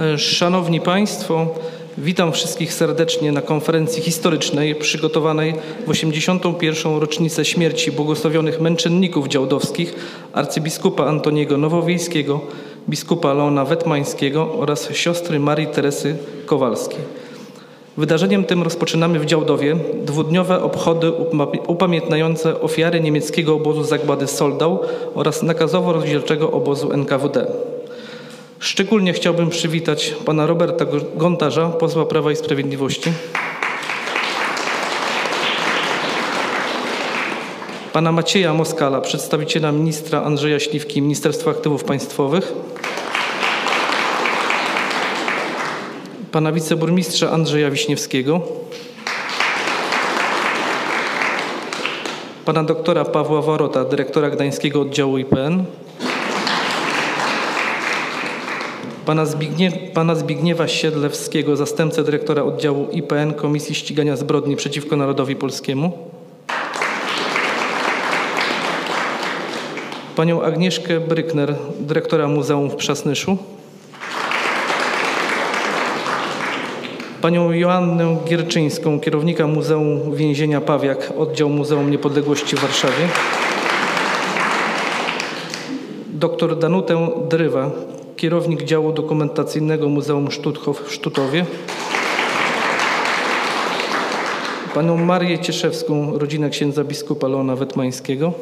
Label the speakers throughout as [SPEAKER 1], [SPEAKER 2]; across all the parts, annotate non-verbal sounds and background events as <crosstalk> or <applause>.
[SPEAKER 1] E, Szanowni Państwo, witam wszystkich serdecznie na konferencji historycznej przygotowanej w 81. rocznicę śmierci błogosławionych męczenników działdowskich arcybiskupa Antoniego Nowowiejskiego, biskupa Leona Wetmańskiego oraz siostry Marii Teresy Kowalskiej. Wydarzeniem tym rozpoczynamy w Działdowie dwudniowe obchody upamiętniające ofiary niemieckiego obozu zagłady Soldał oraz nakazowo-rozdzielczego obozu NKWD. Szczególnie chciałbym przywitać pana Roberta Gontarza, posła Prawa i Sprawiedliwości, pana Macieja Moskala, przedstawiciela ministra Andrzeja Śliwki, Ministerstwa Aktywów Państwowych, pana wiceburmistrza Andrzeja Wiśniewskiego, pana doktora Pawła Warota, dyrektora Gdańskiego Oddziału IPN, pana, pana Zbigniewa Siedlewskiego, zastępcę dyrektora oddziału IPN Komisji Ścigania Zbrodni przeciwko Narodowi Polskiemu, panią Agnieszkę Brykner, dyrektora Muzeum w Przasnyszu, panią Joannę Gierczyńską, kierownika Muzeum Więzienia Pawiak, oddział Muzeum Niepodległości w Warszawie, dr Danutę Drywa, kierownik działu dokumentacyjnego Muzeum Sztuthof w Sztutowie, panią Marię Cieszewską, rodzinę księdza biskupa Leona Wetmańskiego,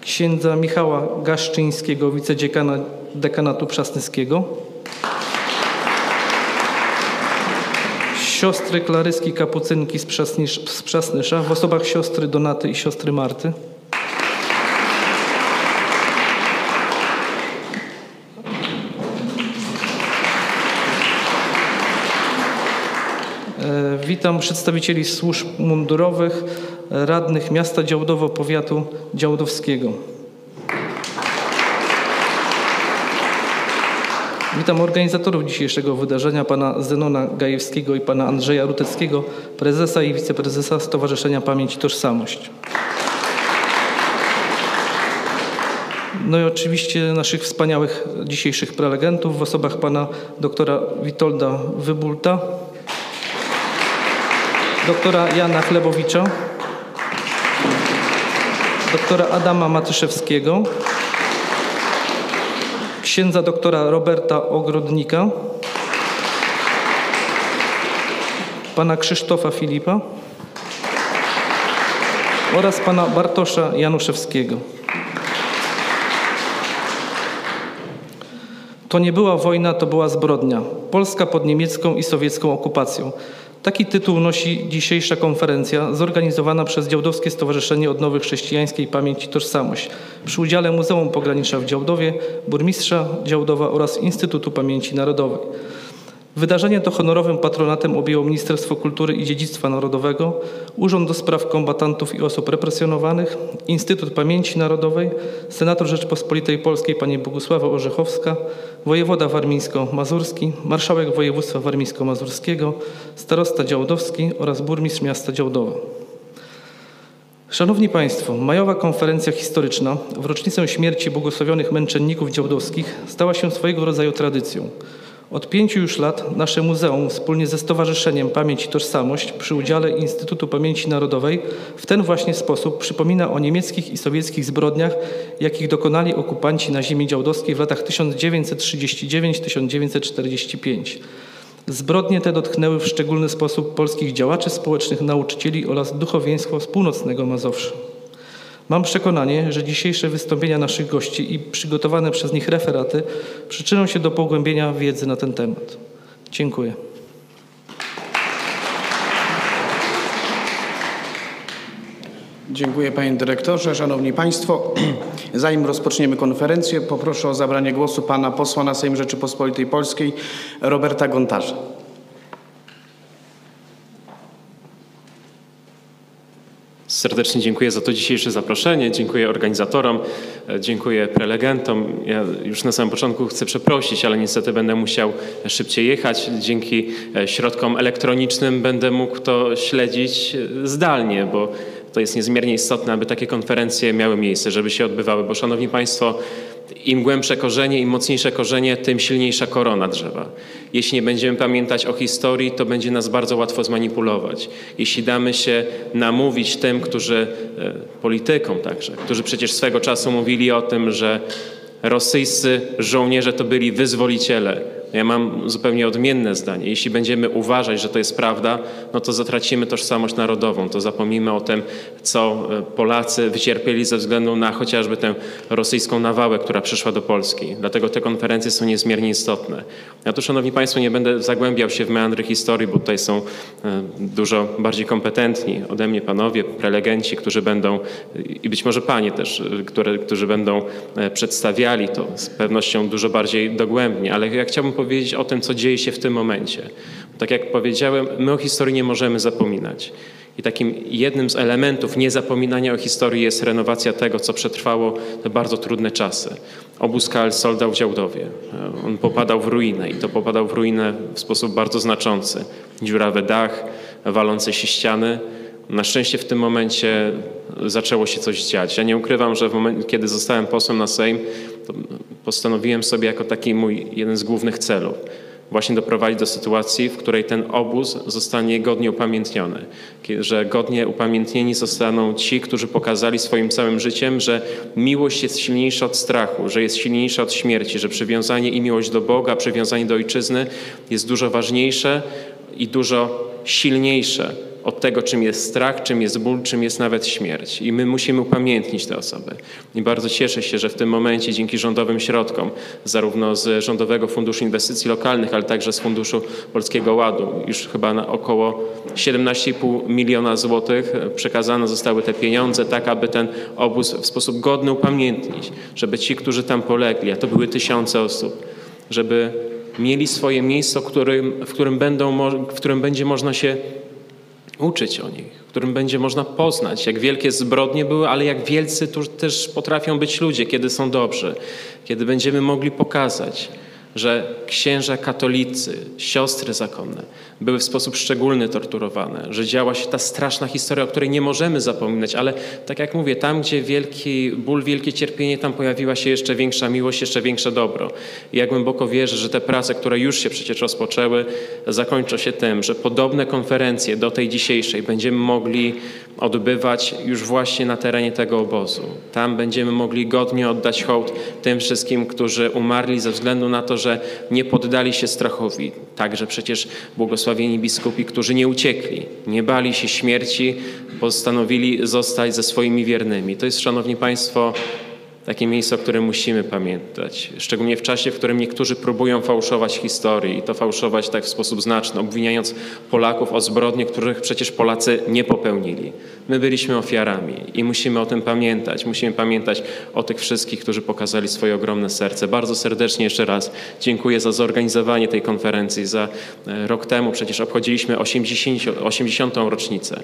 [SPEAKER 1] księdza Michała Gaszczyńskiego, wicedziekana dekanatu przasnyskiego, siostry Klaryski Kapucynki z, z Przasnysza w osobach siostry Donaty i siostry Marty, Witam przedstawicieli służb mundurowych, radnych miasta Działdowo powiatu działdowskiego. Witam organizatorów dzisiejszego wydarzenia, pana Zenona Gajewskiego i pana Andrzeja Ruteckiego, prezesa i wiceprezesa Stowarzyszenia Pamięć i Tożsamość. No i oczywiście naszych wspaniałych dzisiejszych prelegentów w osobach pana doktora Witolda Wybulta, doktora Jana Chlebowicza, doktora Adama Matyszewskiego, księdza doktora Roberta Ogrodnika, pana Krzysztofa Filipa oraz pana Bartosza Januszewskiego. To nie była wojna, to była zbrodnia. Polska pod niemiecką i sowiecką okupacją. Taki tytuł nosi dzisiejsza konferencja zorganizowana przez Działdowskie Stowarzyszenie Odnowy Chrześcijańskiej Pamięć i Tożsamość przy udziale Muzeum Pogranicza w Działdowie, burmistrza Działdowa oraz Instytutu Pamięci Narodowej. Wydarzenie to honorowym patronatem objęło Ministerstwo Kultury i Dziedzictwa Narodowego, Urząd do Spraw Kombatantów i Osób Represjonowanych, Instytut Pamięci Narodowej, Senator Rzeczpospolitej Polskiej pani Bogusława Orzechowska, wojewoda warmińsko-mazurski, marszałek województwa warmińsko-mazurskiego, starosta działdowski oraz burmistrz miasta Działdowa. Szanowni Państwo, majowa konferencja historyczna w rocznicę śmierci błogosławionych męczenników działdowskich stała się swojego rodzaju tradycją. Od pięciu już lat nasze muzeum wspólnie ze Stowarzyszeniem Pamięć i Tożsamość przy udziale Instytutu Pamięci Narodowej w ten właśnie sposób przypomina o niemieckich i sowieckich zbrodniach, jakich dokonali okupanci na ziemi działdowskiej w latach 1939-1945. Zbrodnie te dotknęły w szczególny sposób polskich działaczy społecznych, nauczycieli oraz duchowieństwo z północnego Mazowsza. Mam przekonanie, że dzisiejsze wystąpienia naszych gości i przygotowane przez nich referaty przyczynią się do pogłębienia wiedzy na ten temat. Dziękuję.
[SPEAKER 2] Dziękuję panie dyrektorze. Szanowni państwo, <clears throat> zanim rozpoczniemy konferencję, poproszę o zabranie głosu pana posła na Sejm Rzeczypospolitej Polskiej Roberta Gontarza.
[SPEAKER 3] Serdecznie dziękuję za to dzisiejsze zaproszenie, dziękuję organizatorom, e, dziękuję prelegentom. Ja już na samym początku chcę przeprosić, ale niestety będę musiał szybciej jechać. Dzięki e, środkom elektronicznym będę mógł to śledzić e, zdalnie, bo to jest niezmiernie istotne, aby takie konferencje miały miejsce, żeby się odbywały, bo szanowni państwo, im głębsze korzenie, im mocniejsze korzenie, tym silniejsza korona drzewa. Jeśli nie będziemy pamiętać o historii, to będzie nas bardzo łatwo zmanipulować. Jeśli damy się namówić tym, którzy, e, politykom także, którzy przecież swego czasu mówili o tym, że rosyjscy żołnierze to byli wyzwoliciele, ja mam zupełnie odmienne zdanie. Jeśli będziemy uważać, że to jest prawda, no to zatracimy tożsamość narodową, to zapomnimy o tym, co e, Polacy wycierpieli ze względu na chociażby tę rosyjską nawałę, która przyszła do Polski. Dlatego te konferencje są niezmiernie istotne. Ja tu, Szanowni Państwo, nie będę zagłębiał się w meandry historii, bo tutaj są e, dużo bardziej kompetentni ode mnie panowie, prelegenci, którzy będą, i być może panie też, e, które, którzy będą przedstawiali to z pewnością dużo bardziej dogłębnie, ale ja chciałbym powiedzieć o tym, co dzieje się w tym momencie. Tak jak powiedziałem, my o historii nie możemy zapominać. I takim jednym z elementów niezapominania o historii jest renowacja tego, co przetrwało te bardzo trudne czasy. Obóz Solda w Działdowie. On popadał w ruinę i to popadał w ruinę w sposób bardzo znaczący. Dziurawy dach, walące się ściany. Na szczęście w tym momencie zaczęło się coś dziać. Ja nie ukrywam, że w momencie, kiedy zostałem posłem na Sejm, postanowiłem sobie jako taki mój jeden z głównych celów właśnie doprowadzić do sytuacji, w której ten obóz zostanie godnie upamiętniony, że godnie upamiętnieni zostaną ci, którzy pokazali swoim całym życiem, że miłość jest silniejsza od strachu, że jest silniejsza od śmierci, że przywiązanie i miłość do Boga, przywiązanie do ojczyzny jest dużo ważniejsze i dużo silniejsze od tego, czym jest strach, czym jest ból, czym jest nawet śmierć. I my musimy upamiętnić te osoby. I bardzo cieszę się, że w tym momencie dzięki rządowym środkom, zarówno z Rządowego Funduszu Inwestycji Lokalnych, ale także z Funduszu Polskiego Ładu, już chyba na około 17,5 miliona złotych przekazane zostały te pieniądze, tak aby ten obóz w sposób godny upamiętnić, żeby ci, którzy tam polegli, a to były tysiące osób, żeby mieli swoje miejsce, w którym, w którym, będą, w którym będzie można się uczyć o nich, w którym będzie można poznać, jak wielkie zbrodnie były, ale jak wielcy też potrafią być ludzie, kiedy są dobrzy, kiedy będziemy mogli pokazać, że księża katolicy, siostry zakonne były w sposób szczególny torturowane, że działa się ta straszna historia, o której nie możemy zapominać, ale tak jak mówię, tam gdzie wielki ból, wielkie cierpienie, tam pojawiła się jeszcze większa miłość, jeszcze większe dobro. I ja głęboko wierzę, że te prace, które już się przecież rozpoczęły, zakończą się tym, że podobne konferencje do tej dzisiejszej będziemy mogli odbywać już właśnie na terenie tego obozu. Tam będziemy mogli godnie oddać hołd tym wszystkim, którzy umarli ze względu na to, że nie poddali się strachowi. Także przecież błogosławieni biskupi, którzy nie uciekli, nie bali się śmierci, postanowili zostać ze swoimi wiernymi. To jest, Szanowni Państwo, takie miejsce, o którym musimy pamiętać. Szczególnie w czasie, w którym niektórzy próbują fałszować historię i to fałszować tak w sposób znaczny, obwiniając Polaków o zbrodnie, których przecież Polacy nie popełnili. My byliśmy ofiarami i musimy o tym pamiętać. Musimy pamiętać o tych wszystkich, którzy pokazali swoje ogromne serce. Bardzo serdecznie jeszcze raz dziękuję za zorganizowanie tej konferencji. Za e, rok temu przecież obchodziliśmy 80, 80. rocznicę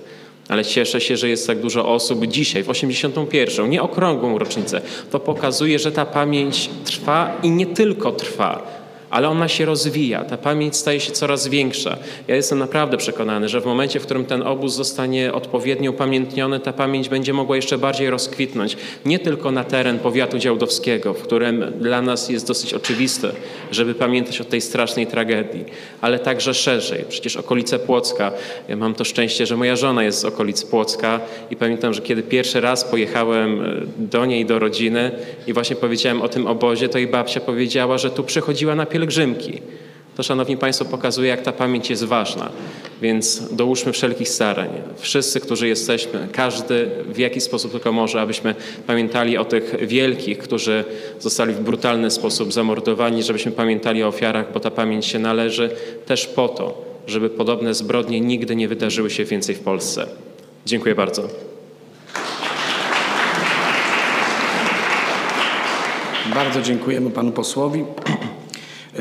[SPEAKER 3] ale cieszę się, że jest tak dużo osób dzisiaj, w 81. nie okrągłą rocznicę. To pokazuje, że ta pamięć trwa i nie tylko trwa, ale ona się rozwija, ta pamięć staje się coraz większa. Ja jestem naprawdę przekonany, że w momencie, w którym ten obóz zostanie odpowiednio upamiętniony, ta pamięć będzie mogła jeszcze bardziej rozkwitnąć. Nie tylko na teren powiatu działdowskiego, w którym dla nas jest dosyć oczywiste, żeby pamiętać o tej strasznej tragedii, ale także szerzej. Przecież okolice Płocka, ja mam to szczęście, że moja żona jest z okolic Płocka i pamiętam, że kiedy pierwszy raz pojechałem e, do niej, do rodziny i właśnie powiedziałem o tym obozie, to jej babcia powiedziała, że tu przychodziła na pielgrzymki. To, Szanowni Państwo, pokazuje, jak ta pamięć jest ważna. Więc dołóżmy wszelkich starań. Wszyscy, którzy jesteśmy, każdy w jaki sposób tylko może, abyśmy pamiętali o tych wielkich, którzy zostali w brutalny sposób zamordowani, żebyśmy pamiętali o ofiarach, bo ta pamięć się należy też po to, żeby podobne zbrodnie nigdy nie wydarzyły się więcej w Polsce. Dziękuję bardzo.
[SPEAKER 2] Bardzo dziękujemy panu posłowi.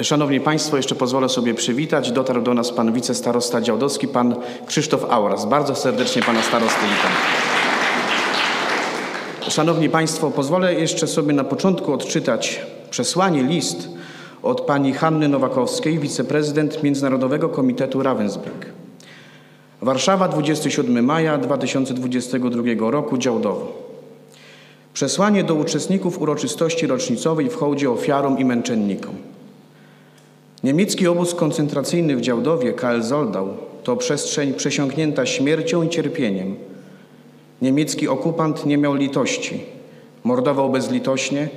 [SPEAKER 2] Szanowni Państwo, jeszcze pozwolę sobie przywitać. Dotarł do nas pan wicestarosta działdowski, pan Krzysztof Auras. Bardzo serdecznie pana starosty witam. Szanowni Państwo, pozwolę jeszcze sobie na początku odczytać przesłanie, list od pani Hanny Nowakowskiej, wiceprezydent Międzynarodowego Komitetu Ravensbrück. Warszawa, 27 maja 2022 roku, Działdowo. Przesłanie do uczestników uroczystości rocznicowej w hołdzie ofiarom i męczennikom. Niemiecki obóz koncentracyjny w Działdowie, KL Zoldau, to przestrzeń przesiąknięta śmiercią i cierpieniem. Niemiecki okupant nie miał litości, mordował bezlitośnie.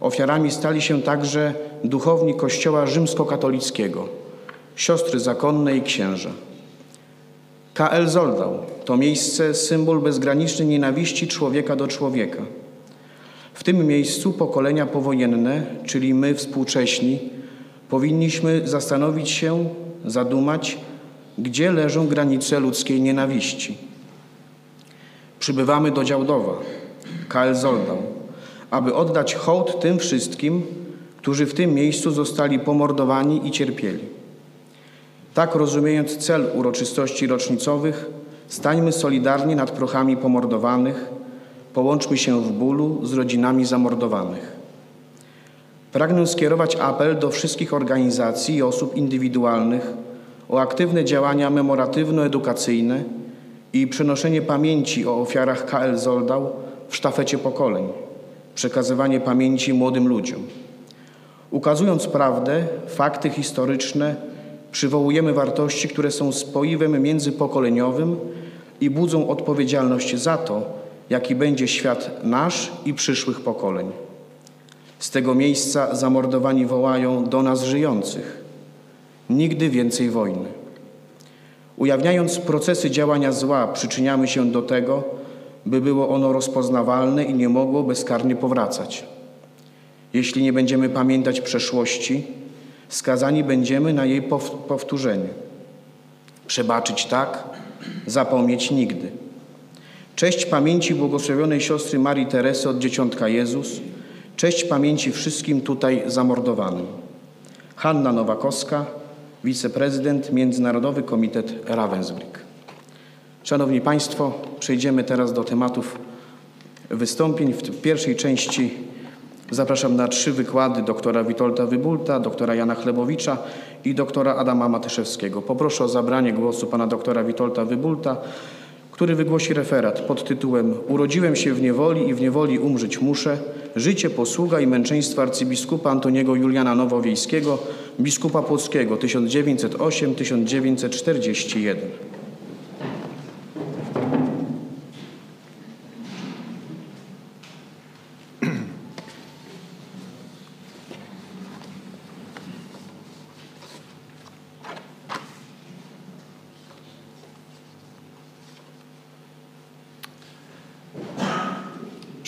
[SPEAKER 2] Ofiarami stali się także duchowni Kościoła rzymskokatolickiego, siostry zakonne i księża. KL Zoldau to miejsce, symbol bezgranicznej nienawiści człowieka do człowieka. W tym miejscu pokolenia powojenne, czyli my współcześni, powinniśmy zastanowić się, zadumać, gdzie leżą granice ludzkiej nienawiści. Przybywamy do Działdowa, KL Zoldau, aby oddać hołd tym wszystkim, którzy w tym miejscu zostali pomordowani i cierpieli. Tak rozumiejąc cel uroczystości rocznicowych, stańmy solidarnie nad prochami pomordowanych, połączmy się w bólu z rodzinami zamordowanych. Pragnę skierować apel do wszystkich organizacji i osób indywidualnych o aktywne działania memoratywno-edukacyjne i przenoszenie pamięci o ofiarach KL Zoldau w sztafecie pokoleń, przekazywanie pamięci młodym ludziom. Ukazując prawdę, fakty historyczne, przywołujemy wartości, które są spoiwem międzypokoleniowym i budzą odpowiedzialność za to, jaki będzie świat nasz i przyszłych pokoleń. Z tego miejsca zamordowani wołają do nas żyjących: Nigdy więcej wojny. Ujawniając procesy działania zła, przyczyniamy się do tego, by było ono rozpoznawalne i nie mogło bezkarnie powracać. Jeśli nie będziemy pamiętać przeszłości, skazani będziemy na jej powtórzenie. Przebaczyć tak, zapomnieć nigdy. Cześć pamięci błogosławionej siostry Marii Teresy od Dzieciątka Jezus, cześć pamięci wszystkim tutaj zamordowanym. Hanna Nowakowska, wiceprezydent Międzynarodowy Komitet Ravensbrück. Szanowni Państwo, przejdziemy teraz do tematów wystąpień. W pierwszej części zapraszam na trzy wykłady doktora Witolda Wybulta, doktora Jana Chlebowicza i doktora Adama Matyszewskiego. Poproszę o zabranie głosu pana doktora Witolda Wybulta, który wygłosi referat pod tytułem Urodziłem się w niewoli i w niewoli umrzeć muszę. Życie, posługa i męczeństwo arcybiskupa Antoniego Juliana Nowowiejskiego, biskupa płockiego 1908-1941.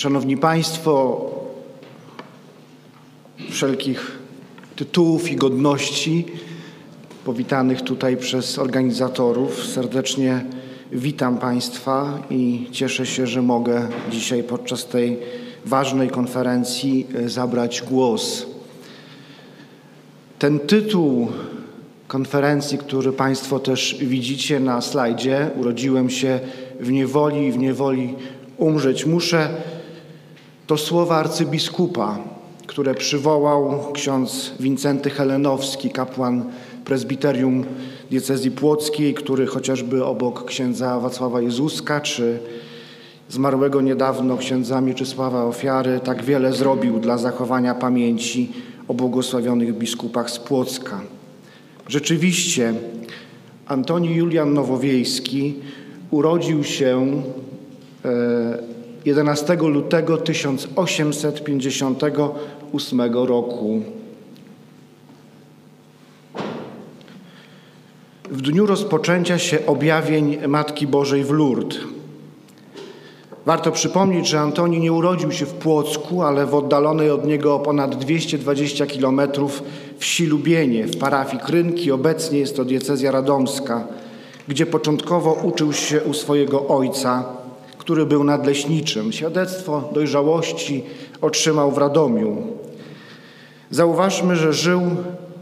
[SPEAKER 4] Szanowni Państwo, wszelkich tytułów i godności powitanych tutaj przez organizatorów. Serdecznie witam Państwa i cieszę się, że mogę dzisiaj podczas tej ważnej konferencji e, zabrać głos. Ten tytuł konferencji, który Państwo też widzicie na slajdzie, urodziłem się w niewoli i w niewoli umrzeć muszę, to słowa arcybiskupa, które przywołał ksiądz Wincenty Helenowski, kapłan prezbiterium diecezji płockiej, który chociażby obok księdza Wacława Jezuska czy zmarłego niedawno księdza Mieczysława Ofiary tak wiele zrobił dla zachowania pamięci o błogosławionych biskupach z Płocka. Rzeczywiście Antoni Julian Nowowiejski urodził się e, 11 lutego 1858 roku. W dniu rozpoczęcia się objawień Matki Bożej w Lourdes. Warto przypomnieć, że Antoni nie urodził się w Płocku, ale w oddalonej od niego o ponad 220 kilometrów wsi Lubienie w parafii Krynki, obecnie jest to diecezja radomska, gdzie początkowo uczył się u swojego ojca, który był nadleśniczym. Świadectwo dojrzałości otrzymał w Radomiu. Zauważmy, że żył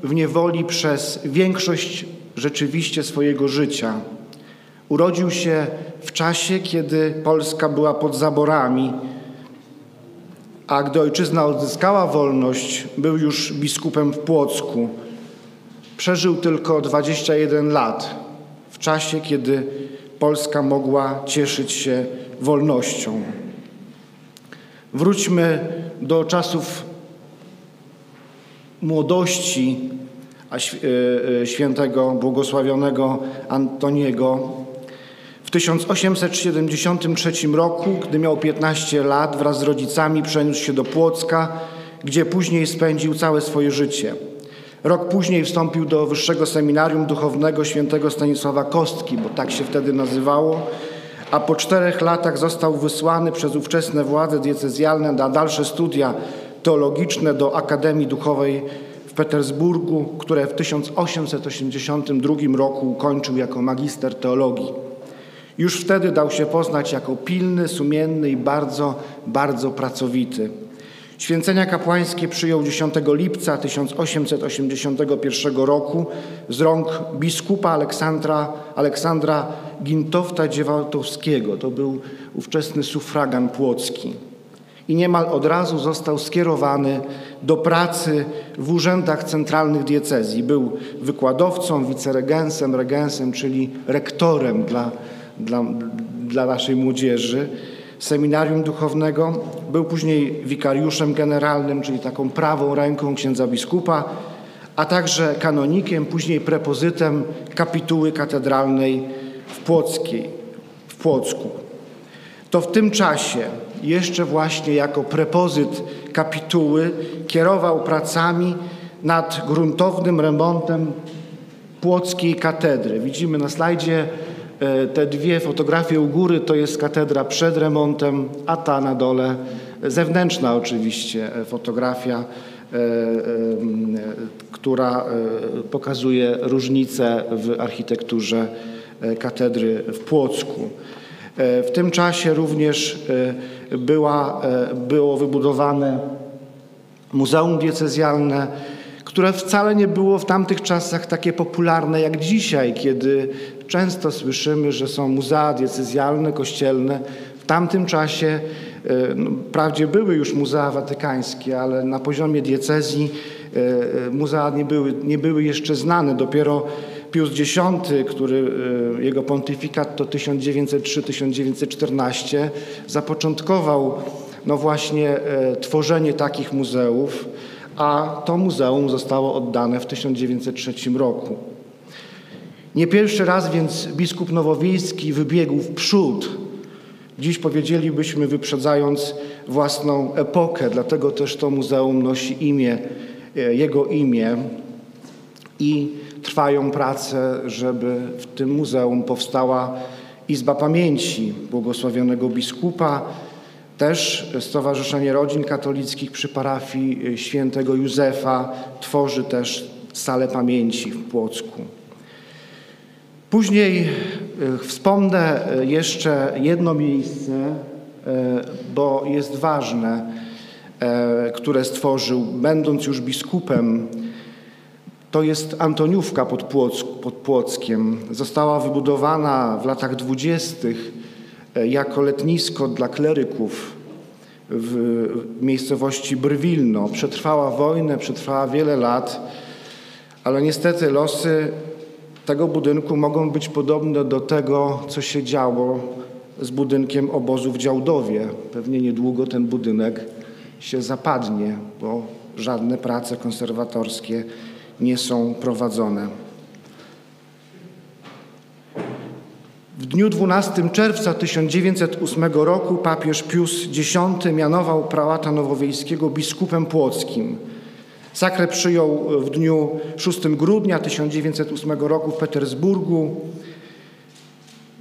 [SPEAKER 4] w niewoli przez większość rzeczywiście swojego życia. Urodził się w czasie, kiedy Polska była pod zaborami, a gdy ojczyzna odzyskała wolność, był już biskupem w Płocku. Przeżył tylko 21 lat, w czasie, kiedy Polska mogła cieszyć się wolnością. Wróćmy do czasów młodości e, e, świętego błogosławionego Antoniego. W 1873 roku, gdy miał 15 lat, wraz z rodzicami przeniósł się do Płocka, gdzie później spędził całe swoje życie. Rok później wstąpił do Wyższego Seminarium Duchownego świętego Stanisława Kostki, bo tak się wtedy nazywało, a po czterech latach został wysłany przez ówczesne władze diecezjalne na dalsze studia teologiczne do Akademii Duchowej w Petersburgu, które w 1882 roku ukończył jako magister teologii. Już wtedy dał się poznać jako pilny, sumienny i bardzo, bardzo pracowity. Święcenia kapłańskie przyjął 10 lipca 1881 roku z rąk biskupa Aleksandra, Aleksandra Gintowta Dziewałtowskiego. To był ówczesny sufragan płocki. I niemal od razu został skierowany do pracy w urzędach centralnych diecezji. Był wykładowcą, wiceregensem, regensem, czyli rektorem dla, dla, dla naszej młodzieży seminarium duchownego. Był później wikariuszem generalnym, czyli taką prawą ręką księdza biskupa, a także kanonikiem, później prepozytem kapituły katedralnej w, Płockiej, w Płocku. To w tym czasie, jeszcze właśnie jako prepozyt kapituły, kierował pracami nad gruntownym remontem Płockiej katedry. Widzimy na slajdzie e, te dwie fotografie u góry, to jest katedra przed remontem, a ta na dole zewnętrzna oczywiście e, fotografia, e, która pokazuje różnice w architekturze katedry w Płocku. E, W tym czasie również e, była, e, było wybudowane muzeum diecezjalne, które wcale nie było w tamtych czasach takie popularne jak dzisiaj, kiedy często słyszymy, że są muzea diecezjalne, kościelne. W tamtym czasie e, no, wprawdzie były już muzea watykańskie, ale na poziomie diecezji e, e, muzea nie były, nie były jeszcze znane. Dopiero Pius X, który e, jego pontyfikat to 1903-1914, zapoczątkował no właśnie e, tworzenie takich muzeów, a to muzeum zostało oddane w 1903 roku. Nie pierwszy raz więc biskup Nowowiejski wybiegł w przód, dziś powiedzielibyśmy wyprzedzając własną epokę, dlatego też to muzeum nosi imię, e, jego imię i trwają prace, żeby w tym muzeum powstała Izba Pamięci błogosławionego biskupa, też Stowarzyszenie Rodzin Katolickich przy parafii świętego Józefa tworzy też salę pamięci w Płocku. Później e, wspomnę e, jeszcze jedno miejsce, e, bo jest ważne, e, które stworzył, będąc już biskupem. To jest Antoniówka pod, pod Płockiem. Została wybudowana w latach dwudziestych e, jako letnisko dla kleryków w miejscowości Brwilno. Przetrwała wojnę, przetrwała wiele lat, ale niestety losy tego budynku mogą być podobne do tego, co się działo z budynkiem obozu w Działdowie. Pewnie niedługo ten budynek się zapadnie, bo żadne prace konserwatorskie nie są prowadzone. W dniu 12 czerwca 1908 roku papież Pius X mianował prałata nowowiejskiego biskupem płockim. Sakrę przyjął w dniu 6 grudnia 1908 roku w Petersburgu.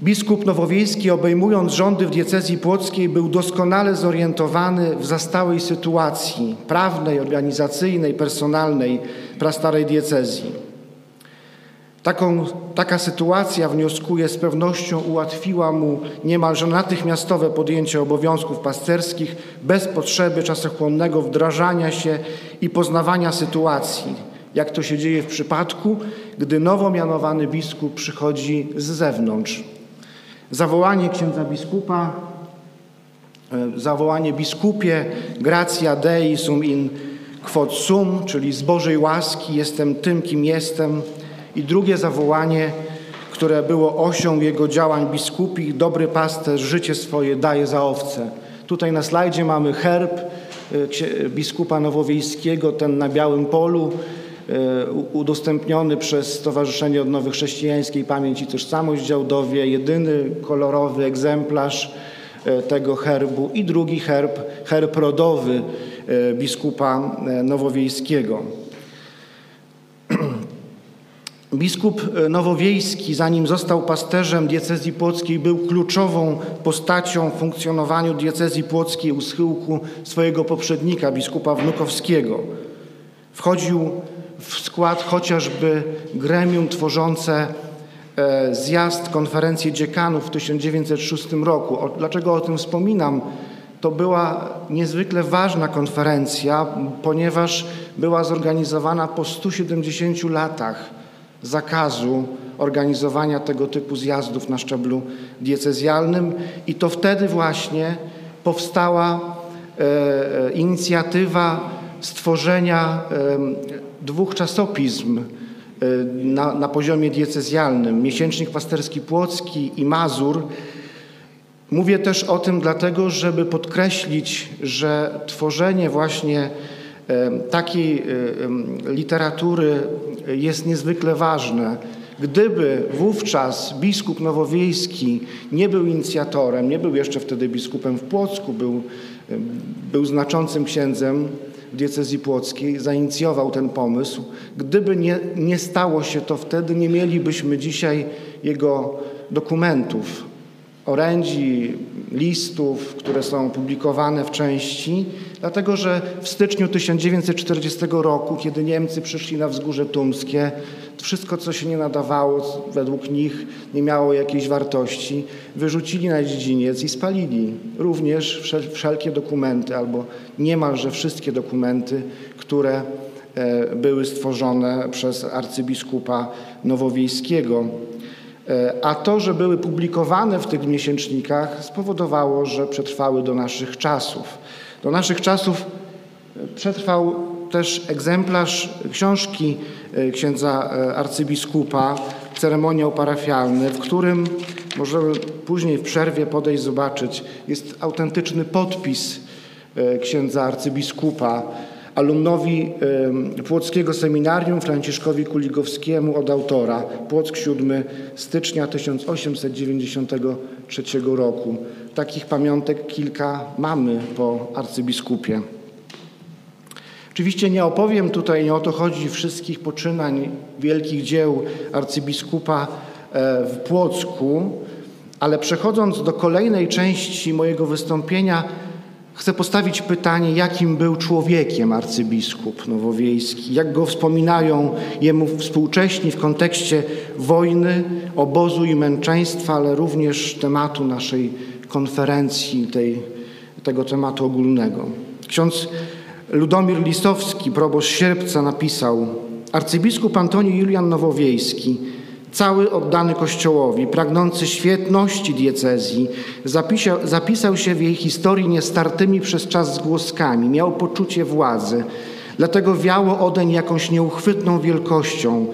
[SPEAKER 4] Biskup Nowowiejski, obejmując rządy w diecezji płockiej, był doskonale zorientowany w zastałej sytuacji prawnej, organizacyjnej, personalnej prastarej diecezji. Taką, taka sytuacja, wnioskuje, z pewnością ułatwiła mu niemalże natychmiastowe podjęcie obowiązków pasterskich bez potrzeby czasochłonnego wdrażania się i poznawania sytuacji, jak to się dzieje w przypadku, gdy nowo mianowany biskup przychodzi z zewnątrz. Zawołanie księdza biskupa, e, zawołanie biskupie, gratia Dei sum in quod sum, czyli z Bożej łaski jestem tym, kim jestem, i drugie zawołanie, które było osią jego działań biskupich, dobry pasterz życie swoje daje za owce. Tutaj na slajdzie mamy herb e, biskupa nowowiejskiego, ten na białym polu, udostępniony przez Stowarzyszenie Odnowy Chrześcijańskiej Pamięć i Tożsamość Działdowie, jedyny kolorowy egzemplarz e, tego herbu i drugi herb, herb rodowy biskupa nowowiejskiego. <clears throat> Biskup e, Nowowiejski, zanim został pasterzem diecezji płockiej, był kluczową postacią w funkcjonowaniu diecezji płockiej u schyłku swojego poprzednika, biskupa Wnukowskiego. Wchodził w skład chociażby gremium tworzące e, zjazd konferencji dziekanów w 1906 roku. Dlaczego o tym wspominam? To była niezwykle ważna konferencja, ponieważ była zorganizowana po 170 latach zakazu organizowania tego typu zjazdów na szczeblu diecezjalnym i to wtedy właśnie powstała e, e, inicjatywa stworzenia e, dwóch czasopism na, na poziomie diecezjalnym, Miesięcznik Pasterski Płocki i Mazur. Mówię też o tym dlatego, żeby podkreślić, że tworzenie właśnie takiej literatury jest niezwykle ważne. Gdyby wówczas biskup nowowiejski nie był inicjatorem, nie był jeszcze wtedy biskupem w Płocku, był, był znaczącym księdzem diecezji płockiej, zainicjował ten pomysł. Gdyby nie, nie stało się to wtedy, nie mielibyśmy dzisiaj jego dokumentów, orędzi, listów, które są publikowane w części, dlatego że w styczniu 1940 roku, kiedy Niemcy przyszli na wzgórze tumskie, wszystko, co się nie nadawało według nich, nie miało jakiejś wartości, wyrzucili na dziedziniec i spalili również wszelkie dokumenty, albo niemalże wszystkie dokumenty, które e, były stworzone przez arcybiskupa nowowiejskiego. E, a to, że były publikowane w tych miesięcznikach, spowodowało, że przetrwały do naszych czasów. Do naszych czasów e, przetrwał też egzemplarz książki e, księdza arcybiskupa, ceremoniał parafialny, w którym możemy później w przerwie podejść zobaczyć, jest autentyczny podpis księdza arcybiskupa alumnowi Płockiego Seminarium Franciszkowi Kuligowskiemu od autora. Płock 7 stycznia 1893 roku. Takich pamiątek kilka mamy po arcybiskupie. Oczywiście nie opowiem tutaj, nie o to chodzi, wszystkich poczynań wielkich dzieł arcybiskupa e, w Płocku, ale przechodząc do kolejnej części mojego wystąpienia, Chcę postawić pytanie, jakim był człowiekiem arcybiskup nowowiejski, jak go wspominają jemu współcześni w kontekście wojny, obozu i męczeństwa, ale również tematu naszej konferencji, tej, tego tematu ogólnego. Ksiądz Ludomir Listowski, proboszcz Sierpca, napisał Arcybiskup Antoni Julian Nowowiejski Cały oddany Kościołowi, pragnący świetności diecezji, zapisał, zapisał się w jej historii niestartymi przez czas zgłoskami, miał poczucie władzy, dlatego wiało odeń jakąś nieuchwytną wielkością.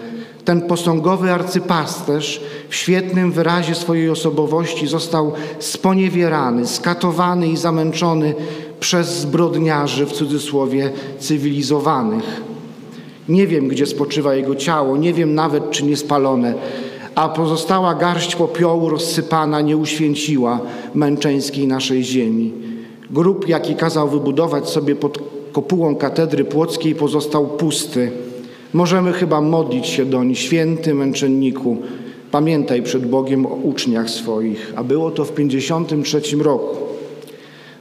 [SPEAKER 4] Ten posągowy arcypasterz w świetnym wyrazie swojej osobowości został sponiewierany, skatowany i zamęczony przez zbrodniarzy, w cudzysłowie cywilizowanych. Nie wiem, gdzie spoczywa jego ciało, nie wiem nawet, czy nie spalone, a pozostała garść popiołu rozsypana nie uświęciła męczeńskiej naszej ziemi. Grób, jaki kazał wybudować sobie pod kopułą katedry płockiej, pozostał pusty. Możemy chyba modlić się doń, święty męczenniku, pamiętaj przed Bogiem o uczniach swoich. A było to w 53 roku.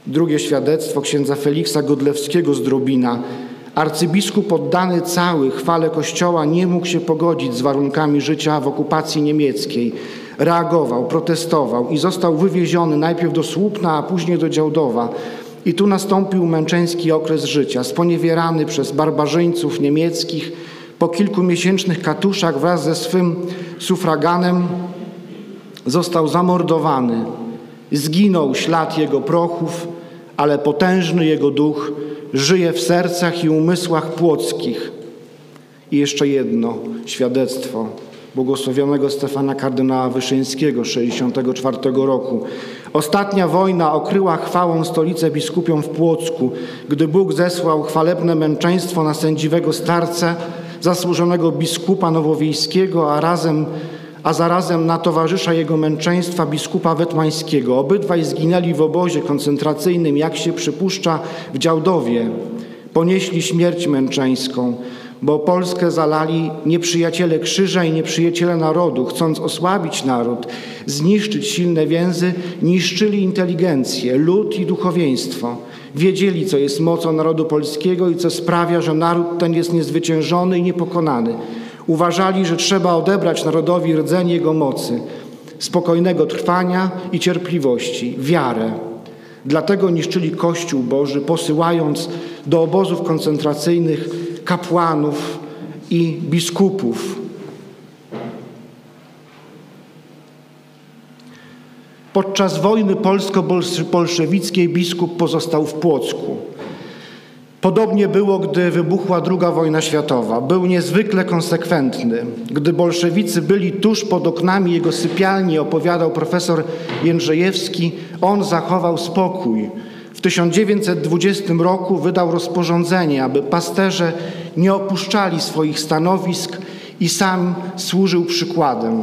[SPEAKER 4] Drugie świadectwo księdza Feliksa Godlewskiego z Drobina – Arcybiskup oddany cały chwale Kościoła nie mógł się pogodzić z warunkami życia w okupacji niemieckiej. Reagował, protestował i został wywieziony najpierw do Słupna, a później do Działdowa. I tu nastąpił męczeński okres życia, sponiewierany przez barbarzyńców niemieckich. Po kilkumiesięcznych katuszach wraz ze swym sufraganem został zamordowany. Zginął ślad jego prochów, ale potężny jego duch żyje w sercach i umysłach płockich. I jeszcze jedno świadectwo błogosławionego Stefana kardynała Wyszyńskiego 64 roku. Ostatnia wojna okryła chwałą stolicę biskupią w Płocku, gdy Bóg zesłał chwalebne męczeństwo na sędziwego starca, zasłużonego biskupa nowowiejskiego, a razem a zarazem na towarzysza jego męczeństwa biskupa wetmańskiego. Obydwaj zginęli w obozie koncentracyjnym, jak się przypuszcza, w Działdowie. Ponieśli śmierć męczeńską, bo Polskę zalali nieprzyjaciele krzyża i nieprzyjaciele narodu, chcąc osłabić naród, zniszczyć silne więzy, niszczyli inteligencję, lud i duchowieństwo. Wiedzieli, co jest mocą narodu polskiego i co sprawia, że naród ten jest niezwyciężony i niepokonany. Uważali, że trzeba odebrać narodowi rdzeń jego mocy, spokojnego trwania i cierpliwości, wiarę. Dlatego niszczyli Kościół Boży, posyłając do obozów koncentracyjnych kapłanów i biskupów. Podczas wojny polsko-bolszewickiej biskup pozostał w Płocku. Podobnie było, gdy wybuchła II wojna światowa. Był niezwykle konsekwentny. Gdy bolszewicy byli tuż pod oknami jego sypialni, opowiadał profesor Jędrzejewski, on zachował spokój. W 1920 roku wydał rozporządzenie, aby pasterze nie opuszczali swoich stanowisk i sam służył przykładem.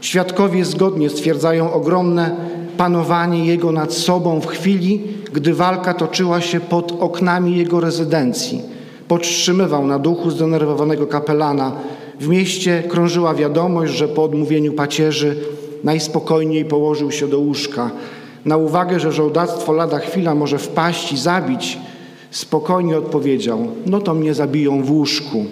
[SPEAKER 4] Świadkowie zgodnie stwierdzają ogromne panowanie jego nad sobą w chwili, gdy walka toczyła się pod oknami jego rezydencji. Podtrzymywał na duchu zdenerwowanego kapelana. W mieście krążyła wiadomość, że po odmówieniu pacierzy najspokojniej położył się do łóżka. Na uwagę, że żołdactwo lada chwila może wpaść i zabić, spokojnie odpowiedział: No to mnie zabiją w łóżku.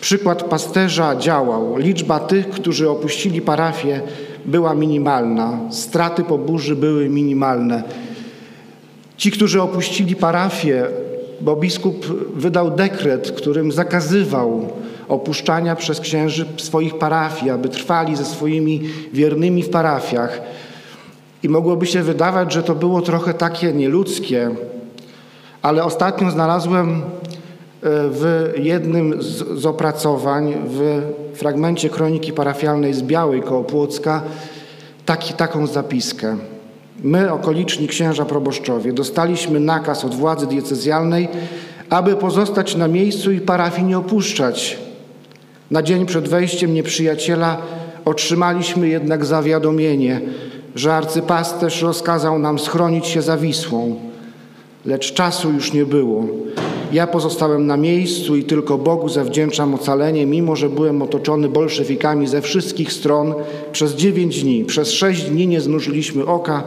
[SPEAKER 4] Przykład pasterza działał. Liczba tych, którzy opuścili parafię, była minimalna. Straty po burzy były minimalne. Ci, którzy opuścili parafię, bo biskup wydał dekret, którym zakazywał opuszczania przez księży swoich parafii, aby trwali ze swoimi wiernymi w parafiach. I mogłoby się wydawać, że to było trochę takie nieludzkie, ale ostatnio znalazłem e, w jednym z, z opracowań, w fragmencie kroniki parafialnej z Białej koło Płocka, taki, taką zapiskę. My, okoliczni księża proboszczowie, dostaliśmy nakaz od władzy diecezjalnej, aby pozostać na miejscu i parafii nie opuszczać. Na dzień przed wejściem nieprzyjaciela otrzymaliśmy jednak zawiadomienie, że arcypasterz rozkazał nam schronić się za Wisłą, lecz czasu już nie było. Ja pozostałem na miejscu i tylko Bogu zawdzięczam ocalenie, mimo że byłem otoczony bolszewikami ze wszystkich stron przez dziewięć dni. Przez sześć dni nie znużyliśmy oka,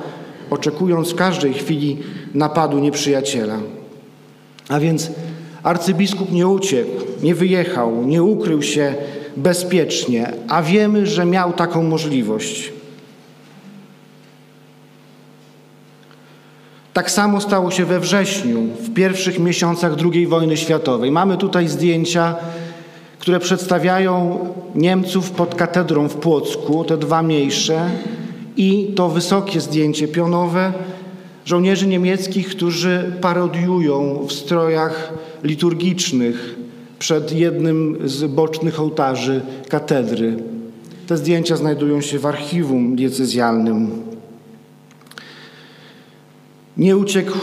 [SPEAKER 4] oczekując każdej chwili napadu nieprzyjaciela. A więc arcybiskup nie uciekł, nie wyjechał, nie ukrył się bezpiecznie, a wiemy, że miał taką możliwość. Tak samo stało się we wrześniu, w pierwszych miesiącach II wojny światowej. Mamy tutaj zdjęcia, które przedstawiają Niemców pod katedrą w Płocku, te dwa mniejsze, i to wysokie zdjęcie pionowe żołnierzy niemieckich, którzy parodiują w strojach liturgicznych przed jednym z bocznych ołtarzy katedry. Te zdjęcia znajdują się w archiwum diecezjalnym. Nie uciekł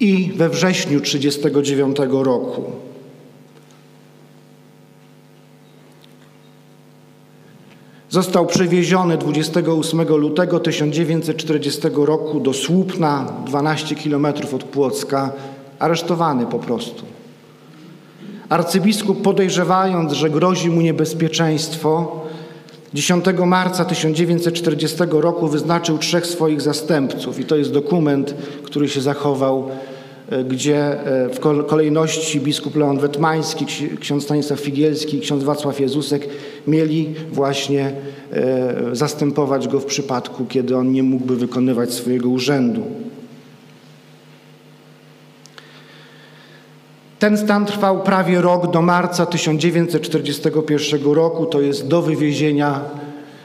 [SPEAKER 4] i we wrześniu 1939 roku. Został przewieziony 28 lutego 1940 roku do Słupna, 12 kilometrów od Płocka, aresztowany po prostu. Arcybiskup podejrzewając, że grozi mu niebezpieczeństwo, 10 marca 1940 roku wyznaczył trzech swoich zastępców i to jest dokument, który się zachował gdzie e, w kolejności biskup Leon Wetmański, ksiądz Stanisław Figielski i ksiądz Wacław Jezusek mieli właśnie e, zastępować go w przypadku, kiedy on nie mógłby wykonywać swojego urzędu. Ten stan trwał prawie rok do marca 1941 roku, to jest do wywiezienia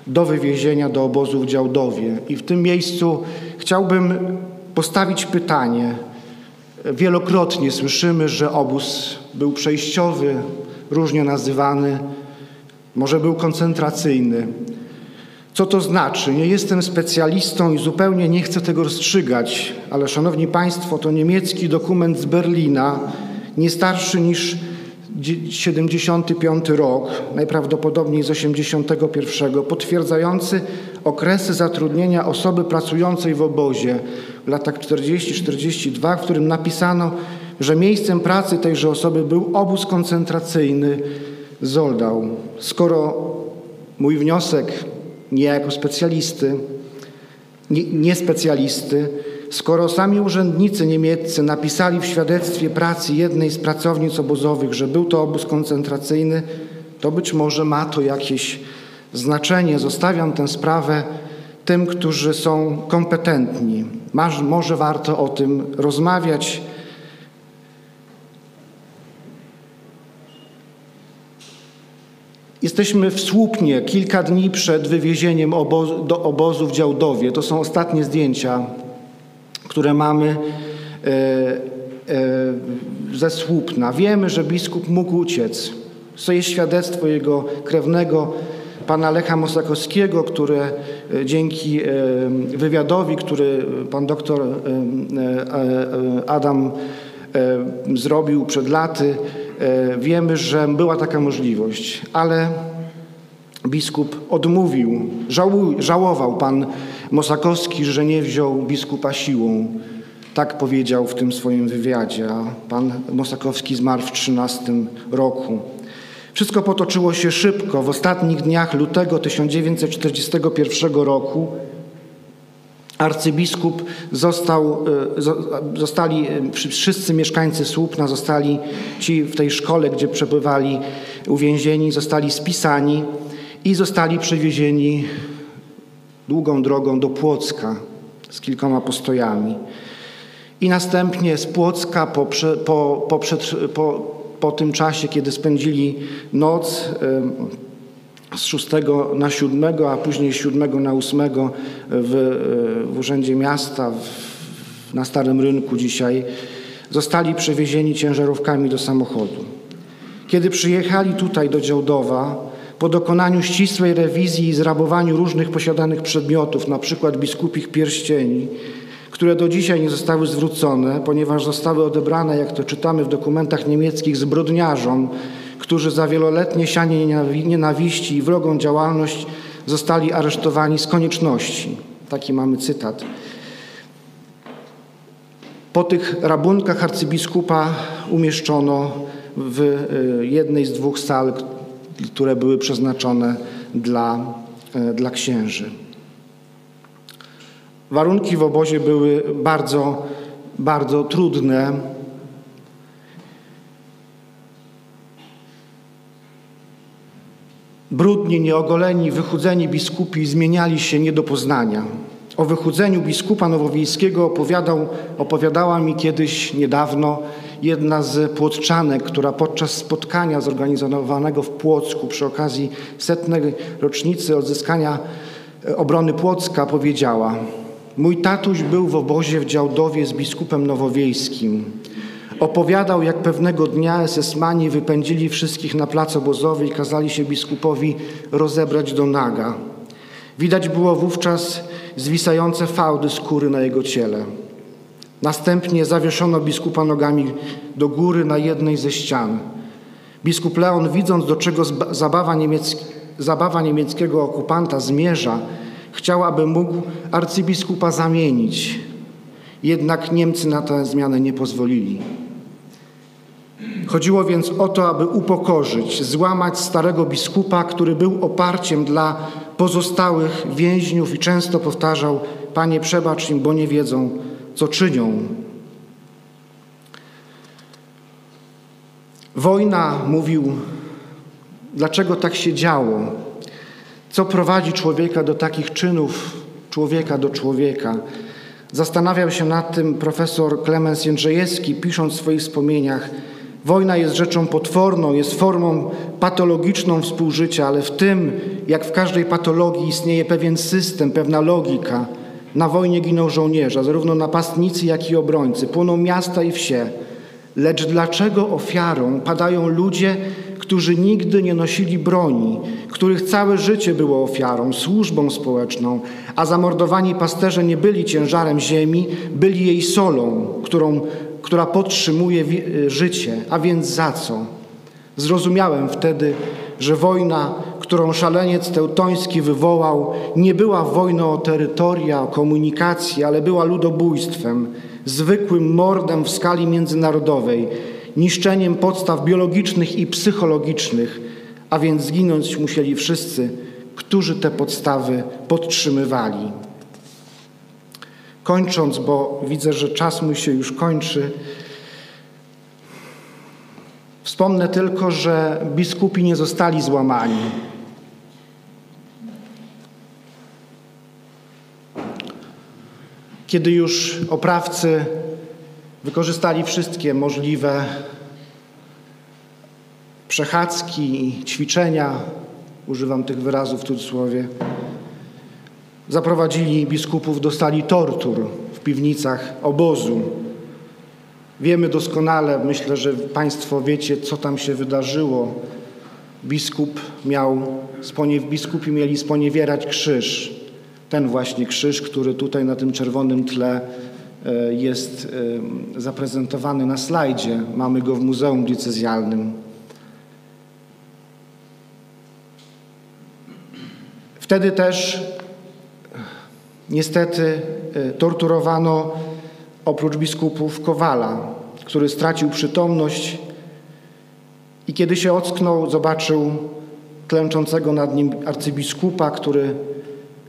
[SPEAKER 4] do, wywiezienia do obozu w Działdowie. I w tym miejscu chciałbym postawić pytanie, Wielokrotnie słyszymy, że obóz był przejściowy, różnie nazywany, może był koncentracyjny. Co to znaczy? Nie jestem specjalistą i zupełnie nie chcę tego rozstrzygać, ale szanowni Państwo, to niemiecki dokument z Berlina, nie starszy niż 75 rok, najprawdopodobniej z 81, potwierdzający okresy zatrudnienia osoby pracującej w obozie w latach 40-42, w którym napisano, że miejscem pracy tejże osoby był obóz koncentracyjny Zoldau. Skoro mój wniosek nie jako specjalisty, nie, nie specjalisty, skoro sami urzędnicy niemieccy napisali w świadectwie pracy jednej z pracownic obozowych, że był to obóz koncentracyjny, to być może ma to jakieś znaczenie. Zostawiam tę sprawę tym, którzy są kompetentni. Masz, może warto o tym rozmawiać. Jesteśmy w Słupnie, kilka dni przed wywiezieniem do obozu w Działdowie. To są ostatnie zdjęcia, które mamy e, e, ze Słupna. Wiemy, że biskup mógł uciec. To jest świadectwo jego krewnego, pana Lecha Mosakowskiego, które e, dzięki e, wywiadowi, który pan doktor e, Adam zrobił przed laty, wiemy, że była taka możliwość, ale biskup odmówił, żałował pan Mosakowski, że nie wziął biskupa siłą. Tak powiedział w tym swoim wywiadzie, a pan Mosakowski zmarł w 13 roku. Wszystko potoczyło się szybko. W ostatnich dniach lutego 1941 roku arcybiskup został, e, zostali, e, wszyscy mieszkańcy Słupna zostali, ci w tej szkole, gdzie przebywali uwięzieni, zostali spisani i zostali przewiezieni długą drogą do Płocka z kilkoma postojami. I następnie z Płocka po, po, po, po po tym czasie, kiedy spędzili noc z 6 na 7, a później z 7 na 8 w, w Urzędzie Miasta, w, na Starym Rynku dzisiaj, zostali przewiezieni ciężarówkami do samochodu. Kiedy przyjechali tutaj do Działdowa, po dokonaniu ścisłej rewizji i zrabowaniu różnych posiadanych przedmiotów, na przykład biskupich pierścieni, które do dzisiaj nie zostały zwrócone, ponieważ zostały odebrane, jak to czytamy w dokumentach niemieckich, zbrodniarzom, którzy za wieloletnie sianie nienawiści i wrogą działalność zostali aresztowani z konieczności. Taki mamy cytat. Po tych rabunkach arcybiskupa umieszczono w y, jednej z dwóch sal, które były przeznaczone dla, y, dla księży. Warunki w obozie były bardzo, bardzo trudne. Brudni, nieogoleni, wychudzeni biskupi zmieniali się nie do poznania. O wychudzeniu biskupa nowowiejskiego opowiadał, opowiadała mi kiedyś niedawno jedna z płotczanek, która podczas spotkania zorganizowanego w Płocku przy okazji setnej rocznicy odzyskania obrony Płocka powiedziała – Mój tatuś był w obozie w Działdowie z biskupem nowowiejskim. Opowiadał, jak pewnego dnia esesmani wypędzili wszystkich na plac obozowy i kazali się biskupowi rozebrać do naga. Widać było wówczas zwisające fałdy skóry na jego ciele. Następnie zawieszono biskupa nogami do góry na jednej ze ścian. Biskup Leon, widząc do czego zabawa, niemiecki, zabawa niemieckiego okupanta zmierza, Chciał, aby mógł arcybiskupa zamienić. Jednak Niemcy na tę zmianę nie pozwolili. Chodziło więc o to, aby upokorzyć, złamać starego biskupa, który był oparciem dla pozostałych więźniów i często powtarzał: Panie, przebacz im, bo nie wiedzą, co czynią. Wojna, mówił, dlaczego tak się działo? Co prowadzi człowieka do takich czynów, człowieka do człowieka? Zastanawiał się nad tym profesor Klemens Jędrzejewski, pisząc w swoich wspomnieniach. Wojna jest rzeczą potworną, jest formą patologiczną współżycia, ale w tym, jak w każdej patologii, istnieje pewien system, pewna logika. Na wojnie giną żołnierze, zarówno napastnicy, jak i obrońcy. Płoną miasta i wsie. Lecz dlaczego ofiarą padają ludzie, którzy nigdy nie nosili broni, których całe życie było ofiarą, służbą społeczną, a zamordowani pasterze nie byli ciężarem ziemi, byli jej solą, którą, która podtrzymuje życie. A więc za co? Zrozumiałem wtedy, że wojna, którą szaleniec teutoński wywołał, nie była wojną o terytoria, o komunikację, ale była ludobójstwem, zwykłym mordem w skali międzynarodowej, niszczeniem podstaw biologicznych i psychologicznych, a więc zginąć musieli wszyscy, którzy te podstawy podtrzymywali. Kończąc, bo widzę, że czas mój się już kończy, Wspomnę tylko, że biskupi nie zostali złamani. Kiedy już oprawcy wykorzystali wszystkie możliwe przechadzki ćwiczenia, używam tych wyrazów w cudzysłowie, zaprowadzili biskupów do stali tortur w piwnicach obozu. Wiemy doskonale, myślę, że Państwo wiecie, co tam się wydarzyło. Biskup miał, biskupi mieli sponiewierać krzyż. Ten właśnie krzyż, który tutaj na tym czerwonym tle jest e, zaprezentowany na slajdzie. Mamy go w Muzeum Diecezjalnym. Wtedy też niestety e, torturowano oprócz biskupów Kowala, który stracił przytomność i kiedy się ocknął, zobaczył klęczącego nad nim arcybiskupa, który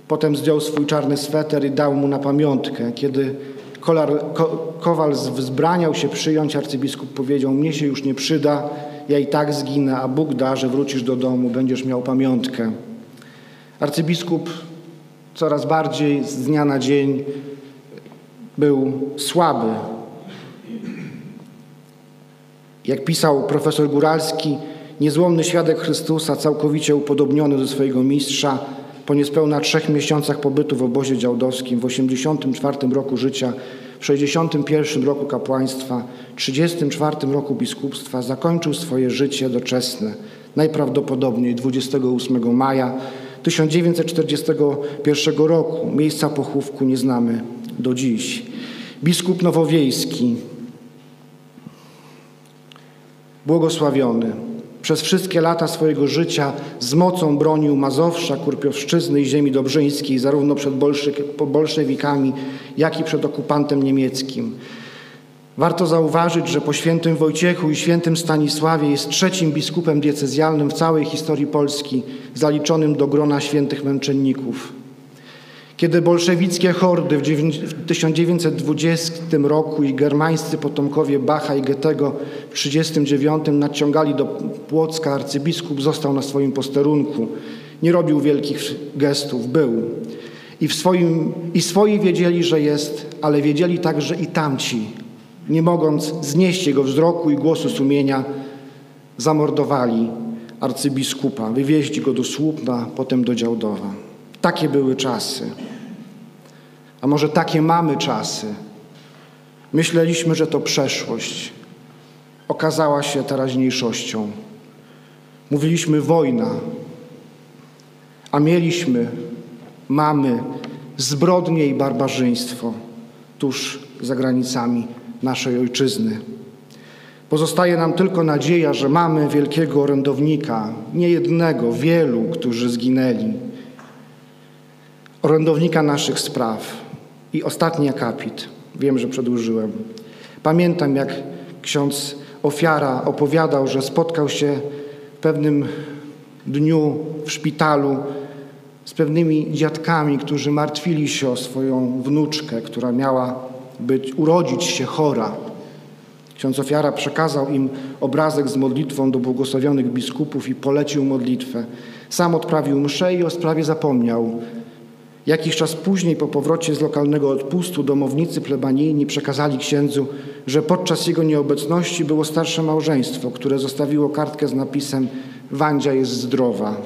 [SPEAKER 4] potem zdjął swój czarny sweter i dał mu na pamiątkę. Kiedy Kolar, Ko, Kowal wzbraniał się przyjąć, arcybiskup powiedział, mnie się już nie przyda, ja i tak zginę, a Bóg da, że wrócisz do domu, będziesz miał pamiątkę. Arcybiskup coraz bardziej z dnia na dzień był słaby. Jak pisał profesor Góralski, niezłomny świadek Chrystusa, całkowicie upodobniony do swojego mistrza, po niespełna trzech miesiącach pobytu w obozie działdowskim, w 84 roku życia, w 61 roku kapłaństwa, 34 roku biskupstwa zakończył swoje życie doczesne, najprawdopodobniej 28 maja 1941 roku. Miejsca pochówku nie znamy do dziś. Biskup Nowowiejski, błogosławiony, przez wszystkie lata swojego życia z mocą bronił Mazowsza, Kurpiowszczyzny i ziemi dobrzyńskiej, zarówno przed bolszewikami, jak i przed okupantem niemieckim. Warto zauważyć, że po świętym Wojciechu i świętym Stanisławie jest trzecim biskupem diecezjalnym w całej historii Polski, zaliczonym do grona świętych męczenników. Kiedy bolszewickie hordy w 1920 roku i germańscy potomkowie Bacha i Goethego w 1939 nadciągali do Płocka, arcybiskup został na swoim posterunku. Nie robił wielkich gestów, był. I, w swoim, I swoi wiedzieli, że jest, ale wiedzieli także i tamci, nie mogąc znieść jego wzroku i głosu sumienia, zamordowali arcybiskupa, wywieźli go do Słupna, potem do Działdowa. Takie były czasy. A może takie mamy czasy? Myśleliśmy, że to przeszłość. Okazała się teraźniejszością. Mówiliśmy wojna, a mieliśmy, mamy zbrodnie i barbarzyństwo tuż za granicami naszej ojczyzny. Pozostaje nam tylko nadzieja, że mamy wielkiego orędownika, nie jednego, wielu, którzy zginęli, orędownika naszych spraw. I ostatni akapit. Wiem, że przedłużyłem. Pamiętam, jak ksiądz ofiara opowiadał, że spotkał się w pewnym dniu w szpitalu z pewnymi dziadkami, którzy martwili się o swoją wnuczkę, która miała być, urodzić się chora. Ksiądz ofiara przekazał im obrazek z modlitwą do błogosławionych biskupów i polecił modlitwę. Sam odprawił mszę i o sprawie zapomniał. Jakiś czas później, po powrocie z lokalnego odpustu, domownicy plebanijni przekazali księdzu, że podczas jego nieobecności było starsze małżeństwo, które zostawiło kartkę z napisem Wandzia jest zdrowa.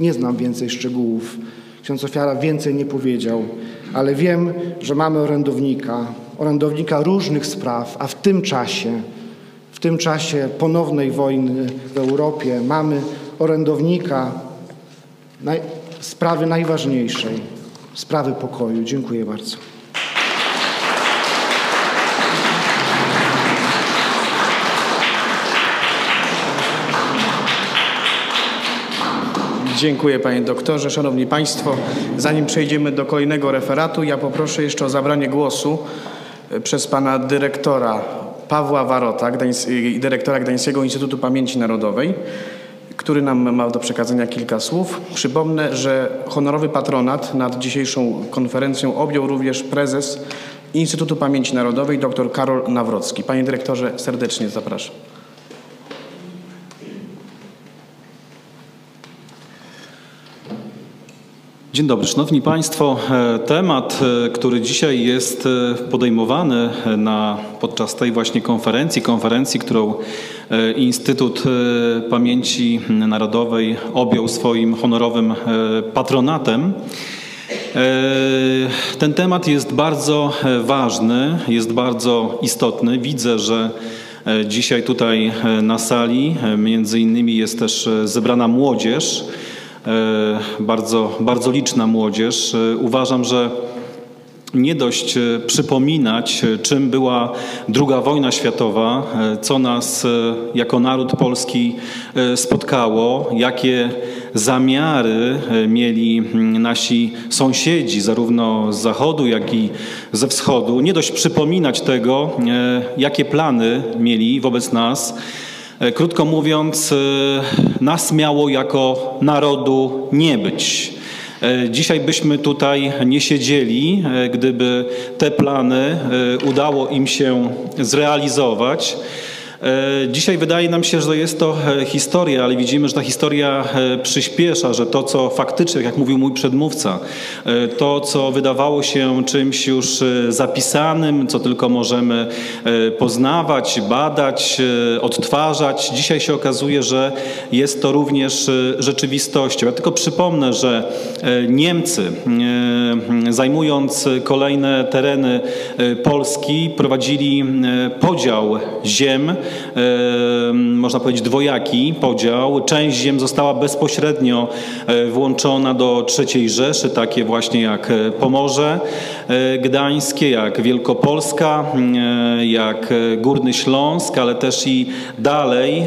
[SPEAKER 4] Nie znam więcej szczegółów. Ksiądz ofiara więcej nie powiedział, ale wiem, że mamy orędownika, orędownika różnych spraw, a w tym czasie, w tym czasie ponownej wojny w Europie mamy orędownika naj, sprawy najważniejszej, sprawy pokoju. Dziękuję bardzo.
[SPEAKER 2] Dziękuję panie doktorze. Szanowni państwo, zanim przejdziemy do kolejnego referatu, ja poproszę jeszcze o zabranie głosu e, przez pana dyrektora Pawła Warota, dyrektora Gdańskiego Instytutu Pamięci Narodowej, który nam ma do przekazania kilka słów. Przypomnę, że honorowy patronat nad dzisiejszą konferencją objął również prezes Instytutu Pamięci Narodowej dr Karol Nawrocki. Panie dyrektorze, serdecznie zapraszam.
[SPEAKER 5] Dzień dobry, Szanowni Państwo. E, Temat, e, który dzisiaj jest e, podejmowany na, podczas tej właśnie konferencji, konferencji, którą Instytut Pamięci Narodowej objął swoim honorowym patronatem. Ten temat jest bardzo ważny, jest bardzo istotny. Widzę, że dzisiaj tutaj na sali między innymi jest też zebrana młodzież. E, bardzo, bardzo liczna młodzież. E, uważam, że nie dość e, przypominać, czym była II wojna światowa, co nas jako naród polski spotkało, jakie zamiary mieli nasi sąsiedzi, zarówno z zachodu, jak i ze wschodu. Nie dość przypominać tego, jakie plany mieli wobec nas krótko mówiąc, e, nas miało jako narodu nie być. E, dzisiaj byśmy tutaj nie siedzieli, gdyby te plany udało im się zrealizować. E, dzisiaj wydaje nam się, że jest to e, historia, ale widzimy, że ta historia e, przyspiesza, że to, co faktycznie, jak mówił mój przedmówca, to, co wydawało się czymś już zapisanym, co tylko możemy poznawać, badać, odtwarzać, dzisiaj się okazuje, że jest to również rzeczywistością. Ja tylko przypomnę, że Niemcy, zajmując kolejne tereny Polski, prowadzili podział ziem można powiedzieć, dwojaki podział. Część ziem została bezpośrednio e, włączona do III Rzeszy, takie właśnie jak e, Pomorze e, Gdańskie, jak Wielkopolska, jak Górny Śląsk, ale też i dalej,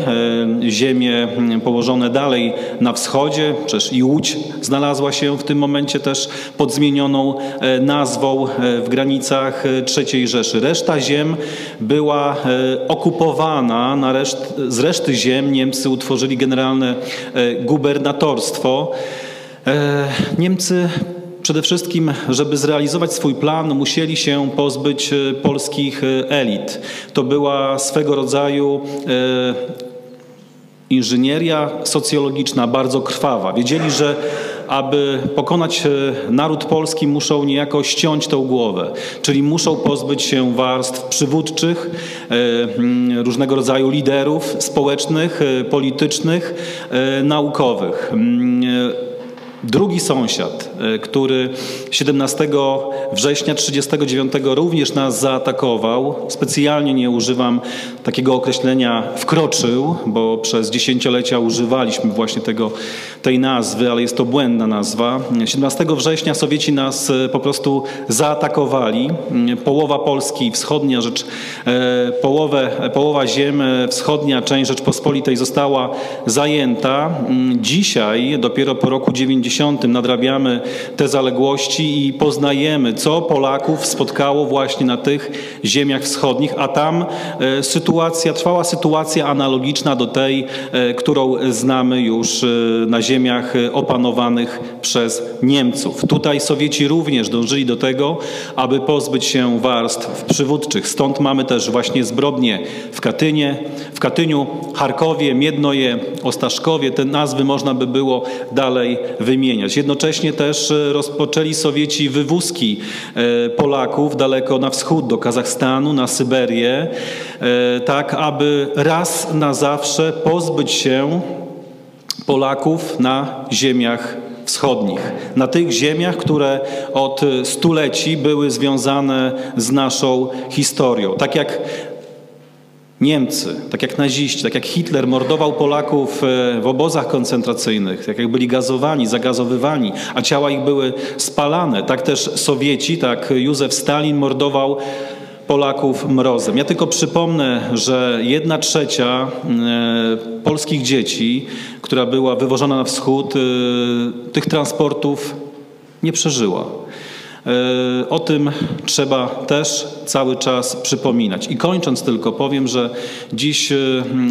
[SPEAKER 5] ziemie położone dalej na wschodzie, przecież i Łódź znalazła się w tym momencie też pod zmienioną nazwą w granicach III Rzeszy. Reszta ziem była okupowana na reszt, z reszty ziem Niemcy utworzyli generalne e, gubernatorstwo. E, Niemcy przede wszystkim, żeby zrealizować swój plan, musieli się pozbyć e, polskich elit. To była swego rodzaju inżynieria socjologiczna bardzo krwawa. Wiedzieli, że aby pokonać e, naród polski, muszą niejako ściąć tą głowę, czyli muszą pozbyć się warstw przywódczych, e, różnego rodzaju liderów społecznych, e, politycznych, naukowych. Mm, Drugi sąsiad, e, który 17 września 1939 również nas zaatakował, specjalnie nie używam takiego określenia wkroczył, bo przez dziesięciolecia używaliśmy właśnie tego, tej nazwy, ale jest to błędna nazwa. 17 września Sowieci nas e, po prostu zaatakowali. Połowa Polski, wschodnia rzecz, e, połowę, połowa ziem, wschodnia część Rzeczpospolitej została zajęta. Dzisiaj, dopiero po roku 90 nadrabiamy te zaległości i poznajemy, co Polaków spotkało właśnie na tych ziemiach wschodnich, a tam e, sytuacja, trwała sytuacja analogiczna do tej, e, którą znamy już e, na ziemiach opanowanych przez Niemców. Tutaj Sowieci również dążyli do tego, aby pozbyć się warstw przywódczych. Stąd mamy też właśnie zbrodnie w Katynie, w Katyniu, Charkowie, Miednoje, Ostaszkowie. Te nazwy można by było dalej wymienić wymieniać. Jednocześnie też e, rozpoczęli Sowieci wywózki e, Polaków daleko na wschód, do Kazachstanu, na Syberię, e, tak aby raz na zawsze pozbyć się Polaków na ziemiach wschodnich, na tych ziemiach, które od stuleci były związane z naszą historią. Tak jak Niemcy, tak jak naziści, tak jak Hitler mordował Polaków e, w obozach koncentracyjnych, tak jak byli gazowani, zagazowywani, a ciała ich były spalane, tak też Sowieci, tak Józef Stalin mordował Polaków mrozem. Ja tylko przypomnę, że jedna trzecia e, polskich dzieci, która była wywożona na wschód, e, tych transportów nie przeżyła. E, O tym trzeba też cały czas przypominać. I kończąc tylko powiem, że dziś e,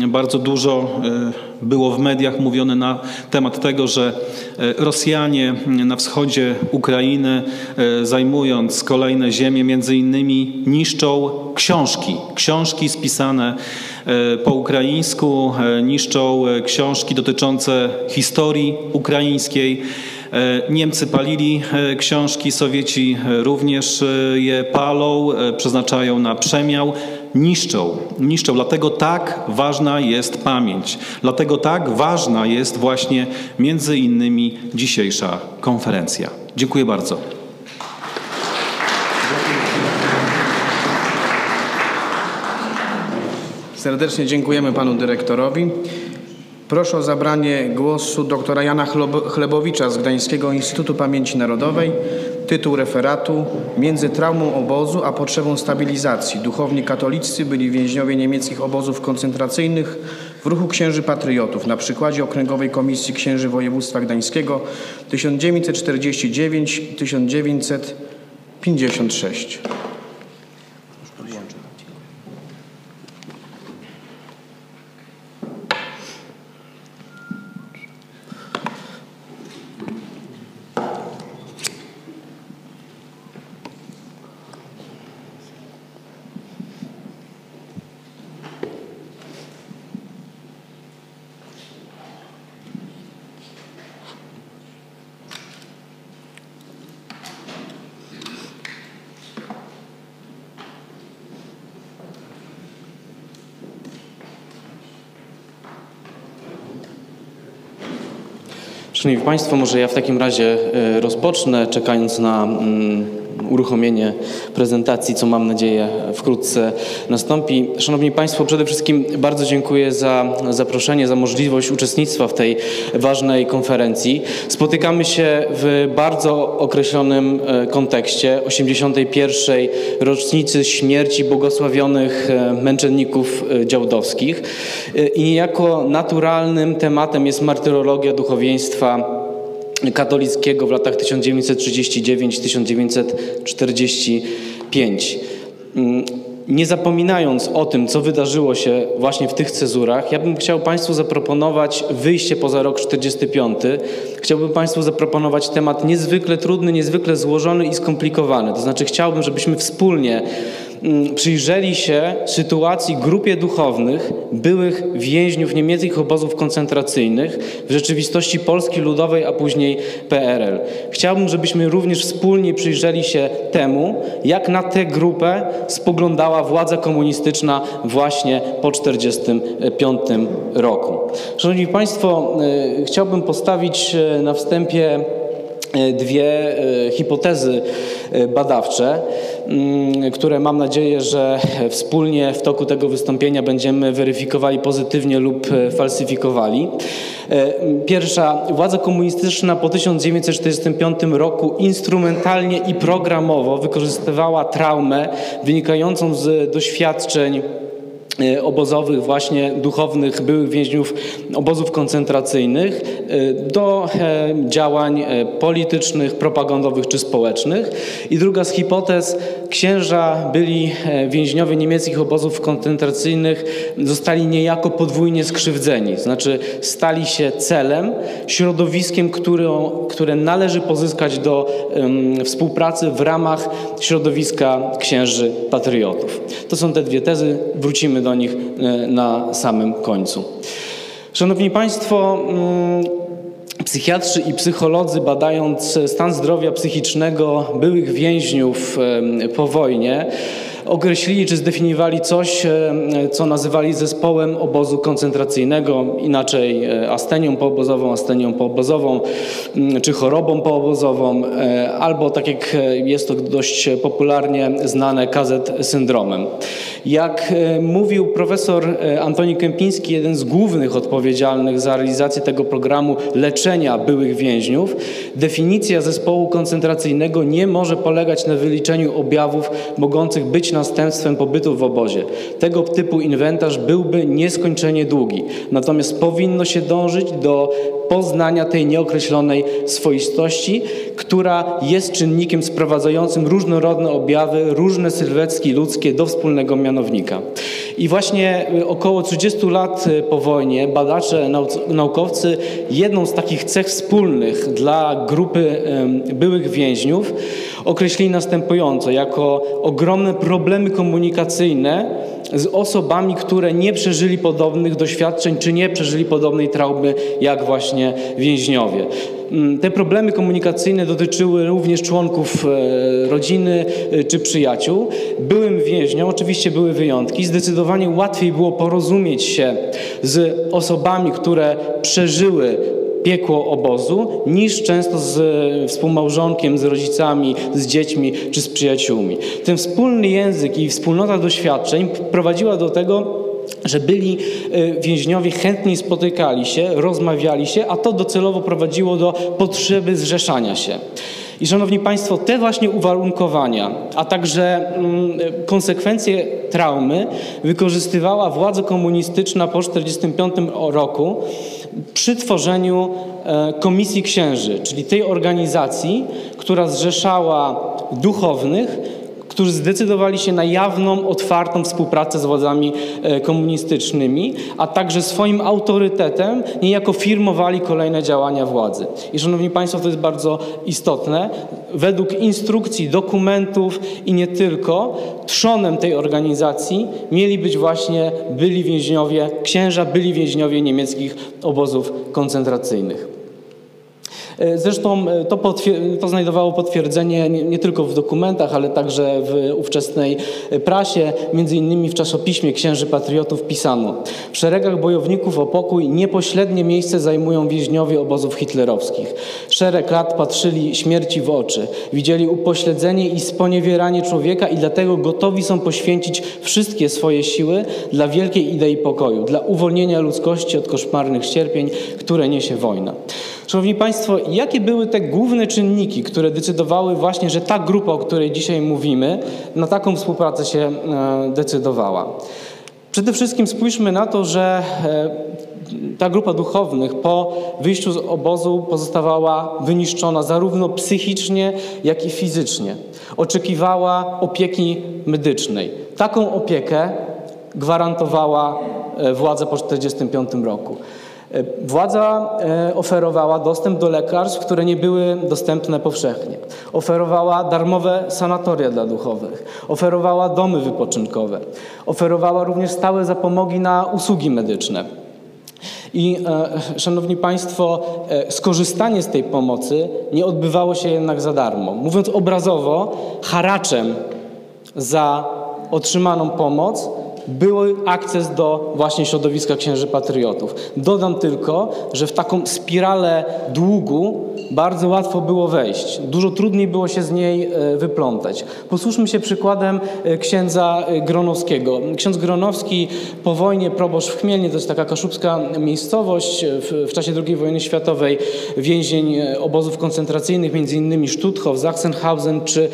[SPEAKER 5] bardzo dużo e, było w mediach mówione na temat tego, że Rosjanie na wschodzie Ukrainy, zajmując kolejne ziemie, między innymi niszczą książki, książki spisane po ukraińsku, niszczą książki dotyczące historii ukraińskiej. E, Niemcy palili e, książki, Sowieci e, również je palą, przeznaczają na przemiał, niszczą, niszczą. Dlatego tak ważna jest pamięć. Dlatego tak ważna jest właśnie między innymi dzisiejsza konferencja. Dziękuję bardzo.
[SPEAKER 2] Serdecznie dziękujemy panu dyrektorowi. Proszę o zabranie głosu doktora Jana Chlebowicza z Gdańskiego Instytutu Pamięci Narodowej. Tytuł referatu Między traumą obozu a potrzebą stabilizacji. Duchowni katolicy byli więźniowie niemieckich obozów koncentracyjnych w ruchu księży patriotów na przykładzie Okręgowej Komisji Księży Województwa Gdańskiego 1949-1956.
[SPEAKER 6] Szanowni Państwo, może ja w takim razie e, rozpocznę, czekając na mm, uruchomienie prezentacji, co mam nadzieję wkrótce nastąpi. Szanowni Państwo, przede wszystkim bardzo dziękuję za zaproszenie, za możliwość uczestnictwa w tej ważnej konferencji. Spotykamy się w bardzo określonym e, kontekście 81. rocznicy śmierci błogosławionych e, męczenników e, działdowskich i niejako naturalnym tematem jest martyrologia duchowieństwa katolickiego w latach 1939-1945. Mm, Nie zapominając o tym, co wydarzyło się właśnie w tych cezurach, ja bym chciał Państwu zaproponować wyjście poza rok 45. Chciałbym Państwu zaproponować temat niezwykle trudny, niezwykle złożony i skomplikowany. To znaczy chciałbym, żebyśmy wspólnie przyjrzeli się sytuacji grupie duchownych, byłych więźniów niemieckich obozów koncentracyjnych w rzeczywistości Polski Ludowej, a później PRL. Chciałbym, żebyśmy również wspólnie przyjrzeli się temu, jak na tę grupę spoglądała władza komunistyczna właśnie po 1945 roku. Szanowni Państwo, e, chciałbym postawić e, na wstępie dwie e, hipotezy e, badawcze, mm, które mam nadzieję, że wspólnie w toku tego wystąpienia będziemy weryfikowali pozytywnie lub e, falsyfikowali. E, Pierwsza, władza komunistyczna po 1945 roku instrumentalnie i programowo wykorzystywała traumę wynikającą z doświadczeń e, obozowych, właśnie duchownych byłych więźniów obozów koncentracyjnych e, do e, działań e, politycznych, propagandowych czy społecznych. I druga z hipotez, księża byli e, więźniowie niemieckich obozów koncentracyjnych, zostali niejako podwójnie skrzywdzeni, znaczy stali się celem, środowiskiem, którą, które należy pozyskać do em, współpracy w ramach środowiska księży patriotów. To są te dwie tezy, wrócimy do nich e, na samym końcu. Szanowni Państwo, mm, Psychiatrzy i psycholodzy badając stan zdrowia psychicznego byłych więźniów po wojnie określili czy zdefiniowali coś, e, co nazywali zespołem obozu koncentracyjnego, inaczej e, astenią poobozową, astenią poobozową, m, czy chorobą poobozową, e, albo tak jak jest to dość popularnie znane, KZ syndromem. Jak mówił profesor Antoni Kępiński, jeden z głównych odpowiedzialnych za realizację tego programu leczenia byłych więźniów, definicja zespołu koncentracyjnego nie może polegać na wyliczeniu objawów mogących być następstwem pobytu w obozie. Tego typu inwentarz byłby nieskończenie długi. Natomiast powinno się dążyć do poznania tej nieokreślonej swoistości, która jest czynnikiem sprowadzającym różnorodne objawy, różne sylwetki ludzkie do wspólnego mianownika. I właśnie y, około 30 lat y, po wojnie badacze, naukowcy jedną z takich cech wspólnych dla grupy byłych więźniów określili następująco jako ogromne problemy komunikacyjne z osobami, które nie przeżyli podobnych doświadczeń, czy nie przeżyli podobnej traumy jak właśnie więźniowie. Mm, Te problemy komunikacyjne dotyczyły również członków e, rodziny e, czy przyjaciół. Byłym więźniom, oczywiście były wyjątki, zdecydowanie łatwiej było porozumieć się z osobami, które przeżyły piekło obozu, niż często z e, współmałżonkiem, z rodzicami, z dziećmi czy z przyjaciółmi. Ten wspólny język i wspólnota doświadczeń prowadziła do tego, że byli e, więźniowie chętniej spotykali się, rozmawiali się, a to docelowo prowadziło do potrzeby zrzeszania się. I szanowni państwo, te właśnie uwarunkowania, a także mm, konsekwencje traumy wykorzystywała władza komunistyczna po 1945 roku przy tworzeniu e, Komisji Księży, czyli tej organizacji, która zrzeszała duchownych, którzy zdecydowali się na jawną, otwartą współpracę z władzami e, komunistycznymi, a także swoim autorytetem niejako firmowali kolejne działania władzy. I szanowni państwo, to jest bardzo istotne. Według instrukcji, dokumentów i nie tylko, trzonem tej organizacji mieli być właśnie byli więźniowie, księża, byli więźniowie niemieckich obozów koncentracyjnych. E, Zresztą e, to, to znajdowało potwierdzenie nie, nie tylko w dokumentach, ale także w ówczesnej e, prasie. Między innymi w czasopiśmie Księży Patriotów pisano W szeregach bojowników o pokój niepośrednie miejsce zajmują więźniowie obozów hitlerowskich. Szereg lat patrzyli śmierci w oczy. Widzieli upośledzenie i sponiewieranie człowieka i dlatego gotowi są poświęcić wszystkie swoje siły dla wielkiej idei pokoju, dla uwolnienia ludzkości od koszmarnych cierpień, które niesie wojna. Szanowni Państwo, jakie były te główne czynniki, które decydowały właśnie, że ta grupa, o której dzisiaj mówimy, na taką współpracę się e, decydowała? Przede wszystkim spójrzmy na to, że e, ta grupa duchownych po wyjściu z obozu pozostawała wyniszczona zarówno psychicznie, jak i fizycznie. Oczekiwała opieki medycznej. Taką opiekę gwarantowała e, władza po 1945 roku. E, Władza e, oferowała dostęp do lekarstw, które nie były dostępne powszechnie. Oferowała darmowe sanatoria dla duchowych. Oferowała domy wypoczynkowe. Oferowała również stałe zapomogi na usługi medyczne. I e, szanowni Państwo, skorzystanie z tej pomocy nie odbywało się jednak za darmo. Mówiąc obrazowo, haraczem za otrzymaną pomoc był akces do właśnie środowiska księży patriotów. Dodam tylko, że w taką spiralę długu bardzo łatwo było wejść. Dużo trudniej było się z niej e, wyplątać. Posłuchajmy się przykładem e, księdza e, Gronowskiego. Ksiądz Gronowski po wojnie, proboszcz w Chmielnie, to jest taka kaszubska miejscowość, w, w czasie II wojny światowej więzień obozów koncentracyjnych, innymi Stutthof, Sachsenhausen czy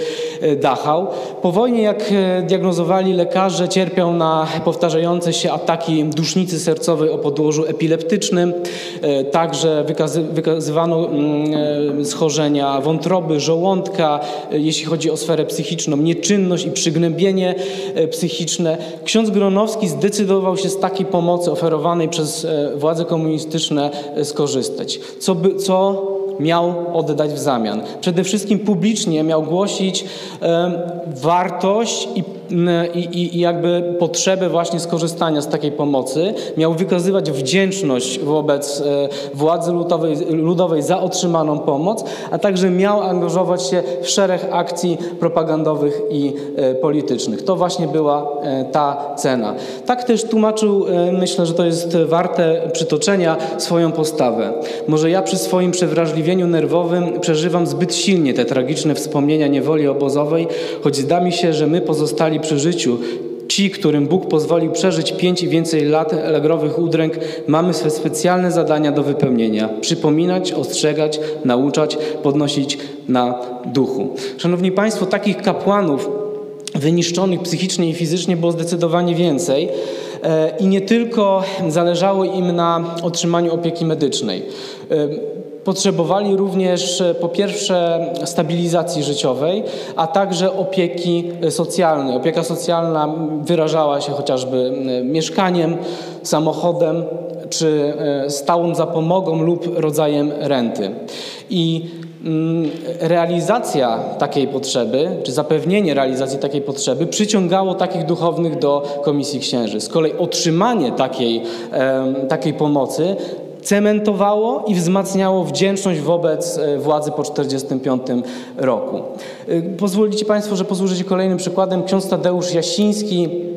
[SPEAKER 6] Dachau. Po wojnie, jak diagnozowali lekarze, cierpiał na powtarzające się ataki dusznicy sercowej o podłożu epileptycznym. E, Także wykazy, wykazywano mm, e, schorzenia wątroby, żołądka, e, jeśli chodzi o sferę psychiczną, nieczynność i przygnębienie psychiczne. Ksiądz Gronowski zdecydował się z takiej pomocy oferowanej przez władze komunistyczne skorzystać. Co, by, co miał oddać w zamian. Przede wszystkim publicznie miał głosić wartość i i, i, jakby potrzebę właśnie skorzystania z takiej pomocy, miał wykazywać wdzięczność wobec e, władzy ludowej, ludowej za otrzymaną pomoc, a także miał angażować się w szereg akcji propagandowych i e, politycznych. To właśnie była e, ta cena. Tak też tłumaczył, myślę, że to jest warte przytoczenia, swoją postawę. Może ja przy swoim przewrażliwieniu nerwowym przeżywam zbyt silnie te tragiczne wspomnienia niewoli obozowej, choć zda mi się, że my pozostali przy życiu, Ci, którym Bóg pozwolił przeżyć pięć i więcej lat legrowych udręk, mamy swe specjalne zadania do wypełnienia. Przypominać, ostrzegać, nauczać, podnosić na duchu. Szanowni Państwo, takich kapłanów wyniszczonych psychicznie i fizycznie było zdecydowanie więcej. E, I nie tylko zależało im na otrzymaniu opieki medycznej. E, potrzebowali również e, po pierwsze stabilizacji życiowej, a także opieki socjalnej. Opieka socjalna wyrażała się chociażby mieszkaniem, samochodem czy stałą zapomogą lub rodzajem renty. I realizacja takiej potrzeby, czy zapewnienie realizacji takiej potrzeby przyciągało takich duchownych do Komisji Księży. Z kolei otrzymanie takiej, takiej pomocy cementowało i wzmacniało wdzięczność wobec e, władzy po 1945 roku. E, pozwolicie Państwo, że posłużycie kolejnym przykładem. Ksiądz Tadeusz Jasiński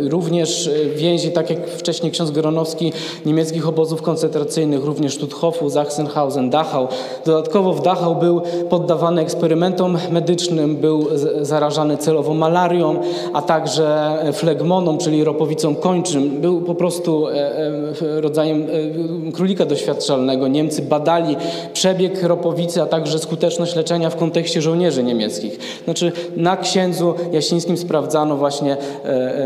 [SPEAKER 6] również więzi, tak jak wcześniej ksiądz Goronowski, niemieckich obozów koncentracyjnych, również Stutthofu, Sachsenhausen, Dachau. Dodatkowo w Dachau był poddawany eksperymentom medycznym, był zarażany celowo malarią, a także flegmoną, czyli ropowicą kończym. Był po prostu e, rodzajem królika doświadczalnego. Niemcy badali przebieg ropowicy, a także skuteczność leczenia w kontekście żołnierzy niemieckich. Znaczy na księdzu Jasińskim sprawdzano właśnie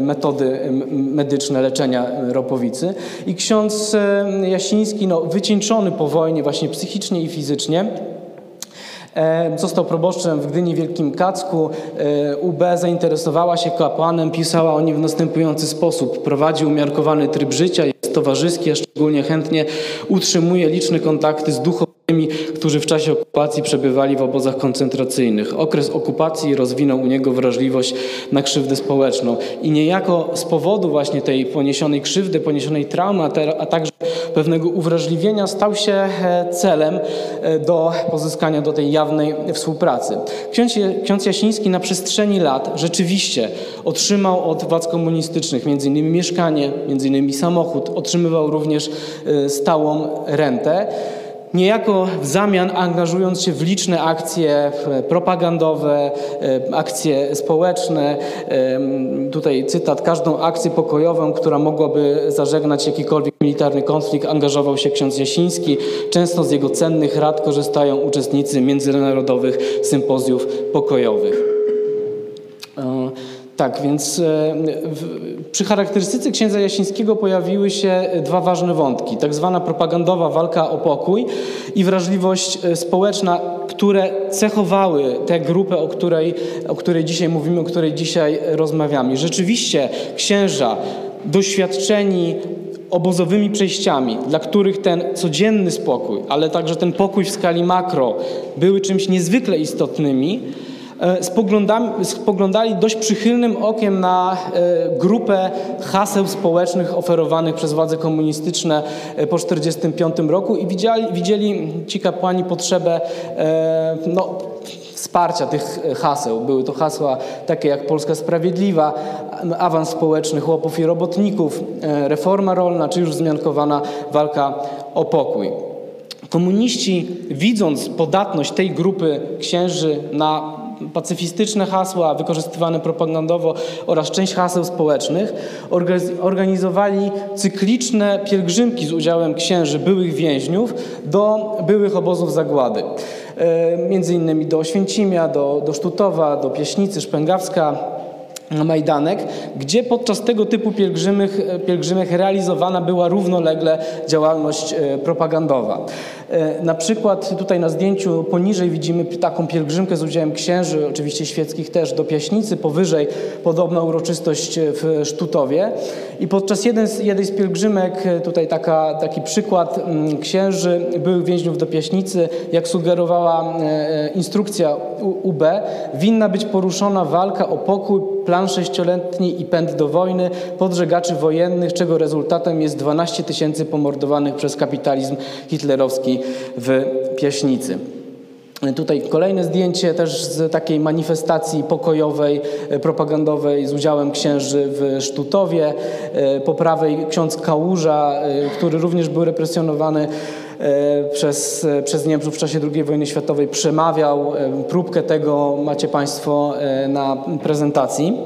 [SPEAKER 6] metody medyczne leczenia ropowicy. I ksiądz Jasiński, no, wycieńczony po wojnie właśnie psychicznie i fizycznie, Został proboszczem w Gdyni Wielkim Kacku. UB zainteresowała się kapłanem, pisała o nim w następujący sposób. Prowadzi umiarkowany tryb życia, jest towarzyski, a szczególnie chętnie utrzymuje liczne kontakty z duchownymi którzy w czasie okupacji przebywali w obozach koncentracyjnych. Okres okupacji rozwinął u niego wrażliwość na krzywdę społeczną i niejako z powodu właśnie tej poniesionej krzywdy, poniesionej traumy, a także pewnego uwrażliwienia stał się e, celem e, do pozyskania do tej jawnej współpracy. Ksiądz, ksiądz Jasiński na przestrzeni lat rzeczywiście otrzymał od władz komunistycznych m.in. mieszkanie, m.in. samochód, otrzymywał również e, stałą rentę niejako w zamian angażując się w liczne akcje propagandowe, e, akcje społeczne. Tutaj cytat, każdą akcję pokojową, która mogłaby zażegnać jakikolwiek militarny konflikt, angażował się ksiądz Jasiński. Często z jego cennych rad korzystają uczestnicy międzynarodowych sympozjów pokojowych. Tak, więc e, przy charakterystyce księdza Jasińskiego pojawiły się dwa ważne wątki. Tak zwana propagandowa walka o pokój i wrażliwość e, społeczna, które cechowały tę grupę, o której, o której dzisiaj mówimy, o której dzisiaj rozmawiamy. Rzeczywiście księża doświadczeni obozowymi przejściami, dla których ten codzienny spokój, ale także ten pokój w skali makro były czymś niezwykle istotnymi, spoglądali dość przychylnym okiem na e, grupę haseł społecznych oferowanych przez władze komunistyczne e, po 1945 roku i widzieli, widzieli ci kapłani potrzebę no, wsparcia tych haseł. Były to hasła takie jak Polska Sprawiedliwa, awans społeczny chłopów i robotników, reforma rolna, czy już wzmiankowana walka o pokój. Komuniści, widząc podatność tej grupy księży na pacyfistyczne hasła wykorzystywane propagandowo oraz część haseł społecznych, organizowali cykliczne pielgrzymki z udziałem księży byłych więźniów do byłych obozów zagłady. E, między innymi do Oświęcimia, do, do Sztutowa, do Pieśnicy, Szpęgawska, Majdanek, gdzie podczas tego typu pielgrzymek, pielgrzymek realizowana była równolegle działalność e, propagandowa. E, Na przykład tutaj na zdjęciu poniżej widzimy taką pielgrzymkę z udziałem księży, oczywiście świeckich też, do Piaśnicy, powyżej podobna uroczystość w Sztutowie. I podczas jeden z, jednej z pielgrzymek, e, tutaj taka, taki przykład mm, księży, byłych więźniów do Piaśnicy, jak sugerowała e, instrukcja UB, winna być poruszona walka o pokój, plan sześcioletni i pęd do wojny, podżegaczy wojennych, czego rezultatem jest 12 tysięcy pomordowanych przez kapitalizm hitlerowski w Piaśnicy. Tutaj kolejne zdjęcie też z takiej manifestacji pokojowej, e, propagandowej z udziałem księży w Sztutowie. E, Po prawej ksiądz Kałuża, e, który również był represjonowany przez, e, przez Niemców w czasie II wojny światowej, przemawiał. E, Próbkę tego macie Państwo e, na prezentacji.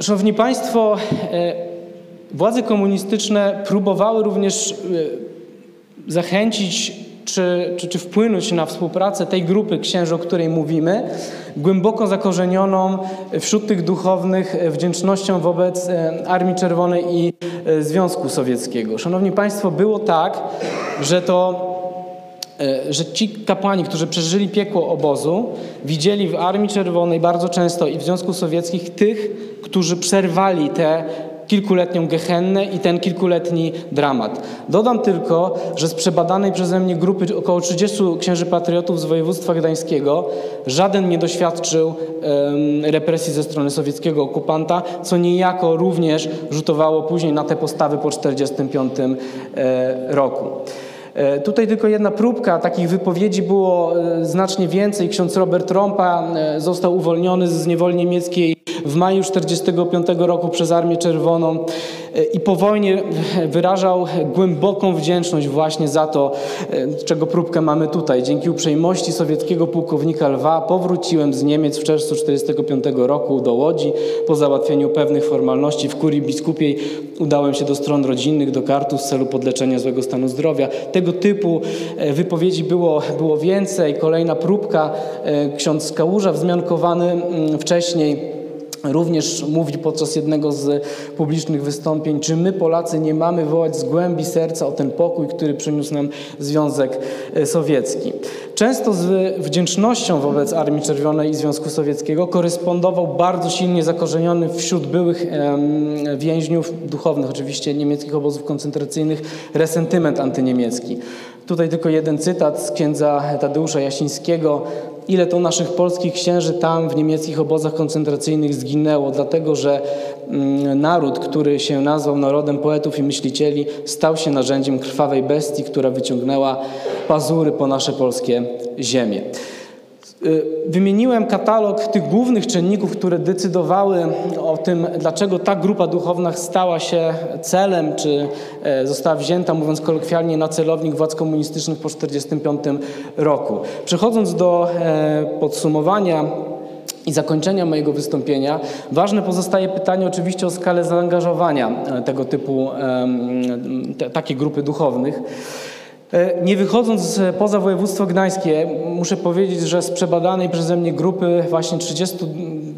[SPEAKER 6] Szanowni Państwo, e, władze komunistyczne próbowały również e, zachęcić czy, czy, czy wpłynąć na współpracę tej grupy księży, o której mówimy, głęboko zakorzenioną wśród tych duchownych wdzięcznością wobec e, Armii Czerwonej i e, Związku Sowieckiego. Szanowni Państwo, było tak, że to e, że ci kapłani, którzy przeżyli piekło obozu, widzieli w Armii Czerwonej bardzo często i w Związku Sowieckim tych, którzy przerwali tę kilkuletnią gehennę i ten kilkuletni dramat. Dodam tylko, że z przebadanej przeze mnie grupy około 30 księży patriotów z województwa gdańskiego żaden nie doświadczył em, represji ze strony sowieckiego okupanta, co niejako również rzutowało później na te postawy po 1945 e, roku. E, Tutaj tylko jedna próbka, takich wypowiedzi było e, znacznie więcej. Ksiądz Robert Trompa e, został uwolniony z niewoli niemieckiej w maju 1945 roku przez Armię Czerwoną i po wojnie wyrażał głęboką wdzięczność właśnie za to, e, czego próbkę mamy tutaj. Dzięki uprzejmości sowieckiego pułkownika Lwa powróciłem z Niemiec w czerwcu 1945 roku do Łodzi. Po załatwieniu pewnych formalności w kurii biskupiej udałem się do stron rodzinnych, do kartów w celu podleczenia złego stanu zdrowia. Tego typu e, wypowiedzi było, było więcej. Kolejna próbka, e, ksiądz Kałuża wzmiankowany mm, wcześniej również mówi podczas jednego z publicznych wystąpień, czy my Polacy nie mamy wołać z głębi serca o ten pokój, który przyniósł nam Związek e, Sowiecki. Często z wdzięcznością wobec Armii Czerwonej i Związku Sowieckiego korespondował bardzo silnie zakorzeniony wśród byłych więźniów duchownych, oczywiście niemieckich obozów koncentracyjnych, resentyment antyniemiecki. Tutaj tylko jeden cytat z księdza Tadeusza Jasińskiego. Ile to naszych polskich księży tam w niemieckich obozach koncentracyjnych zginęło, dlatego że mm, naród, który się nazwał narodem poetów i myślicieli, stał się narzędziem krwawej bestii, która wyciągnęła pazury po nasze polskie ziemie. Y, Wymieniłem katalog tych głównych czynników, które decydowały o tym, dlaczego ta grupa duchowna stała się celem, czy e, została wzięta, mówiąc kolokwialnie, na celownik władz komunistycznych po 1945 roku. Przechodząc do e, podsumowania i zakończenia mojego wystąpienia, ważne pozostaje pytanie oczywiście o skalę zaangażowania e, tego typu, te, takiej grupy duchownych. E, Nie wychodząc e, poza województwo gdańskie, muszę powiedzieć, że z przebadanej przeze mnie grupy właśnie 30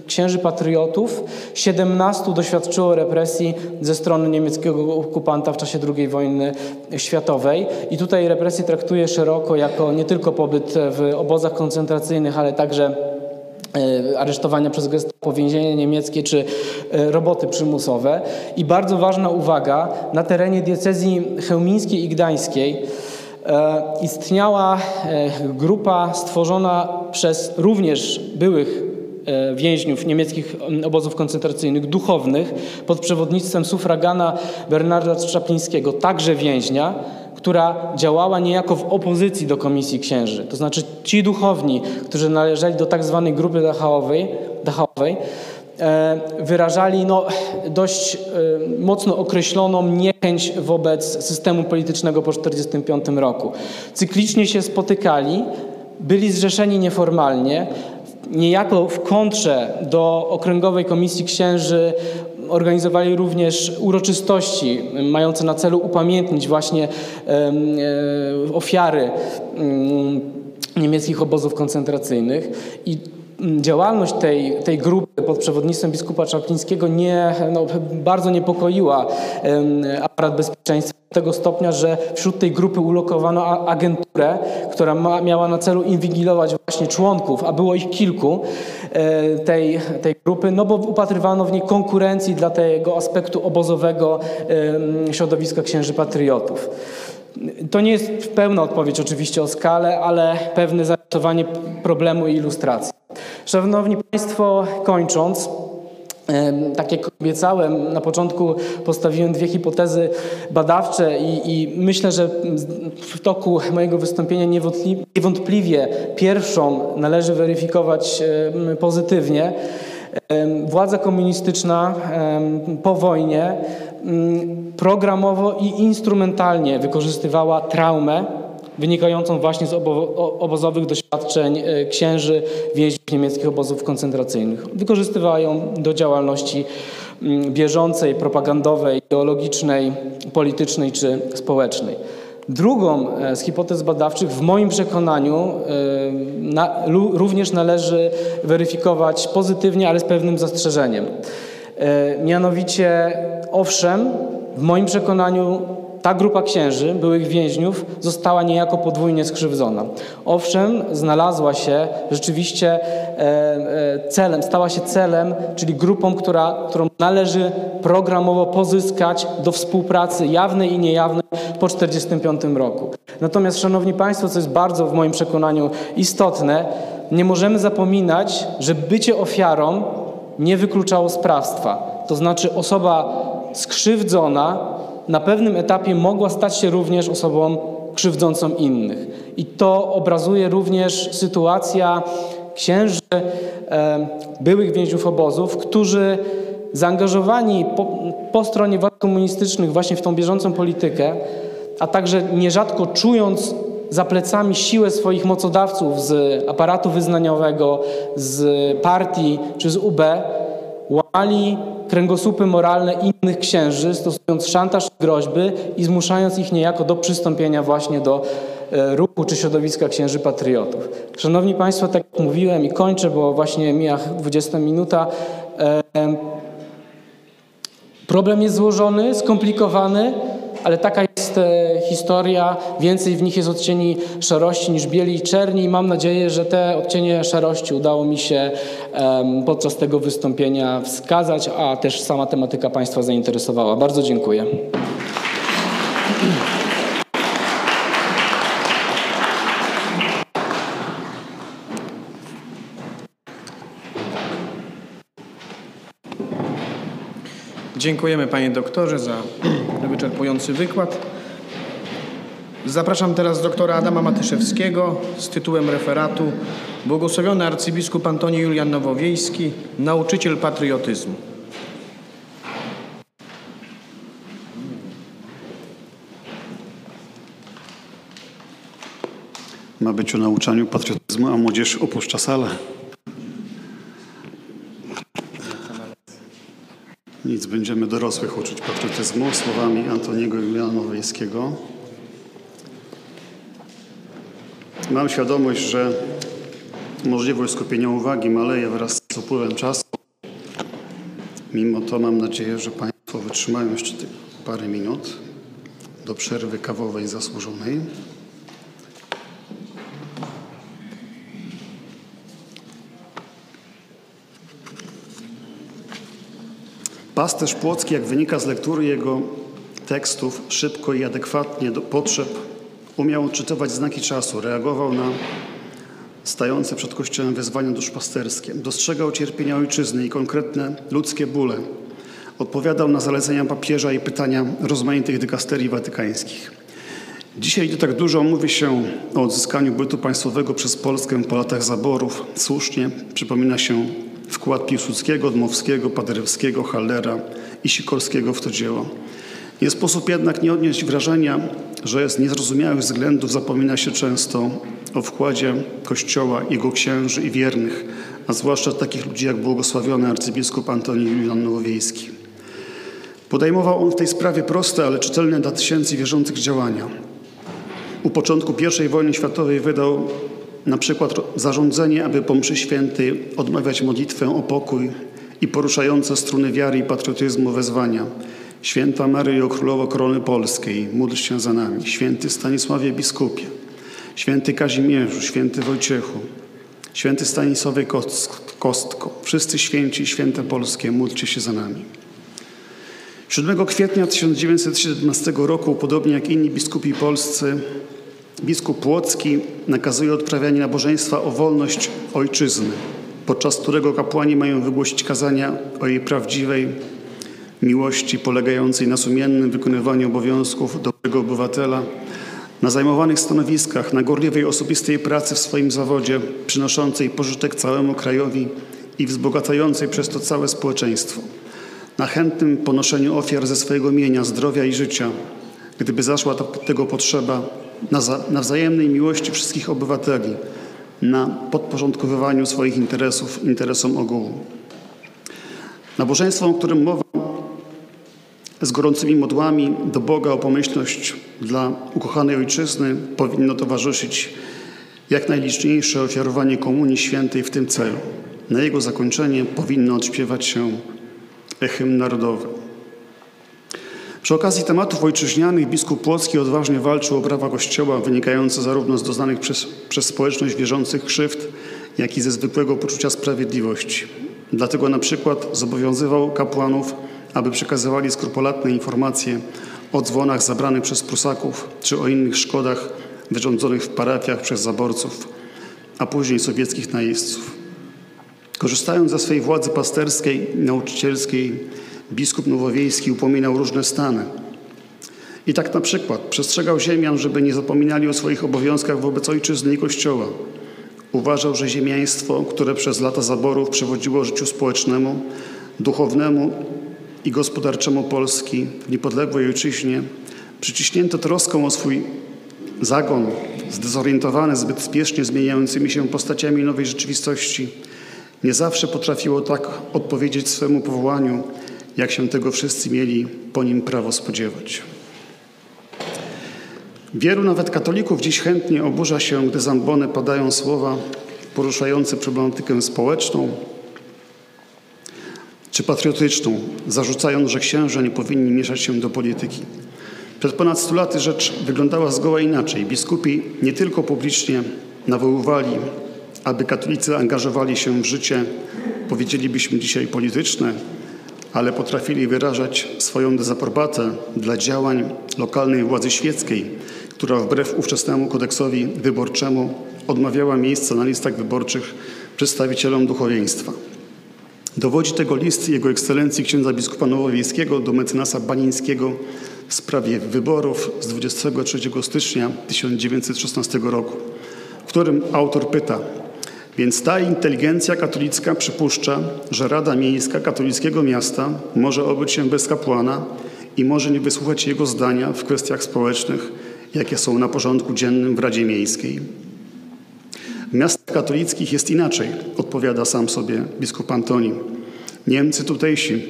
[SPEAKER 6] księży patriotów, 17 doświadczyło represji ze strony niemieckiego okupanta w czasie II wojny światowej. I tutaj represję traktuję szeroko jako nie tylko pobyt w obozach koncentracyjnych, ale także e, aresztowania przez gestapo, więzienie niemieckie czy roboty przymusowe. I bardzo ważna uwaga, na terenie diecezji chełmińskiej i gdańskiej istniała e, grupa stworzona przez również byłych e, więźniów niemieckich obozów koncentracyjnych, duchownych, pod przewodnictwem sufragana Bernarda Czaplińskiego, także więźnia, która działała niejako w opozycji do Komisji Księży. To znaczy ci duchowni, którzy należeli do tak zwanej grupy Dachaowej, e, wyrażali no, dość e, mocno określoną niechęć wobec systemu politycznego po 1945 roku. Cyklicznie się spotykali, byli zrzeszeni nieformalnie, niejako w kontrze do Okręgowej Komisji Księży organizowali również uroczystości mające na celu upamiętnić właśnie e, ofiary mm, niemieckich obozów koncentracyjnych i działalność tej, tej grupy pod przewodnictwem biskupa Czaplińskiego nie, no, bardzo niepokoiła aparat bezpieczeństwa do tego stopnia, że wśród tej grupy ulokowano agenturę, która ma, miała na celu inwigilować właśnie członków, a było ich kilku e, tej, tej grupy, no bo upatrywano w niej konkurencji dla tego aspektu obozowego środowiska księży patriotów. To nie jest pełna odpowiedź oczywiście o skalę, ale pewne zarysowanie problemu i ilustracji. Szanowni Państwo, kończąc, tak jak obiecałem, na początku postawiłem dwie hipotezy badawcze i, i myślę, że w toku mojego wystąpienia niewątpli- niewątpliwie pierwszą należy weryfikować pozytywnie. Władza komunistyczna po wojnie programowo i instrumentalnie wykorzystywała traumę wynikającą właśnie z obo- obozowych doświadczeń e, księży więźniów niemieckich obozów koncentracyjnych. Wykorzystywała ją do działalności mm, bieżącej, propagandowej, ideologicznej, politycznej czy społecznej. Drugą e, z hipotez badawczych w moim przekonaniu e, na, również należy weryfikować pozytywnie, ale z pewnym zastrzeżeniem. Mianowicie, owszem, w moim przekonaniu ta grupa księży, byłych więźniów, została niejako podwójnie skrzywdzona. Owszem, znalazła się rzeczywiście e, e, celem, stała się celem, czyli grupą, która, którą należy programowo pozyskać do współpracy jawnej i niejawnej po 1945 roku. Natomiast, Szanowni Państwo, co jest bardzo w moim przekonaniu istotne, nie możemy zapominać, że bycie ofiarą nie wykluczało sprawstwa. To znaczy osoba skrzywdzona na pewnym etapie mogła stać się również osobą krzywdzącą innych. I to obrazuje również sytuacja księży, e, byłych więźniów obozów, którzy zaangażowani po, po stronie władz komunistycznych właśnie w tą bieżącą politykę, a także nierzadko czując za plecami siłę swoich mocodawców z aparatu wyznaniowego, z partii czy z UB, łamali kręgosłupy moralne innych księży, stosując szantaż i groźby i zmuszając ich niejako do przystąpienia właśnie do e, ruchu czy środowiska księży patriotów. Szanowni Państwo, tak jak mówiłem i kończę, bo właśnie mija 20 minuta, Problem jest złożony, skomplikowany, ale taka jest e, historia. Więcej w nich jest odcieni szarości niż bieli i czerni. I mam nadzieję, że te odcienie szarości udało mi się podczas tego wystąpienia wskazać, a też sama tematyka Państwa zainteresowała. Bardzo dziękuję.
[SPEAKER 2] Dziękujemy panie doktorze za <clears throat> wyczerpujący wykład. Zapraszam teraz doktora Adama Matyszewskiego z tytułem referatu Błogosławiony arcybiskup Antoni Julian Nowowiejski, nauczyciel patriotyzmu.
[SPEAKER 7] Ma być o nauczaniu patriotyzmu, a młodzież opuszcza salę. Nic, będziemy dorosłych uczyć patriotyzmu słowami Antoniego Juliana Nowowiejskiego. Mam świadomość, że możliwość skupienia uwagi maleje wraz z upływem czasu. Mimo to mam nadzieję, że Państwo wytrzymają jeszcze parę minut do przerwy kawowej zasłużonej. Pasterz Płocki, jak wynika z lektury jego tekstów, szybko i adekwatnie do potrzeb umiał odczytywać znaki czasu, reagował na stające przed Kościołem wezwania duszpasterskie, dostrzegał cierpienia ojczyzny i konkretne ludzkie bóle, odpowiadał na zalecenia papieża i pytania rozmaitych dykasterii watykańskich. Dzisiaj, gdy tak dużo mówi się o odzyskaniu bytu państwowego przez Polskę po latach zaborów, słusznie przypomina się wkład Piłsudskiego, Dmowskiego, Paderewskiego, Hallera i Sikorskiego w to dzieło. Nie sposób jednak nie odnieść wrażenia, że z niezrozumiałych względów zapomina się często o wkładzie Kościoła, jego księży i wiernych, a zwłaszcza takich ludzi jak błogosławiony arcybiskup Antoni Julian Nowowiejski. Podejmował on w tej sprawie proste, ale czytelne dla tysięcy wierzących działania. U początku I wojny światowej wydał na przykład zarządzenie, aby po mszy świętej odmawiać modlitwę o pokój i poruszające struny wiary i patriotyzmu wezwania. Święta Maryjo Królowo Korony Polskiej, módl się za nami. Święty Stanisławie Biskupie, Święty Kazimierzu, Święty Wojciechu, Święty Stanisławie Kostko, wszyscy święci, święte polskie, módlcie się za nami. 7 kwietnia 1917 roku, podobnie jak inni biskupi polscy, biskup Płocki nakazuje odprawianie nabożeństwa o wolność ojczyzny, podczas którego kapłani mają wygłosić kazania o jej prawdziwej miłości polegającej na sumiennym wykonywaniu obowiązków dobrego obywatela, na zajmowanych stanowiskach, na gorliwej osobistej pracy w swoim zawodzie, przynoszącej pożytek całemu krajowi i wzbogacającej przez to całe społeczeństwo, na chętnym ponoszeniu ofiar ze swojego mienia, zdrowia i życia, gdyby zaszła to, tego potrzeba, na, za, na wzajemnej miłości wszystkich obywateli, na podporządkowywaniu swoich interesów interesom ogółu. Nabożeństwo, o którym mowa, z gorącymi modłami do Boga o pomyślność dla ukochanej ojczyzny powinno towarzyszyć jak najliczniejsze ofiarowanie Komunii Świętej w tym celu. Na jego zakończenie powinno odśpiewać się hymn narodowy. Przy okazji tematów ojczyźnianych biskup Płocki odważnie walczył o prawa Kościoła wynikające zarówno z doznanych przez, przez społeczność wierzących krzywd, jak i ze zwykłego poczucia sprawiedliwości. Dlatego na przykład zobowiązywał kapłanów, aby przekazywali skrupulatne informacje o dzwonach zabranych przez Prusaków czy o innych szkodach wyrządzonych w parafiach przez zaborców, a później sowieckich najeźdźców. Korzystając ze swej władzy pasterskiej nauczycielskiej, biskup nowowiejski upominał różne stany. I tak na przykład przestrzegał ziemian, żeby nie zapominali o swoich obowiązkach wobec ojczyzny i Kościoła. Uważał, że ziemiaństwo, które przez lata zaborów przewodziło życiu społecznemu, duchownemu i gospodarczemu Polski w niepodległej ojczyźnie, przyciśnięto troską o swój zagon, zdezorientowany zbyt spiesznie zmieniającymi się postaciami nowej rzeczywistości, nie zawsze potrafiło tak odpowiedzieć swemu powołaniu, jak się tego wszyscy mieli po nim prawo spodziewać. Wielu nawet katolików dziś chętnie oburza się, gdy z ambony padają słowa poruszające problematykę społeczną czy patriotyczną, zarzucając, że księża nie powinni mieszać się do polityki. Przed ponad 100 laty rzecz wyglądała zgoła inaczej. Biskupi nie tylko publicznie nawoływali, aby katolicy angażowali się w życie, powiedzielibyśmy dzisiaj polityczne, ale potrafili wyrażać swoją dezaprobatę dla działań lokalnej władzy świeckiej, która wbrew ówczesnemu kodeksowi wyborczemu odmawiała miejsca na listach wyborczych przedstawicielom duchowieństwa. Dowodzi tego list Jego Ekscelencji księdza biskupa Nowowiejskiego do mecenasa Banińskiego w sprawie wyborów z 23 stycznia 1916 roku, w którym autor pyta, więc ta inteligencja katolicka przypuszcza, że Rada Miejska katolickiego miasta może obyć się bez kapłana i może nie wysłuchać jego zdania w kwestiach społecznych, jakie są na porządku dziennym w Radzie Miejskiej. W miastach katolickich jest inaczej, odpowiada sam sobie biskup Antoni. Niemcy tutejsi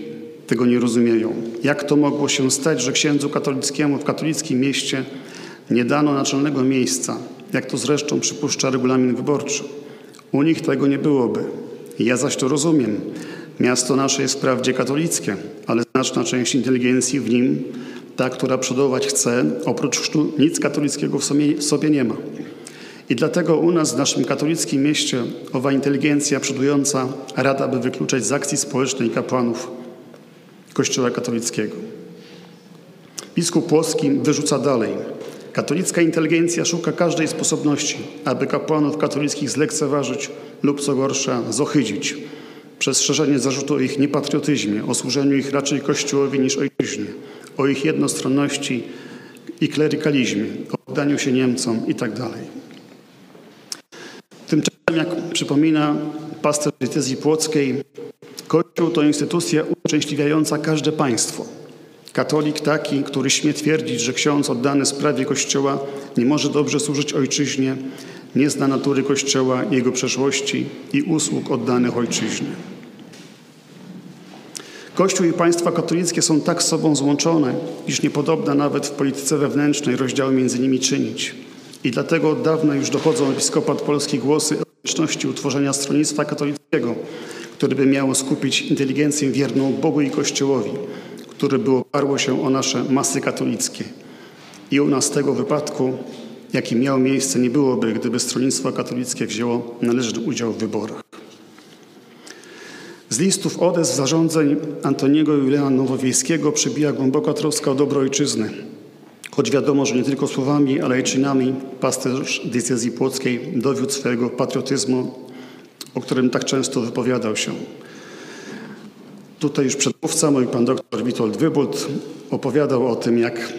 [SPEAKER 7] tego nie rozumieją. Jak to mogło się stać, że księdzu katolickiemu w katolickim mieście nie dano naczelnego miejsca, jak to zresztą przypuszcza regulamin wyborczy? U nich tego nie byłoby. Ja zaś to rozumiem. Miasto nasze jest wprawdzie katolickie, ale znaczna część inteligencji w nim, ta, która przodować chce, oprócz chrztu nic katolickiego w sobie, w sobie nie ma. I dlatego u nas w naszym katolickim mieście owa inteligencja przodująca rada, by wykluczać z akcji społecznej kapłanów Kościoła katolickiego. Biskup Płoski wyrzuca dalej. Katolicka inteligencja szuka każdej sposobności, aby kapłanów katolickich zlekceważyć lub co gorsza zohydzić przez szerzenie zarzutu o ich niepatriotyzmie, o służeniu ich raczej Kościołowi niż ojczyźnie, o ich jednostronności i klerykalizmie, o oddaniu się Niemcom itd. Tymczasem, jak przypomina pastor diecezji płockiej, Kościół to instytucja uszczęśliwiająca każde państwo. Katolik taki, który śmie twierdzić, że ksiądz oddany sprawie Kościoła nie może dobrze służyć ojczyźnie, nie zna natury Kościoła, jego przeszłości i usług oddanych ojczyźnie. Kościół i państwa katolickie są tak z sobą złączone, iż niepodobna nawet w polityce wewnętrznej rozdziału między nimi czynić. I dlatego od dawna już dochodzą episkopat polski głosy o konieczności utworzenia stronnictwa katolickiego, które by miało skupić inteligencję wierną Bogu i Kościołowi, które by oparło się o nasze masy katolickie. I u nas tego wypadku, jaki miał miejsce, nie byłoby, gdyby stronnictwo katolickie wzięło należny udział w wyborach. Z listów odes zarządzeń Antoniego Juliana Nowowiejskiego przybija głęboka troska o dobro ojczyzny. Choć wiadomo, że nie tylko słowami, ale i czynami pasterz diecezji płockiej dowiódł swojego patriotyzmu, o którym tak często wypowiadał się. Tutaj już przedmówca, mój pan doktor Witold Wybult opowiadał o tym, jak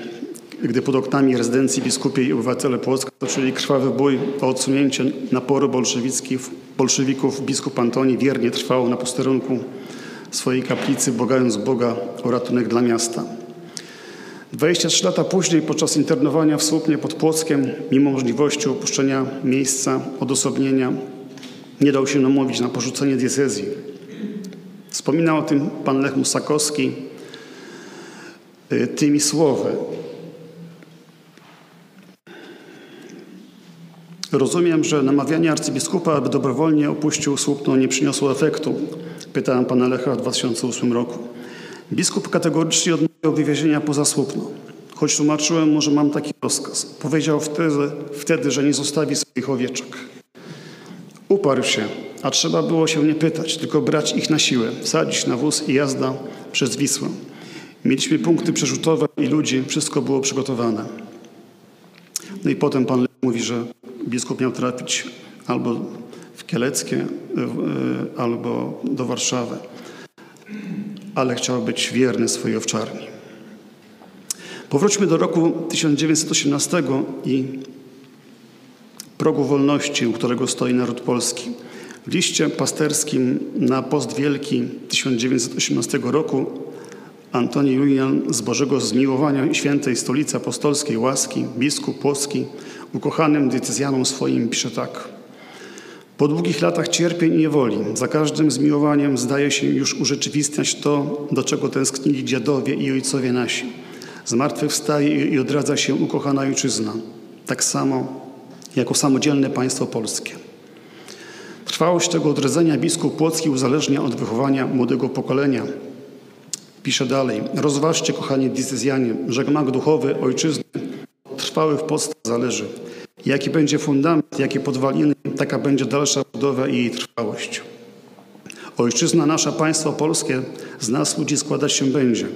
[SPEAKER 7] gdy pod oknami rezydencji biskupiej i obywatele Płocka toczyli krwawy bój o odsunięcie naporu bolszewickich, bolszewików, biskup Antoni wiernie trwał na posterunku swojej kaplicy, błagając Boga o ratunek dla miasta. 23 lata później, podczas internowania w Słupnie pod Płockiem, mimo możliwości opuszczenia miejsca odosobnienia, nie dał się namówić na porzucenie diecezji. Wspominał o tym pan Lech Musakowski y, tymi słowy. Rozumiem, że namawianie arcybiskupa, aby dobrowolnie opuścił Słupno nie przyniosło efektu. Pytałem pana Lecha w 2008 roku. Biskup kategorycznie odmawiał wywiezienia poza Słupno. Choć tłumaczyłem mu, że mam taki rozkaz. Powiedział wtedy, wtedy, że nie zostawi swoich owieczek. Uparł się, a trzeba było się nie pytać, tylko brać ich na siłę, wsadzić na wóz i jazda przez Wisłę. Mieliśmy punkty przerzutowe i ludzi, wszystko było przygotowane. No i potem pan mówi, że biskup miał trafić albo w Kieleckie, y, y, albo do Warszawy, ale chciał być wierny swojej owczarni. Powróćmy do roku 1918 i progu wolności, u którego stoi naród polski. W liście pasterskim na post wielki 1918 roku Antoni Julian z Bożego Zmiłowania Świętej Stolicy Apostolskiej Łaski, biskup Płocki, ukochanym decyzjanom swoim pisze tak. Po długich latach cierpień i niewoli, za każdym zmiłowaniem zdaje się już urzeczywistniać to, do czego tęsknili dziadowie i ojcowie nasi. Zmartwychwstaje i odradza się ukochana ojczyzna, tak samo jako samodzielne państwo polskie. Trwałość tego odrodzenia biskup Płocki uzależnia od wychowania młodego pokolenia. Pisze dalej, rozważcie, kochani diecezjanie, że gmach duchowy ojczyzny trwały w Polsce zależy. Jaki będzie fundament, jakie podwaliny, taka będzie dalsza budowa i jej trwałość. Ojczyzna nasza, państwo polskie, z nas ludzi składać się będzie.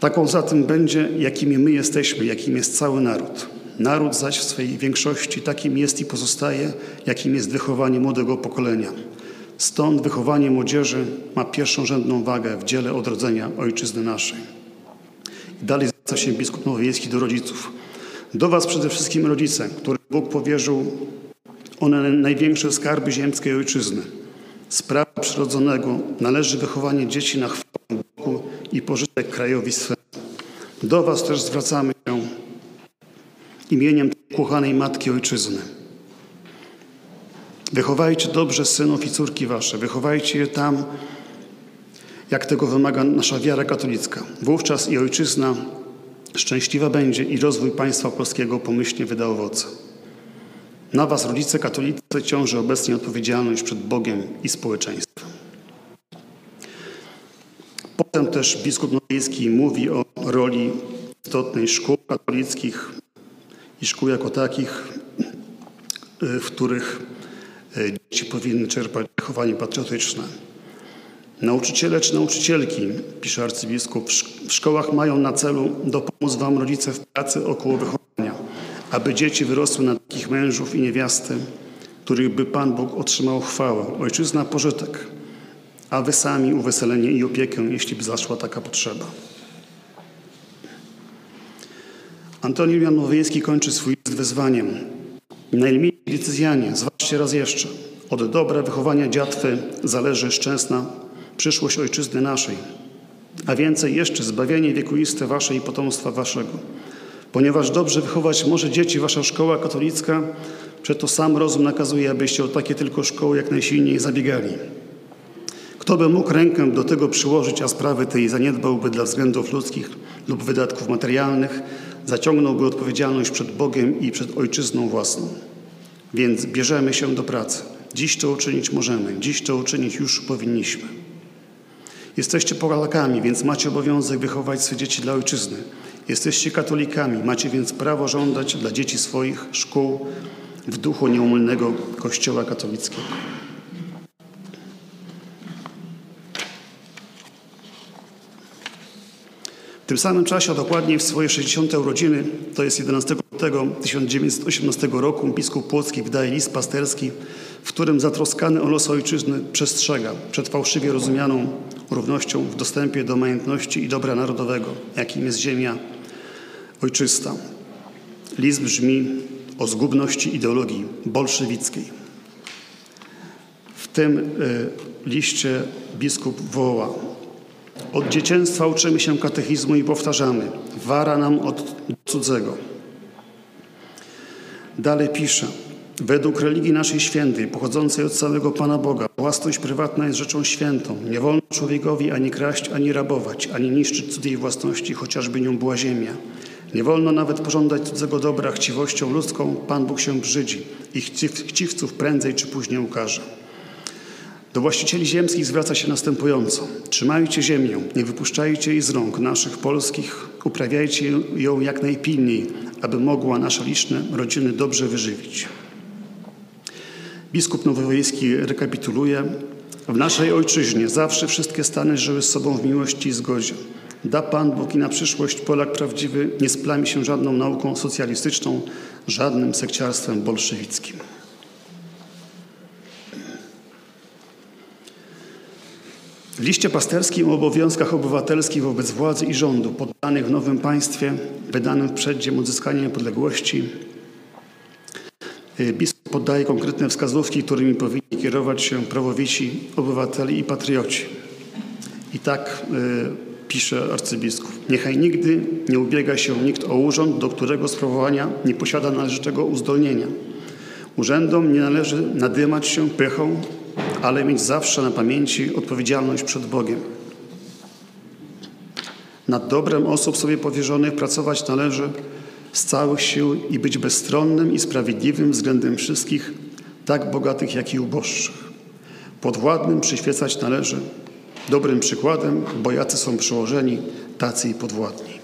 [SPEAKER 7] Taką zatem będzie, jakimi my jesteśmy, jakim jest cały naród. Naród zaś w swej większości takim jest i pozostaje, jakim jest wychowanie młodego pokolenia. Stąd wychowanie młodzieży ma pierwszorzędną wagę w dziele odrodzenia ojczyzny naszej. Dalej zwraca się biskup Nowowiejski do rodziców. Do was przede wszystkim rodzice, którym Bóg powierzył one największe skarby ziemskiej ojczyzny. Z prawa przyrodzonego należy wychowanie dzieci na chwałę Bogu i pożytek krajowi swemu. Do was też zwracamy się imieniem kochanej Matki Ojczyzny. Wychowajcie dobrze synów i córki wasze. Wychowajcie je tam, jak tego wymaga nasza wiara katolicka. Wówczas i ojczyzna szczęśliwa będzie i rozwój państwa polskiego pomyślnie wyda owoce. Na was, rodzice katolicy, ciąży obecnie odpowiedzialność przed Bogiem i społeczeństwem. Potem też biskup Nowiejski mówi o roli istotnej szkół katolickich i szkół jako takich, w których dzieci powinny czerpać wychowanie patriotyczne. Nauczyciele czy nauczycielki, pisze arcybiskup, w szkołach mają na celu dopomóc wam rodzice w pracy około wychowania, aby dzieci wyrosły na takich mężów i niewiasty, których by Pan Bóg otrzymał chwałę, ojczyzna pożytek, a wy sami uweselenie i opiekę, jeśli by zaszła taka potrzeba. Antoni Jan kończy swój list wezwaniem. Najmilsi decyzjanie, zważcie raz jeszcze, od dobra wychowania dziatwy zależy szczęsna przyszłość ojczyzny naszej, a więcej jeszcze zbawienie wiekuiste wasze i potomstwa waszego. Ponieważ dobrze wychować może dzieci wasza szkoła katolicka, przeto sam rozum nakazuje, abyście o takie tylko szkoły jak najsilniej zabiegali. Kto by mógł rękę do tego przyłożyć, a sprawy tej zaniedbałby dla względów ludzkich lub wydatków materialnych, zaciągnąłby odpowiedzialność przed Bogiem i przed ojczyzną własną. Więc bierzemy się do pracy. Dziś to uczynić możemy, dziś to uczynić już powinniśmy. Jesteście Polakami, więc macie obowiązek wychować swoje dzieci dla ojczyzny. Jesteście katolikami, macie więc prawo żądać dla dzieci swoich szkół w duchu nieumylnego Kościoła katolickiego. Tym samym czasie, a dokładniej w swoje 60. urodziny, to jest 11 lutego 1918 roku, biskup Płocki wydaje list pasterski, w którym zatroskany o los ojczyzny przestrzega przed fałszywie rozumianą równością w dostępie do majątności i dobra narodowego, jakim jest ziemia ojczysta. List brzmi o zgubności ideologii bolszewickiej. W tym y, liście biskup woła od dzieciństwa uczymy się katechizmu i powtarzamy: Wara nam od cudzego. Dalej pisze: Według religii naszej świętej, pochodzącej od samego Pana Boga, własność prywatna jest rzeczą świętą. Nie wolno człowiekowi ani kraść, ani rabować, ani niszczyć cudzej własności, chociażby nią była ziemia. Nie wolno nawet pożądać cudzego dobra chciwością ludzką. Pan Bóg się brzydzi i chciw, chciwców prędzej czy później ukaże. Do właścicieli ziemskich zwraca się następująco. Trzymajcie ziemię, nie wypuszczajcie jej z rąk naszych polskich, uprawiajcie ją jak najpilniej, aby mogła nasze liczne rodziny dobrze wyżywić. Biskup Nowowiejski rekapituluje. W naszej ojczyźnie zawsze wszystkie stany żyły z sobą w miłości i zgodzie. Da Pan Bóg i na przyszłość Polak prawdziwy nie splami się żadną nauką socjalistyczną, żadnym sekciarstwem bolszewickim. W liście pasterskim o obowiązkach obywatelskich wobec władzy i rządu poddanych w nowym państwie, wydanym w przeddziem odzyskania niepodległości, y, biskup podaje konkretne wskazówki, którymi powinni kierować się prawowici, obywatele i patrioci. I tak y, pisze arcybiskup. Niechaj nigdy nie ubiega się nikt o urząd, do którego sprawowania nie posiada należytego uzdolnienia. Urzędom nie należy nadymać się pychą, ale mieć zawsze na pamięci odpowiedzialność przed Bogiem. Nad dobrem osób sobie powierzonych pracować należy z całych sił i być bezstronnym i sprawiedliwym względem wszystkich, tak bogatych, jak i uboższych. Podwładnym przyświecać należy dobrym przykładem, bo jacy są przełożeni, tacy i podwładni.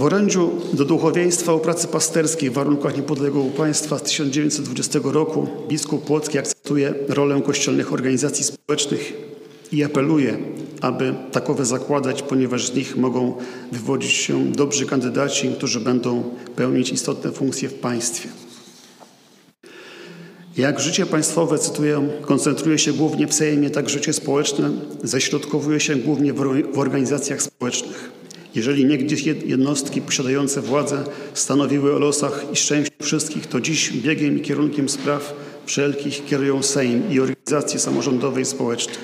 [SPEAKER 7] W orędziu do duchowieństwa o pracy pasterskiej w warunkach niepodległego państwa z 1920 roku biskup Płocki akceptuje rolę kościelnych organizacji społecznych i apeluje, aby takowe zakładać, ponieważ z nich mogą wywodzić się dobrzy kandydaci, którzy będą pełnić istotne funkcje w państwie. Jak życie państwowe, cytuję, koncentruje się głównie w Sejmie, tak życie społeczne ześrodkowuje się głównie w organizacjach społecznych. Jeżeli niegdyś jednostki posiadające władzę stanowiły o losach i szczęściu wszystkich, to dziś biegiem i kierunkiem spraw wszelkich kierują Sejm i organizacje samorządowe i społeczne.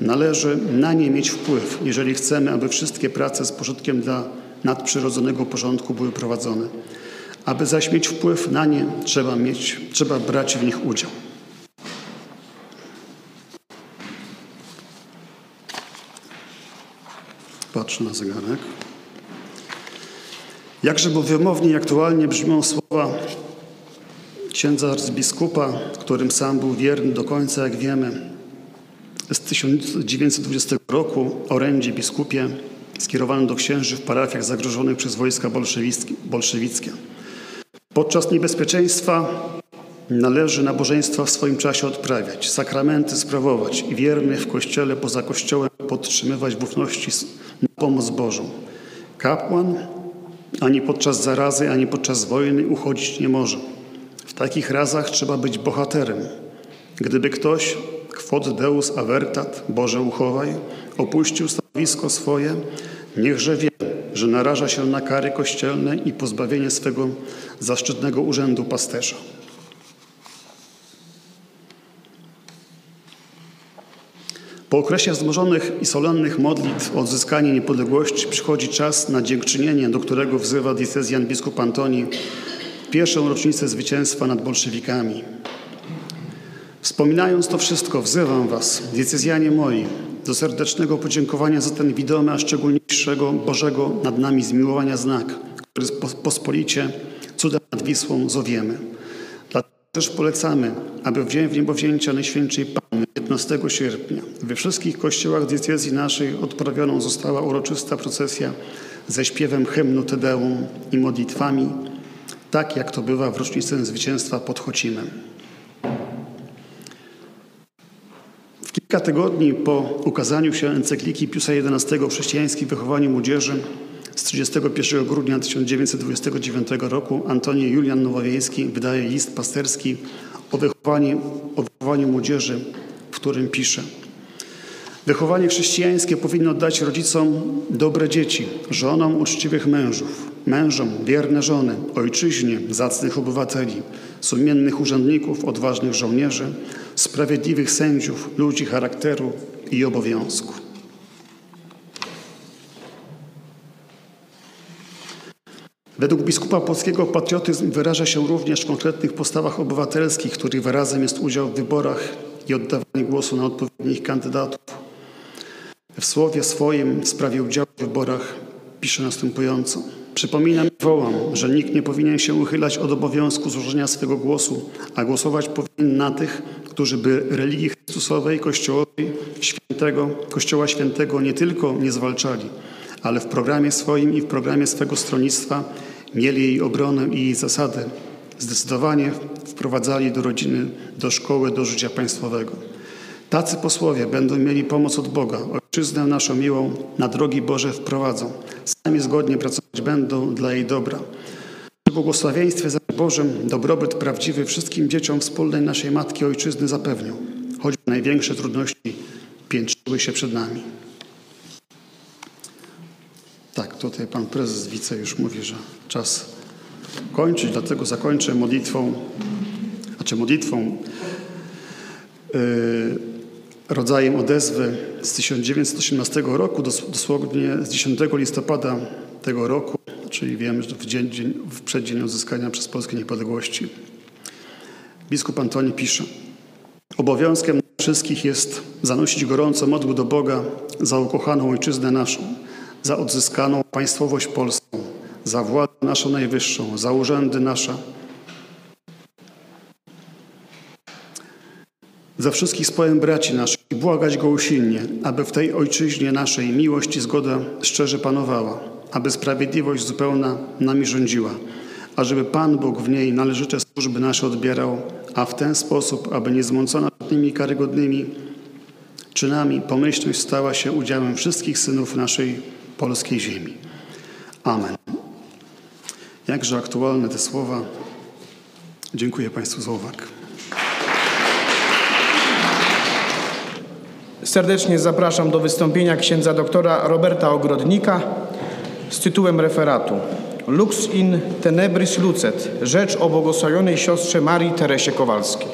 [SPEAKER 7] Należy na nie mieć wpływ, jeżeli chcemy, aby wszystkie prace z pożytkiem dla nadprzyrodzonego porządku były prowadzone. Aby zaś mieć wpływ na nie, trzeba, mieć, trzeba brać w nich udział. Patrzę na zegarek. Jakże wymownie i aktualnie brzmią słowa księdza arcybiskupa, którym sam był wierny do końca, jak wiemy, z 1920 roku orędzie biskupie skierowanym do księży w parafiach zagrożonych przez wojska bolszewickie. Podczas niebezpieczeństwa należy nabożeństwa w swoim czasie odprawiać, sakramenty sprawować i wiernych w kościele poza kościołem podtrzymywać w ufności na pomoc Bożą. Kapłan ani podczas zarazy, ani podczas wojny uchodzić nie może. W takich razach trzeba być bohaterem. Gdyby ktoś, quod deus avertat, Boże uchowaj, opuścił stanowisko swoje, niechże wie, że naraża się na kary kościelne i pozbawienie swego zaszczytnego urzędu pasterza. Po okresie wzmożonych i solennych modlitw o odzyskanie niepodległości przychodzi czas na dziękczynienie, do którego wzywa diecezjan biskup Antoni pierwszą rocznicę zwycięstwa nad bolszewikami. Wspominając to wszystko, wzywam was, diecezjanie moi, do serdecznego podziękowania za ten widomy, a szczególniejszego Bożego nad nami zmiłowania znak, który pospolicie cudem nad Wisłą zowiemy. Też polecamy, aby w dzień wniebowzięcia Najświętszej Panny 15 sierpnia we wszystkich kościołach diecezji naszej odprawiona została uroczysta procesja ze śpiewem hymnu Tedeum i modlitwami, tak jak to bywa w rocznicę zwycięstwa pod Chocimem. W kilka tygodni po ukazaniu się encykliki Piusa XI o chrześcijańskim wychowaniu młodzieży z 31 grudnia 1929 roku Antoni Julian Nowowiejski wydaje list pasterski o wychowaniu, o wychowaniu młodzieży, w którym pisze – Wychowanie chrześcijańskie powinno dać rodzicom dobre dzieci, żonom uczciwych mężów, mężom wierne żony, ojczyźnie zacnych obywateli, sumiennych urzędników, odważnych żołnierzy, sprawiedliwych sędziów, ludzi charakteru i obowiązku. Według biskupa polskiego patriotyzm wyraża się również w konkretnych postawach obywatelskich, których wyrazem jest udział w wyborach i oddawanie głosu na odpowiednich kandydatów. W słowie swoim w sprawie udziału w wyborach pisze następująco. Przypominam i wołam, że nikt nie powinien się uchylać od obowiązku złożenia swego głosu, a głosować powinien na tych, którzy by religii Chrystusowej, Kościołowej Świętego, Kościoła Świętego nie tylko nie zwalczali, ale w programie swoim i w programie swego stronnictwa mieli jej obronę i jej zasady. Zdecydowanie wprowadzali do rodziny, do szkoły, do życia państwowego. Tacy posłowie będą mieli pomoc od Boga, ojczyznę naszą miłą na drogi Boże wprowadzą. Sami zgodnie pracować będą dla jej dobra. W błogosławieństwie za Bożym dobrobyt prawdziwy wszystkim dzieciom wspólnej naszej Matki Ojczyzny zapewnią, choćby największe trudności piętrzyły się przed nami. Tak, tutaj pan prezes wice już mówi, że czas kończyć, dlatego zakończę modlitwą, znaczy modlitwą yy, rodzajem odezwy z 1918 roku, dosłownie z 10 listopada tego roku, czyli wiemy, że w, dzień, dzień, w przeddzień odzyskania przez Polskę niepodległości. Biskup Antoni pisze: Obowiązkiem wszystkich jest zanosić gorąco modły do Boga za ukochaną ojczyznę naszą, za odzyskaną państwowość polską, za władzę naszą najwyższą, za urzędy nasze, za wszystkich społem braci naszych i błagać Go usilnie, aby w tej ojczyźnie naszej miłość i zgoda szczerze panowała, aby sprawiedliwość zupełna nami rządziła, ażeby Pan Bóg w niej należyte służby nasze odbierał, a w ten sposób, aby niezmącona tymi karygodnymi czynami pomyślność stała się udziałem wszystkich synów naszej polskiej ziemi. Amen. Jakże aktualne te słowa. Dziękuję Państwu za uwagę.
[SPEAKER 2] Serdecznie zapraszam do wystąpienia księdza doktora Roberta Ogrodnika z tytułem referatu Lux in tenebris lucet, rzecz o błogosławionej siostrze Marii Teresie Kowalskiej.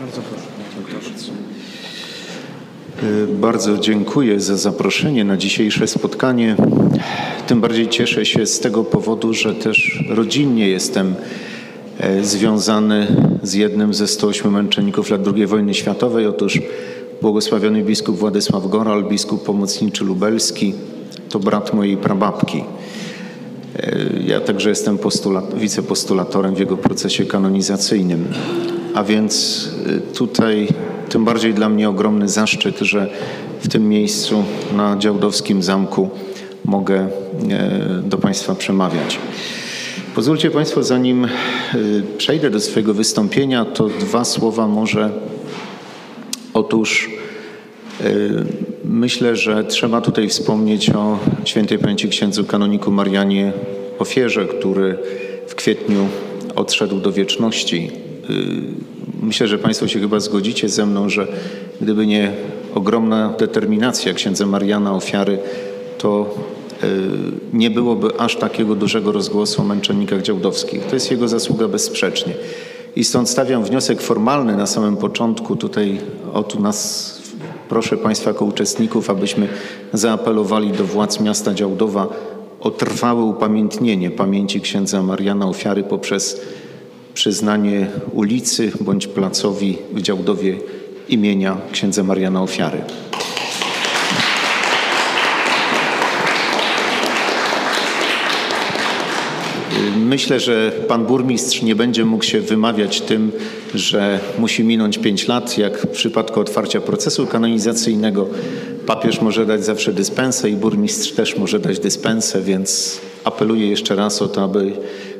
[SPEAKER 2] Bardzo proszę.
[SPEAKER 8] Bardzo dziękuję za zaproszenie na dzisiejsze spotkanie. Tym bardziej cieszę się z tego powodu, że też rodzinnie jestem e, związany z jednym ze 108 męczenników lat II wojny światowej. Otóż błogosławiony biskup Władysław Goral, biskup pomocniczy lubelski, to brat mojej prababki. E, ja także jestem postulat, wicepostulatorem w jego procesie kanonizacyjnym. A więc e, tutaj tym bardziej dla mnie ogromny zaszczyt, że w tym miejscu na Działdowskim Zamku mogę e, do Państwa przemawiać. Pozwólcie Państwo, zanim przejdę do swojego wystąpienia, to dwa słowa może Otóż y, myślę, że trzeba tutaj wspomnieć o świętej pamięci księdzu kanoniku Marianie Ofierze, który w kwietniu odszedł do wieczności. Myślę, że Państwo się chyba zgodzicie ze mną, że gdyby nie ogromna determinacja księdza Mariana Ofiary, to y, nie byłoby aż takiego dużego rozgłosu o męczennikach działdowskich. To jest jego zasługa bezsprzecznie. I stąd stawiam wniosek formalny na samym początku. Tutaj o tu nas proszę Państwa jako uczestników, abyśmy zaapelowali do władz miasta Działdowa o trwałe upamiętnienie pamięci księdza Mariana Ofiary poprzez przyznanie ulicy bądź placowi w Działdowie imienia księdza Mariana Ofiary. Myślę, że pan burmistrz nie będzie mógł się wymawiać tym, że musi minąć pięć lat, jak w przypadku otwarcia procesu kanonizacyjnego. Papież może dać zawsze dyspensę i burmistrz też może dać dyspensę, więc apeluję jeszcze raz o to, aby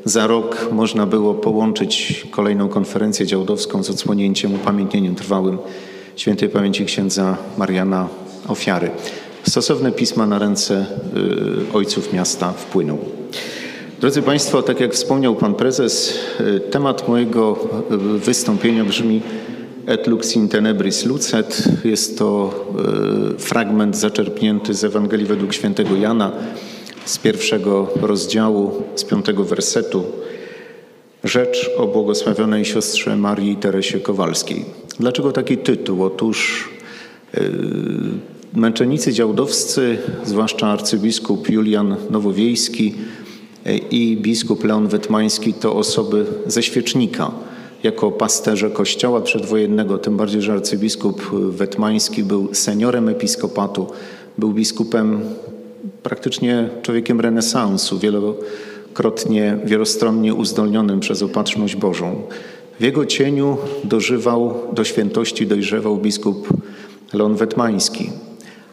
[SPEAKER 8] za rok można było połączyć kolejną konferencję działdowską z odsłonięciem, upamiętnieniem trwałym świętej pamięci księdza Mariana Ofiary. Stosowne pisma na ręce y, ojców miasta wpłyną. Drodzy Państwo, tak jak wspomniał Pan Prezes, y, temat mojego y, wystąpienia brzmi Et lux in tenebris lucet. Jest to y, fragment zaczerpnięty z Ewangelii według świętego Jana z pierwszego rozdziału, z piątego wersetu. Rzecz o błogosławionej siostrze Marii Teresie Kowalskiej. Dlaczego taki tytuł? Otóż męczennicy działdowscy, zwłaszcza arcybiskup Julian Nowowiejski, i biskup Leon Wetmański to osoby ze świecznika. Jako pasterze kościoła przedwojennego, tym bardziej, że arcybiskup Wetmański był seniorem episkopatu, był biskupem praktycznie człowiekiem renesansu, wielokrotnie, wielostronnie uzdolnionym przez opatrzność Bożą. W jego cieniu dożywał, do świętości dojrzewał biskup Leon Wetmański.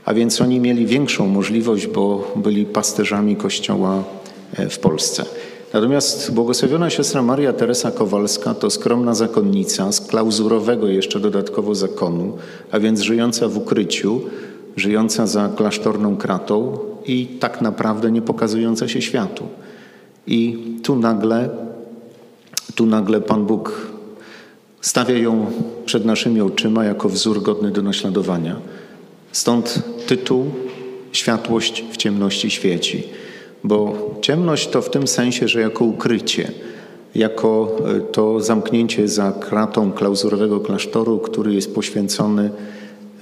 [SPEAKER 8] A więc oni mieli większą możliwość, bo byli pasterzami kościoła E, w Polsce. Natomiast błogosławiona siostra Maria Teresa Kowalska to skromna zakonnica z klauzurowego jeszcze dodatkowo zakonu, a więc żyjąca w ukryciu, żyjąca za klasztorną kratą i tak naprawdę nie pokazująca się światu. I tu nagle, tu nagle Pan Bóg stawia ją przed naszymi oczyma jako wzór godny do naśladowania. Stąd tytuł Światłość w ciemności świeci. Bo ciemność to w tym sensie, że jako ukrycie, jako e, to zamknięcie za kratą klauzurowego klasztoru, który jest poświęcony e,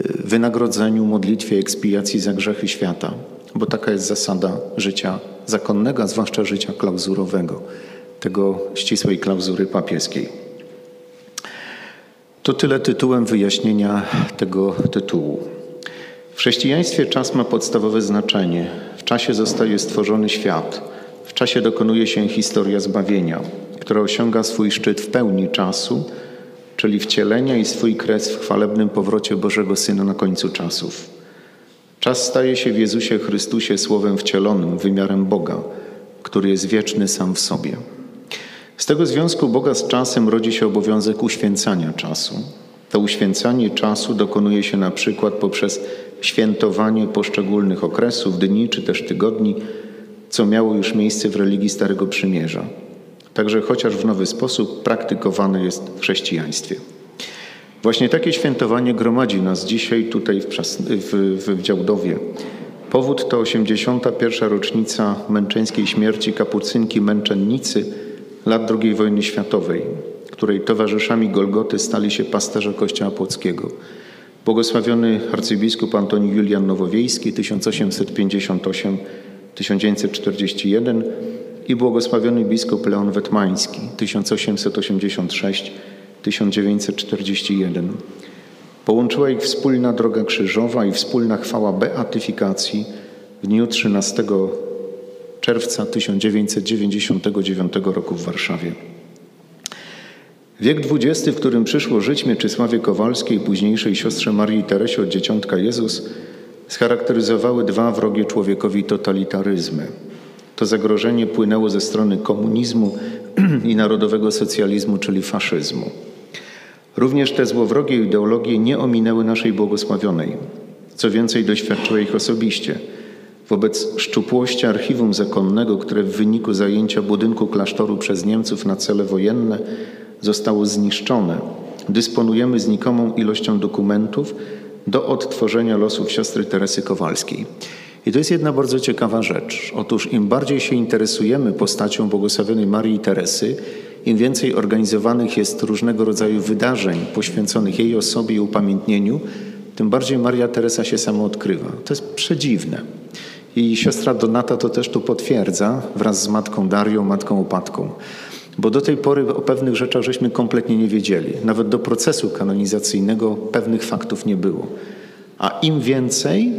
[SPEAKER 8] wynagrodzeniu, modlitwie, ekspiacji za grzechy świata. Bo taka jest zasada życia zakonnego, a zwłaszcza życia klauzurowego, tego ścisłej klauzury papieskiej. To tyle tytułem wyjaśnienia tego tytułu. W chrześcijaństwie czas ma podstawowe znaczenie czasie zostaje stworzony świat, w czasie dokonuje się historia zbawienia, która osiąga swój szczyt w pełni czasu, czyli wcielenia i swój kres w chwalebnym powrocie Bożego Syna na końcu czasów. Czas staje się w Jezusie Chrystusie słowem wcielonym, wymiarem Boga, który jest wieczny sam w sobie. Z tego związku Boga z czasem rodzi się obowiązek uświęcania czasu. To uświęcanie czasu dokonuje się na przykład poprzez świętowanie poszczególnych okresów, dni czy też tygodni, co miało już miejsce w religii Starego Przymierza. Także chociaż w nowy sposób praktykowane jest w chrześcijaństwie. Właśnie takie świętowanie gromadzi nas dzisiaj tutaj w, w, w Działdowie. Powód to 81. rocznica męczeńskiej śmierci kapucynki męczennicy lat II wojny światowej, której towarzyszami Golgoty stali się pasterze Kościoła Płockiego – Błogosławiony arcybiskup Antoni Julian Nowowiejski 1858-1941 i błogosławiony biskup Leon Wetmański 1886-1941. Połączyła ich wspólna droga krzyżowa i wspólna chwała beatyfikacji w dniu 13 czerwca 1999 roku w Warszawie. Wiek XX, w którym przyszło żyć Mieczysławie Kowalskiej, późniejszej siostrze Marii Teresie od Dzieciątka Jezus, scharakteryzowały dwa wrogie człowiekowi totalitaryzmy. To zagrożenie płynęło ze strony komunizmu <clears throat> i narodowego socjalizmu, czyli faszyzmu. Również te złowrogie ideologie nie ominęły naszej błogosławionej. Co więcej, doświadczyła ich osobiście. Wobec szczupłości archiwum zakonnego, które w wyniku zajęcia budynku klasztoru przez Niemców na cele wojenne zostało zniszczone, dysponujemy znikomą ilością dokumentów do odtworzenia losów siostry Teresy Kowalskiej. I to jest jedna bardzo ciekawa rzecz. Otóż im bardziej się interesujemy postacią błogosławionej Marii Teresy, im więcej organizowanych jest różnego rodzaju wydarzeń poświęconych jej osobie i upamiętnieniu, tym bardziej Maria Teresa się sama odkrywa. To jest przedziwne. I siostra Donata to też tu potwierdza wraz z matką Darią, matką Opatką. Bo do tej pory o pewnych rzeczach żeśmy kompletnie nie wiedzieli. Nawet do procesu kanonizacyjnego pewnych faktów nie było. A im więcej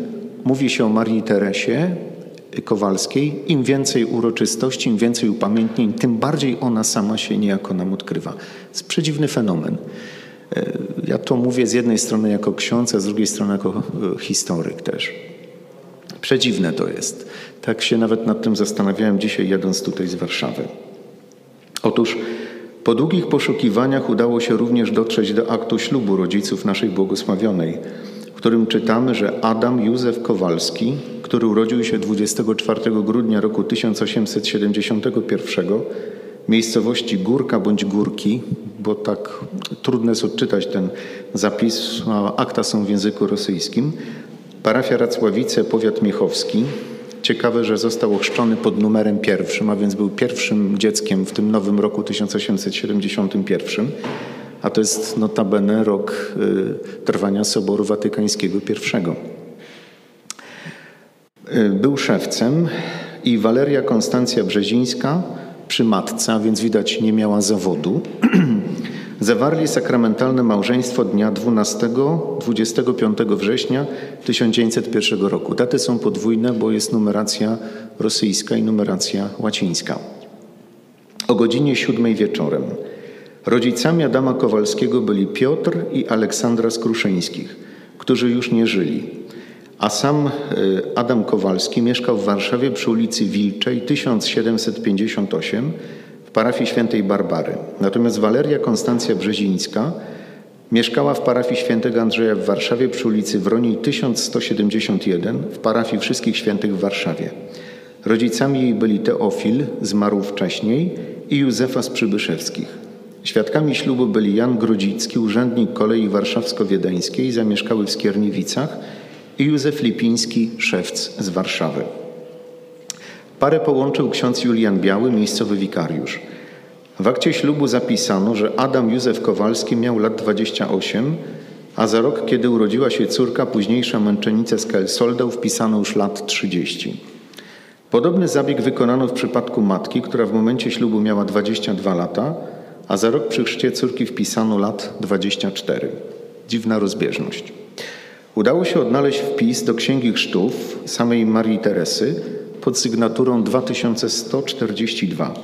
[SPEAKER 8] mówi się o Marii Teresie Kowalskiej, im więcej uroczystości, im więcej upamiętnień, tym bardziej ona sama się niejako nam odkrywa. To jest przedziwny fenomen. E, ja to mówię z jednej strony jako ksiądz, a z drugiej strony jako e, historyk też. Przedziwne to jest. Tak się nawet nad tym zastanawiałem dzisiaj, jadąc tutaj z Warszawy. Otóż po długich poszukiwaniach udało się również dotrzeć do aktu ślubu rodziców naszej błogosławionej, w którym czytamy, że Adam Józef Kowalski, który urodził się 24 grudnia roku 1871 w miejscowości Górka bądź Górki, bo tak trudno jest odczytać ten zapis, akta są w języku rosyjskim, parafia Racławice, powiat miechowski, Ciekawe, że został ochrzczony pod numerem pierwszym, a więc był pierwszym dzieckiem w tym nowym roku 1871, a to jest notabene rok y, trwania Soboru Watykańskiego I. Y, był szewcem i Waleria Konstancja Brzezińska przy matce, a więc widać nie miała zawodu, <clears throat> Zawarli sakramentalne małżeństwo dnia 12-25 września 1901 roku. Daty są podwójne, bo jest numeracja rosyjska i numeracja łacińska. O godzinie 7 wieczorem rodzicami Adama Kowalskiego byli Piotr i Aleksandra Skruszyńskich, którzy już nie żyli. A sam e, Adam Kowalski mieszkał w Warszawie przy ulicy Wilczej 1758 w parafii świętej Barbary. Natomiast Waleria Konstancja Brzezińska mieszkała w parafii świętego Andrzeja w Warszawie przy ulicy Wroniej 1171 w parafii Wszystkich Świętych w Warszawie. Rodzicami jej byli Teofil, zmarł wcześniej, i Józefa z Przybyszewskich. Świadkami ślubu byli Jan Grodzicki, urzędnik kolei warszawsko-wiedeńskiej, zamieszkały w Skierniewicach i Józef Lipiński, szewc z Warszawy. Parę połączył ksiądz Julian Biały, miejscowy wikariusz. W akcie ślubu zapisano, że Adam Józef Kowalski miał lat 28, a za rok, kiedy urodziła się córka, późniejsza męczennica z Kelsoldał, wpisano już lat 30. Podobny zabieg wykonano w przypadku matki, która w momencie ślubu miała 22 lata, a za rok przy chrzcie córki wpisano lat 24. Dziwna rozbieżność. Udało się odnaleźć wpis do Księgi Chrztów samej Marii Teresy, pod sygnaturą 2142.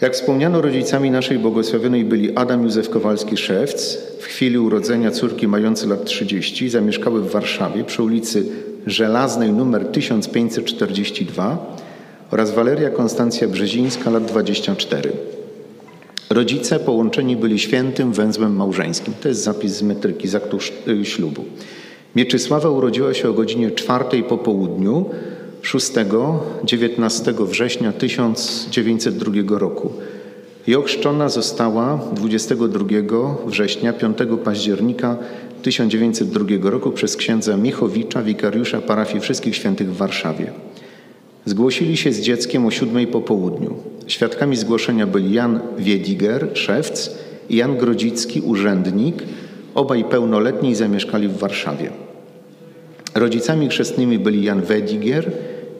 [SPEAKER 8] Jak wspomniano, rodzicami naszej błogosławionej byli Adam Józef Kowalski-Szewc, w chwili urodzenia córki mający lat 30, zamieszkały w Warszawie przy ulicy Żelaznej nr 1542 oraz Waleria Konstancja Brzezińska, lat 24. Rodzice połączeni byli świętym węzłem małżeńskim. To jest zapis z metryki, z aktu y, ślubu. Mieczysława urodziła się o godzinie czwartej po południu 6-19 września 1902 roku i ochrzczona została 22 września 5 października 1902 roku przez księdza Michowicza, wikariusza parafii Wszystkich Świętych w Warszawie. Zgłosili się z dzieckiem o siódmej po południu. Świadkami zgłoszenia byli Jan Wiedziger, szewc i Jan Grodzicki, urzędnik, obaj pełnoletni zamieszkali w Warszawie. Rodzicami chrzestnymi byli Jan Wediger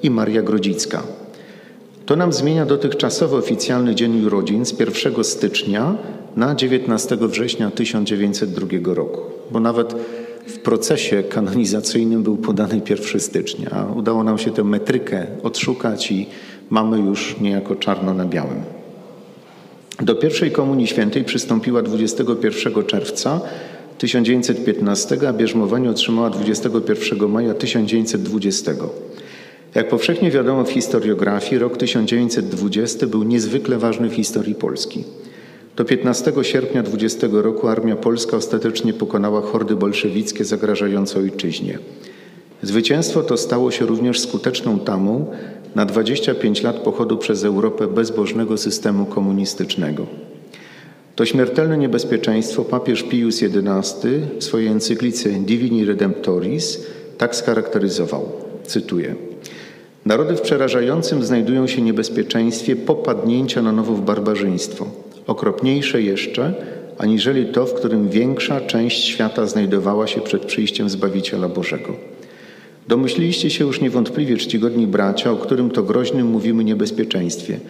[SPEAKER 8] i Maria Grodzicka. To nam zmienia dotychczasowy oficjalny dzień urodzin z 1 stycznia na 19 września 1902 roku, bo nawet w procesie kanonizacyjnym był podany 1 stycznia, a udało nam się tę metrykę odszukać i mamy już niejako czarno na białym. Do pierwszej Komunii Świętej przystąpiła 21 czerwca 1915, a bierzmowanie otrzymała 21 maja 1920. Jak powszechnie wiadomo w historiografii, rok 1920 był niezwykle ważny w historii Polski. Do 15 sierpnia 20 roku armia polska ostatecznie pokonała hordy bolszewickie zagrażające ojczyźnie. Zwycięstwo to stało się również skuteczną tamą na 25 lat pochodu przez Europę bezbożnego systemu komunistycznego. To śmiertelne niebezpieczeństwo papież Pius XI w swojej encyklice Divini Redemptoris tak scharakteryzował. Cytuję. Narody w przerażającym znajdują się niebezpieczeństwie popadnięcia na nowo w barbarzyństwo, okropniejsze jeszcze, aniżeli to, w którym większa część świata znajdowała się przed przyjściem Zbawiciela Bożego. Domyśliliście się już niewątpliwie, czcigodni bracia, o którym to groźnym mówimy niebezpieczeństwie –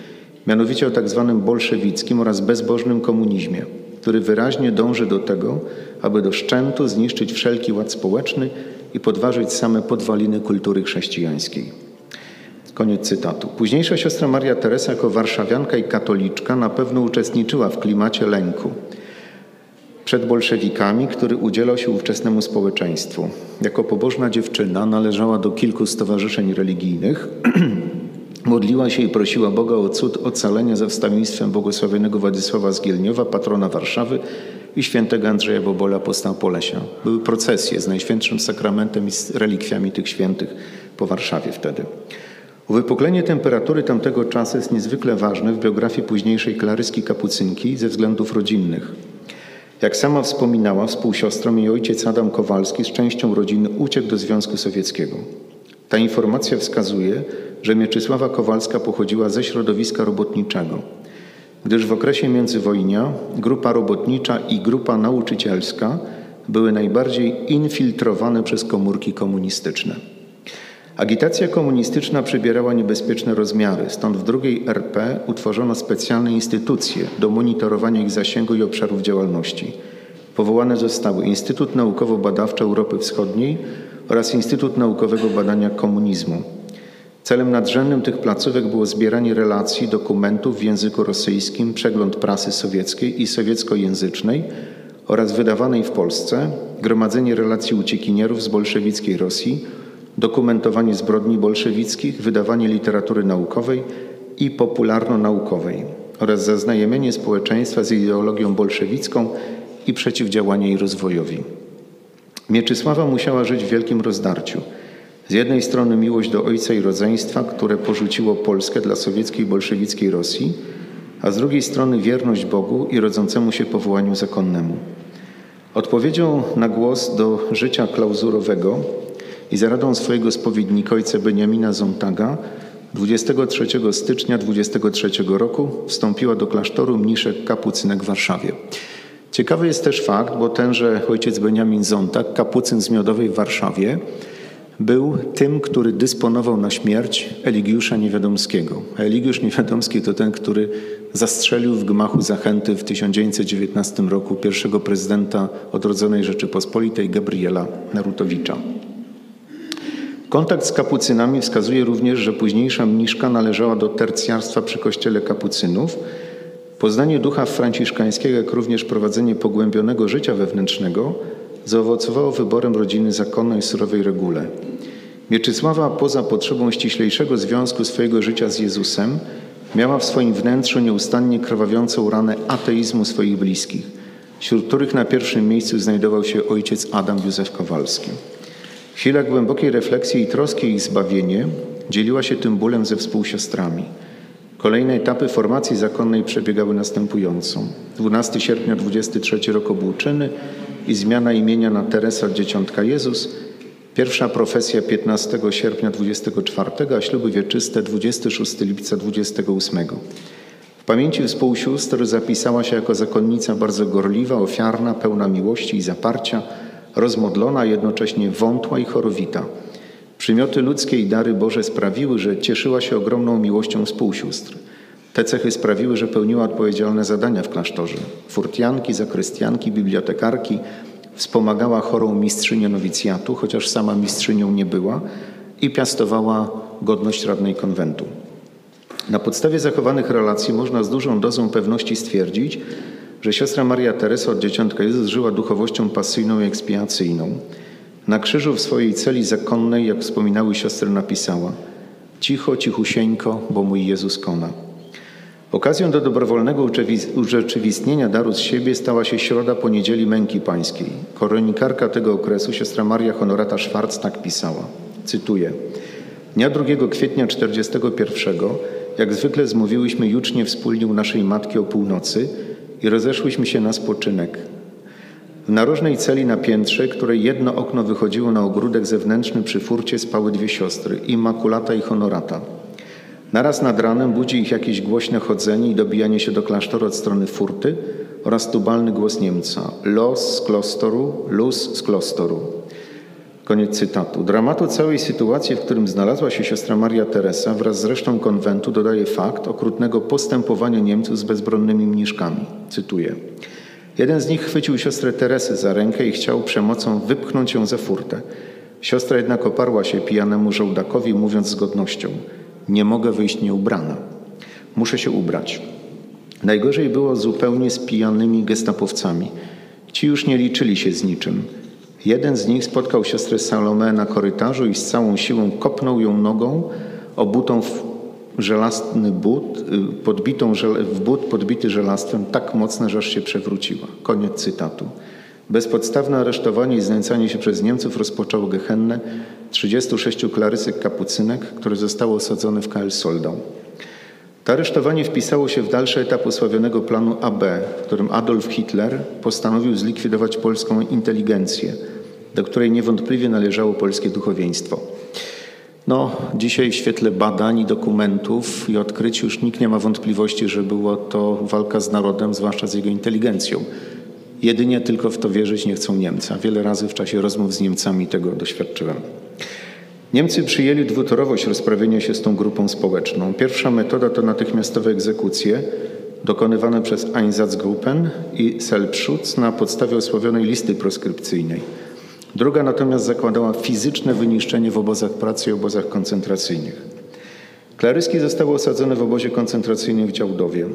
[SPEAKER 8] mianowicie o tak zwanym bolszewickim oraz bezbożnym komunizmie, który wyraźnie dąży do tego, aby do szczętu zniszczyć wszelki ład społeczny i podważyć same podwaliny kultury chrześcijańskiej. Koniec cytatu. Późniejsza siostra Maria Teresa jako warszawianka i katoliczka na pewno uczestniczyła w klimacie lęku przed bolszewikami, który udzielał się ówczesnemu społeczeństwu. Jako pobożna dziewczyna należała do kilku stowarzyszeń religijnych. <clears throat> Modliła się i prosiła Boga o cud ocalenia ze wstawienstwem błogosławionego Władysława z Gielniowa, patrona Warszawy i świętego Andrzeja Bobola, apostoła Polesia. Były procesje z Najświętszym Sakramentem i z relikwiami tych świętych po Warszawie wtedy. Uwypuklenie temperatury tamtego czasu jest niezwykle ważne w biografii późniejszej klaryski kapucynki ze względów rodzinnych. Jak sama wspominała, współsiostrą jej ojciec Adam Kowalski z częścią rodziny uciekł do Związku Sowieckiego. Ta informacja wskazuje, że Mieczysława Kowalska pochodziła ze środowiska robotniczego, gdyż w okresie międzywojnia grupa robotnicza i grupa nauczycielska były najbardziej infiltrowane przez komórki komunistyczne. Agitacja komunistyczna przybierała niebezpieczne rozmiary, stąd w drugiej RP utworzono specjalne instytucje do monitorowania ich zasięgu i obszarów działalności. Powołane zostały Instytut Naukowo-Badawczy Europy Wschodniej oraz Instytut Naukowego Badania Komunizmu. Celem nadrzędnym tych placówek było zbieranie relacji, dokumentów w języku rosyjskim, przegląd prasy sowieckiej i sowieckojęzycznej oraz wydawanej w Polsce, gromadzenie relacji uciekinierów z bolszewickiej Rosji, dokumentowanie zbrodni bolszewickich, wydawanie literatury naukowej i popularno-naukowej oraz zaznajomienie społeczeństwa z ideologią bolszewicką i przeciwdziałanie jej rozwojowi. Mieczysława musiała żyć w wielkim rozdarciu. Z jednej strony miłość do ojca i rodzeństwa, które porzuciło Polskę dla sowieckiej bolszewickiej Rosji, a z drugiej strony wierność Bogu i rodzącemu się powołaniu zakonnemu. Odpowiedzią na głos do życia klauzurowego i za radą swojego spowiednika ojca Beniamina Zontaga 23 stycznia 23 roku wstąpiła do klasztoru mniszek kapucynek w Warszawie. Ciekawy jest też fakt, bo tenże ojciec Beniamin Zontag, kapucyn z Miodowej w Warszawie, był tym, który dysponował na śmierć Eligiusza Niewiadomskiego. A Eligiusz Niewiadomski to ten, który zastrzelił w gmachu Zachęty w 1919 roku pierwszego prezydenta odrodzonej Rzeczypospolitej Gabriela Narutowicza. Kontakt z kapucynami wskazuje również, że późniejsza mniszka należała do tercjarstwa przy kościele kapucynów. Poznanie ducha franciszkańskiego, jak również prowadzenie pogłębionego życia wewnętrznego zaowocowało wyborem rodziny zakonnej surowej regule. Mieczysława poza potrzebą ściślejszego związku swojego życia z Jezusem miała w swoim wnętrzu nieustannie krwawiącą ranę ateizmu swoich bliskich, wśród których na pierwszym miejscu znajdował się ojciec Adam Józef Kowalski. Chwila głębokiej refleksji i troski ich zbawienie dzieliła się tym bólem ze współsiostrami. Kolejne etapy formacji zakonnej przebiegały następująco. 12 sierpnia 23 rok obłóczyny i zmiana imienia na Teresa Dzieciątka Jezus, pierwsza profesja 15 sierpnia 24, a śluby wieczyste 26 lipca 28. W pamięci współsióstr zapisała się jako zakonnica bardzo gorliwa, ofiarna, pełna miłości i zaparcia, rozmodlona, jednocześnie wątła i chorowita. Przymioty ludzkie i dary Boże sprawiły, że cieszyła się ogromną miłością współsióstr. Te cechy sprawiły, że pełniła odpowiedzialne zadania w klasztorze. Furtianki, zakrystianki, bibliotekarki, wspomagała chorą mistrzynię nowicjatu, chociaż sama mistrzynią nie była i piastowała godność radnej konwentu. Na podstawie zachowanych relacji można z dużą dozą pewności stwierdzić, że siostra Maria Teresa od Dzieciątka Jezus żyła duchowością pasyjną i ekspiacyjną. Na krzyżu w swojej celi zakonnej, jak wspominały siostry, napisała Cicho, cichusieńko, bo mój Jezus kona. Okazją do dobrowolnego urzeczywistnienia daru z siebie stała się środa po niedzieli męki pańskiej. Koronikarka tego okresu, siostra Maria Honorata Szwarc, tak pisała, cytuję, Dnia 2 kwietnia 41, jak zwykle zmówiłyśmy jucznie wspólnie u naszej matki o północy i rozeszłyśmy się na spoczynek. W narożnej celi na piętrze, której jedno okno wychodziło na ogródek zewnętrzny przy furcie, spały dwie siostry, Immaculata i Honorata. Naraz nad ranem budzi ich jakieś głośne chodzenie i dobijanie się do klasztoru od strony furty oraz tubalny głos Niemca. Los z klostoru, luz z klostoru. Koniec cytatu. Dramatu całej sytuacji, w którym znalazła się siostra Maria Teresa wraz z resztą konwentu dodaje fakt okrutnego postępowania Niemców z bezbronnymi mniszkami. Cytuję. Jeden z nich chwycił siostrę Teresę za rękę i chciał przemocą wypchnąć ją za furtę. Siostra jednak oparła się pijanemu żołdakowi, mówiąc z godnością: Nie mogę wyjść nieubrana. Muszę się ubrać. Najgorzej było zupełnie z pijanymi gestapowcami. Ci już nie liczyli się z niczym. Jeden z nich spotkał siostrę Salome na korytarzu i z całą siłą kopnął ją nogą, obutą w żelazny but, y, podbitą w but podbity żelastwem tak mocno, że aż się przewróciła. Koniec cytatu. Bezpodstawne aresztowanie i znęcanie się przez Niemców rozpoczęło Gehennę 36 klarysek kapucynek, które zostało osadzone w KL Soldau. To aresztowanie wpisało się w dalszy etap osławionego planu AB, w którym Adolf Hitler postanowił zlikwidować polską inteligencję, do której niewątpliwie należało polskie duchowieństwo. No, dzisiaj w świetle badań i dokumentów i odkryć już nikt nie ma wątpliwości, że było to walka z narodem, zwłaszcza z jego inteligencją. Jedynie tylko w to wierzyć nie chcą Niemcy. Wiele razy w czasie rozmów z Niemcami tego doświadczyłem. Niemcy przyjęli dwutorowość rozprawienia się z tą grupą społeczną. Pierwsza metoda to natychmiastowe egzekucje dokonywane przez Einsatzgruppen i Selbstschutz na podstawie osławionej listy proskrypcyjnej. Druga natomiast zakładała fizyczne wyniszczenie w obozach pracy i obozach koncentracyjnych. Klaryski zostały osadzone w obozie koncentracyjnym w Działdowie.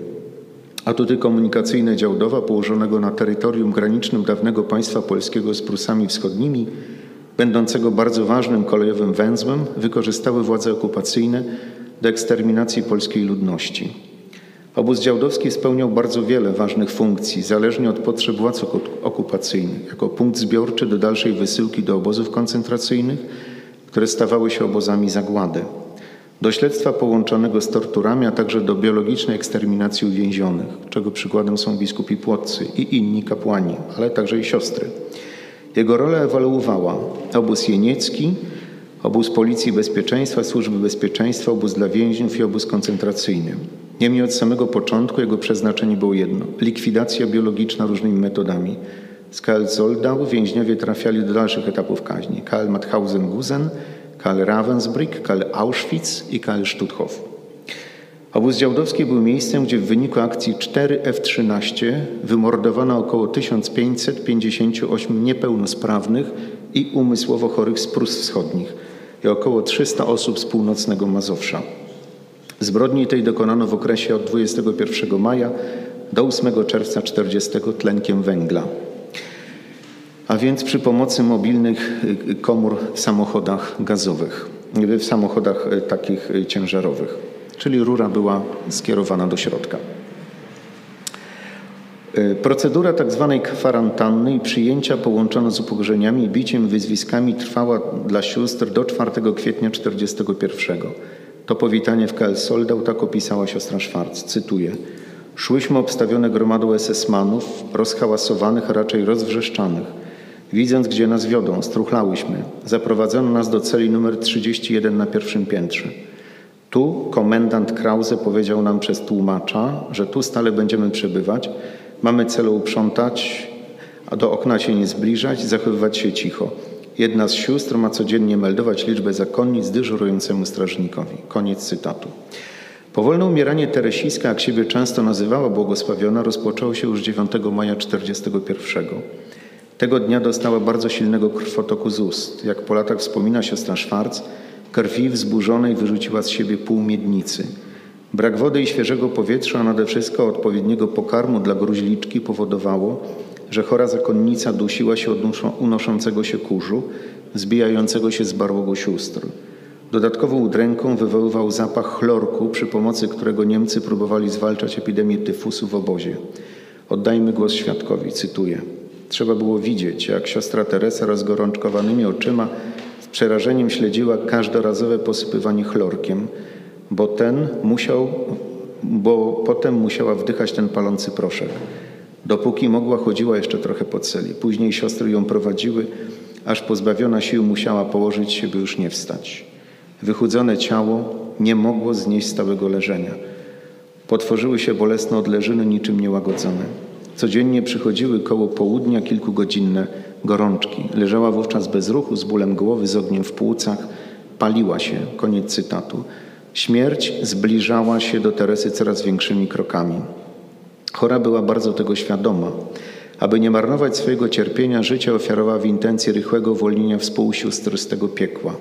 [SPEAKER 8] Atuty komunikacyjne Działdowa, położonego na terytorium granicznym dawnego państwa polskiego z Prusami Wschodnimi, będącego bardzo ważnym kolejowym węzłem, wykorzystały władze okupacyjne do eksterminacji polskiej ludności. Obóz działdowski spełniał bardzo wiele ważnych funkcji, zależnie od potrzeb władz okupacyjnych, jako punkt zbiorczy do dalszej wysyłki do obozów koncentracyjnych, które stawały się obozami zagłady, do śledztwa połączonego z torturami, a także do biologicznej eksterminacji uwięzionych, czego przykładem są biskupi płotcy i inni kapłani, ale także i siostry. Jego rola ewoluowała. Obóz jeniecki, obóz Policji Bezpieczeństwa, Służby Bezpieczeństwa, obóz dla więźniów i obóz koncentracyjny. Niemniej od samego początku jego przeznaczenie było jedno – likwidacja biologiczna różnymi metodami. Z KL Zoldau więźniowie trafiali do dalszych etapów kaźni. KL Mauthausen-Gusen, KL Ravensbrück, KL Auschwitz i KL Stutthof. Obóz Działdowski był miejscem, gdzie w wyniku akcji 4 F-13 wymordowano około 1558 niepełnosprawnych i umysłowo chorych z Prus Wschodnich i około 300 osób z północnego Mazowsza. Zbrodni tej dokonano w okresie od 21 maja do 8 czerwca 40 tlenkiem węgla, a więc przy pomocy mobilnych y, komór w samochodach gazowych, w samochodach y, takich y, ciężarowych, czyli rura była skierowana do środka. Procedura tak zwanej kwarantanny i przyjęcia połączona z upokorzeniami, biciem, wyzwiskami trwała dla sióstr do 4 kwietnia 1941. To powitanie w KL Soldał tak opisała siostra Szwarc. Cytuję. Szłyśmy obstawione gromadą SS-manów, rozhałasowanych, a raczej rozwrzeszczanych. Widząc, gdzie nas wiodą, struchlałyśmy. Zaprowadzono nas do celi numer 31 na pierwszym piętrze. Tu komendant Krause powiedział nam przez tłumacza, że tu stale będziemy przebywać. Mamy celu uprzątać, a do okna się nie zbliżać, zachowywać się cicho. Jedna z sióstr ma codziennie meldować liczbę zakonnic dyżurującemu strażnikowi. Koniec cytatu. Powolne umieranie Teresińska, jak siebie często nazywała błogosławiona, rozpoczęło się już 9 maja 1941. Tego dnia dostała bardzo silnego krwotoku z ust. Jak po latach wspomina siostra Szwarc, krwi wzburzonej wyrzuciła z siebie pół miednicy. Brak wody i świeżego powietrza, a nade wszystko odpowiedniego pokarmu dla gruźliczki powodowało, że chora zakonnica dusiła się od unoszącego się kurzu, zbijającego się z barłogu sióstr. Dodatkową udręką wywoływał zapach chlorku, przy pomocy którego Niemcy próbowali zwalczać epidemię tyfusu w obozie. Oddajmy głos świadkowi, cytuję. Trzeba było widzieć, jak siostra Teresa rozgorączkowanymi oczyma przerażeniem śledziła każdorazowe posypywanie chlorkiem, bo ten musiał, bo potem musiała wdychać ten palący proszek. Dopóki mogła, chodziła jeszcze trochę po celi. Później siostry ją prowadziły, aż pozbawiona sił musiała położyć się, by już nie wstać. Wychudzone ciało nie mogło znieść stałego leżenia. Potworzyły się bolesne odleżyny, niczym niełagodzone. Codziennie przychodziły koło południa kilkugodzinne gorączki. Leżała wówczas bez ruchu, z bólem głowy, z ogniem w płucach. Paliła się. Koniec cytatu. Śmierć zbliżała się do Teresy coraz większymi krokami. Chora była bardzo tego świadoma. Aby nie marnować swojego cierpienia, życie ofiarowała w intencji rychłego uwolnienia współsióstr z tego piekła.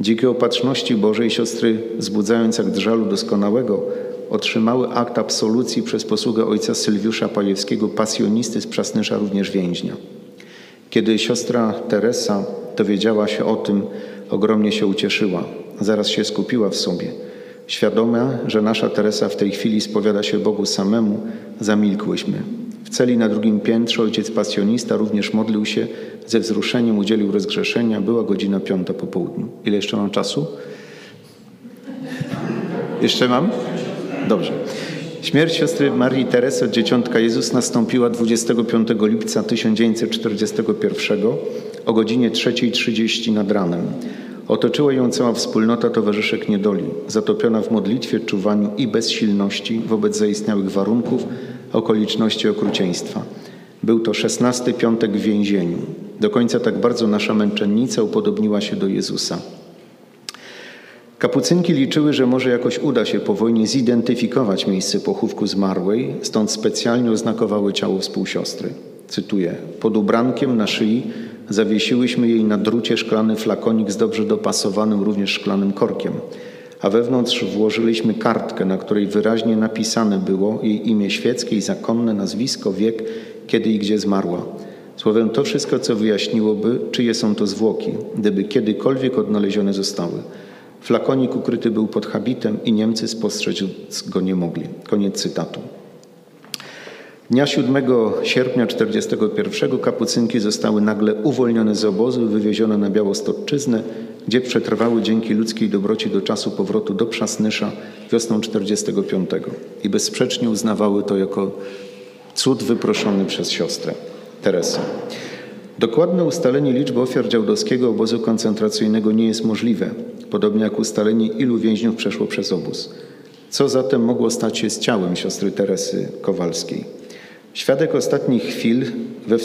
[SPEAKER 8] Dzięki opatrzności Bożej siostry, wzbudzając jak drżalu doskonałego, otrzymały akt absolucji przez posługę ojca Sylwiusza Pajewskiego, pasjonisty z Przasnysza, również więźnia. Kiedy siostra Teresa dowiedziała się o tym, ogromnie się ucieszyła. Zaraz się skupiła w sobie. Świadoma, że nasza Teresa w tej chwili spowiada się Bogu samemu, zamilkłyśmy. W celi na drugim piętrze ojciec pasjonista również modlił się, ze wzruszeniem udzielił rozgrzeszenia. Była godzina piąta po południu. Ile jeszcze mam czasu? Jeszcze mam? Dobrze. Śmierć siostry Marii Teresy od Dzieciątka Jezus nastąpiła 25 lipca 1941 o godzinie 3.30 nad ranem. Otoczyła ją cała wspólnota towarzyszek niedoli, zatopiona w modlitwie, czuwaniu i bezsilności wobec zaistniałych warunków, okoliczności okrucieństwa. Był to szesnasty piątek w więzieniu. Do końca tak bardzo nasza męczennica upodobniła się do Jezusa. Kapucynki liczyły, że może jakoś uda się po wojnie zidentyfikować miejsce pochówku zmarłej, stąd specjalnie oznakowały ciało współsiostry. Cytuję: Pod ubrankiem na szyi zawiesiłyśmy jej na drucie szklany flakonik z dobrze dopasowanym również szklanym korkiem, a wewnątrz włożyliśmy kartkę, na której wyraźnie napisane było jej imię świeckie i zakonne, nazwisko, wiek, kiedy i gdzie zmarła. Słowem to wszystko, co wyjaśniłoby, czyje są to zwłoki, gdyby kiedykolwiek odnalezione zostały. Flakonik ukryty był pod habitem i Niemcy spostrzec go nie mogli. Koniec cytatu. Dnia 7 sierpnia 1941 kapucynki zostały nagle uwolnione z obozu i wywiezione na Białostoczyznę, gdzie przetrwały dzięki ludzkiej dobroci do czasu powrotu do Przasnysza wiosną 1945 i bezsprzecznie uznawały to jako cud wyproszony przez siostrę Teresę. Dokładne ustalenie liczby ofiar działdowskiego obozu koncentracyjnego nie jest możliwe, podobnie jak ustalenie, ilu więźniów przeszło przez obóz. Co zatem mogło stać się z ciałem siostry Teresy Kowalskiej? Świadek ostatnich chwil we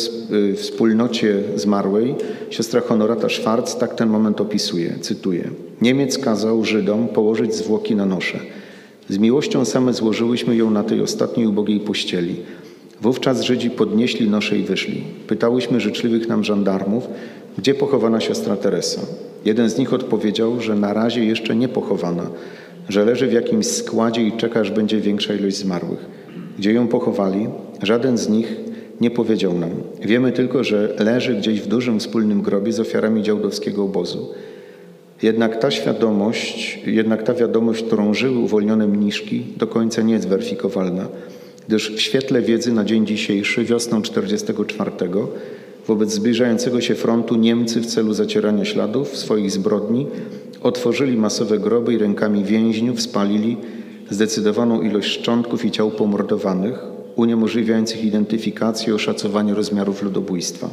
[SPEAKER 8] wspólnocie zmarłej, siostra Honorata Schwarz, tak ten moment opisuje, cytuję. Niemiec kazał Żydom położyć zwłoki na nosze. Z miłością same złożyłyśmy ją na tej ostatniej ubogiej pościeli. Wówczas Żydzi podnieśli nosze i wyszli. Pytałyśmy życzliwych nam żandarmów, gdzie pochowana siostra Teresa. Jeden z nich odpowiedział, że na razie jeszcze nie pochowana, że leży w jakimś składzie i czeka, aż będzie większa ilość zmarłych. Gdzie ją pochowali? Żaden z nich nie powiedział nam. Wiemy tylko, że leży gdzieś w dużym wspólnym grobie z ofiarami działdowskiego obozu. Jednak ta świadomość, jednak ta wiadomość, którą żyły uwolnione mniszki, do końca nie jest weryfikowalna, gdyż w świetle wiedzy na dzień dzisiejszy, wiosną 44, wobec zbliżającego się frontu Niemcy w celu zacierania śladów swoich zbrodni otworzyli masowe groby i rękami więźniów spalili zdecydowaną ilość szczątków i ciał pomordowanych, uniemożliwiających identyfikację i oszacowanie rozmiarów ludobójstwa.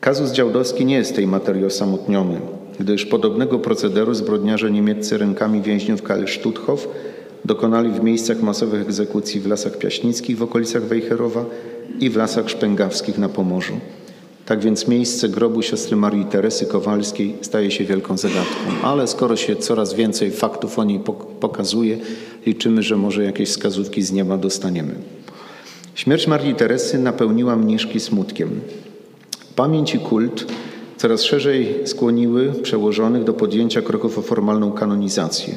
[SPEAKER 8] Kazus Działdowski nie jest tej materii osamotniony, gdyż podobnego procederu zbrodniarze niemieccy rękami więźniów Karl dokonali w miejscach masowych egzekucji w Lasach Piaśnickich w okolicach Wejherowa i w Lasach Szpęgawskich na Pomorzu. Tak więc miejsce grobu siostry Marii Teresy Kowalskiej staje się wielką zagadką. Ale skoro się coraz więcej faktów o niej pokazuje, liczymy, że może jakieś wskazówki z nieba dostaniemy. Śmierć Marii Teresy napełniła mniszki smutkiem. Pamięć i kult coraz szerzej skłoniły przełożonych do podjęcia kroków o formalną kanonizację.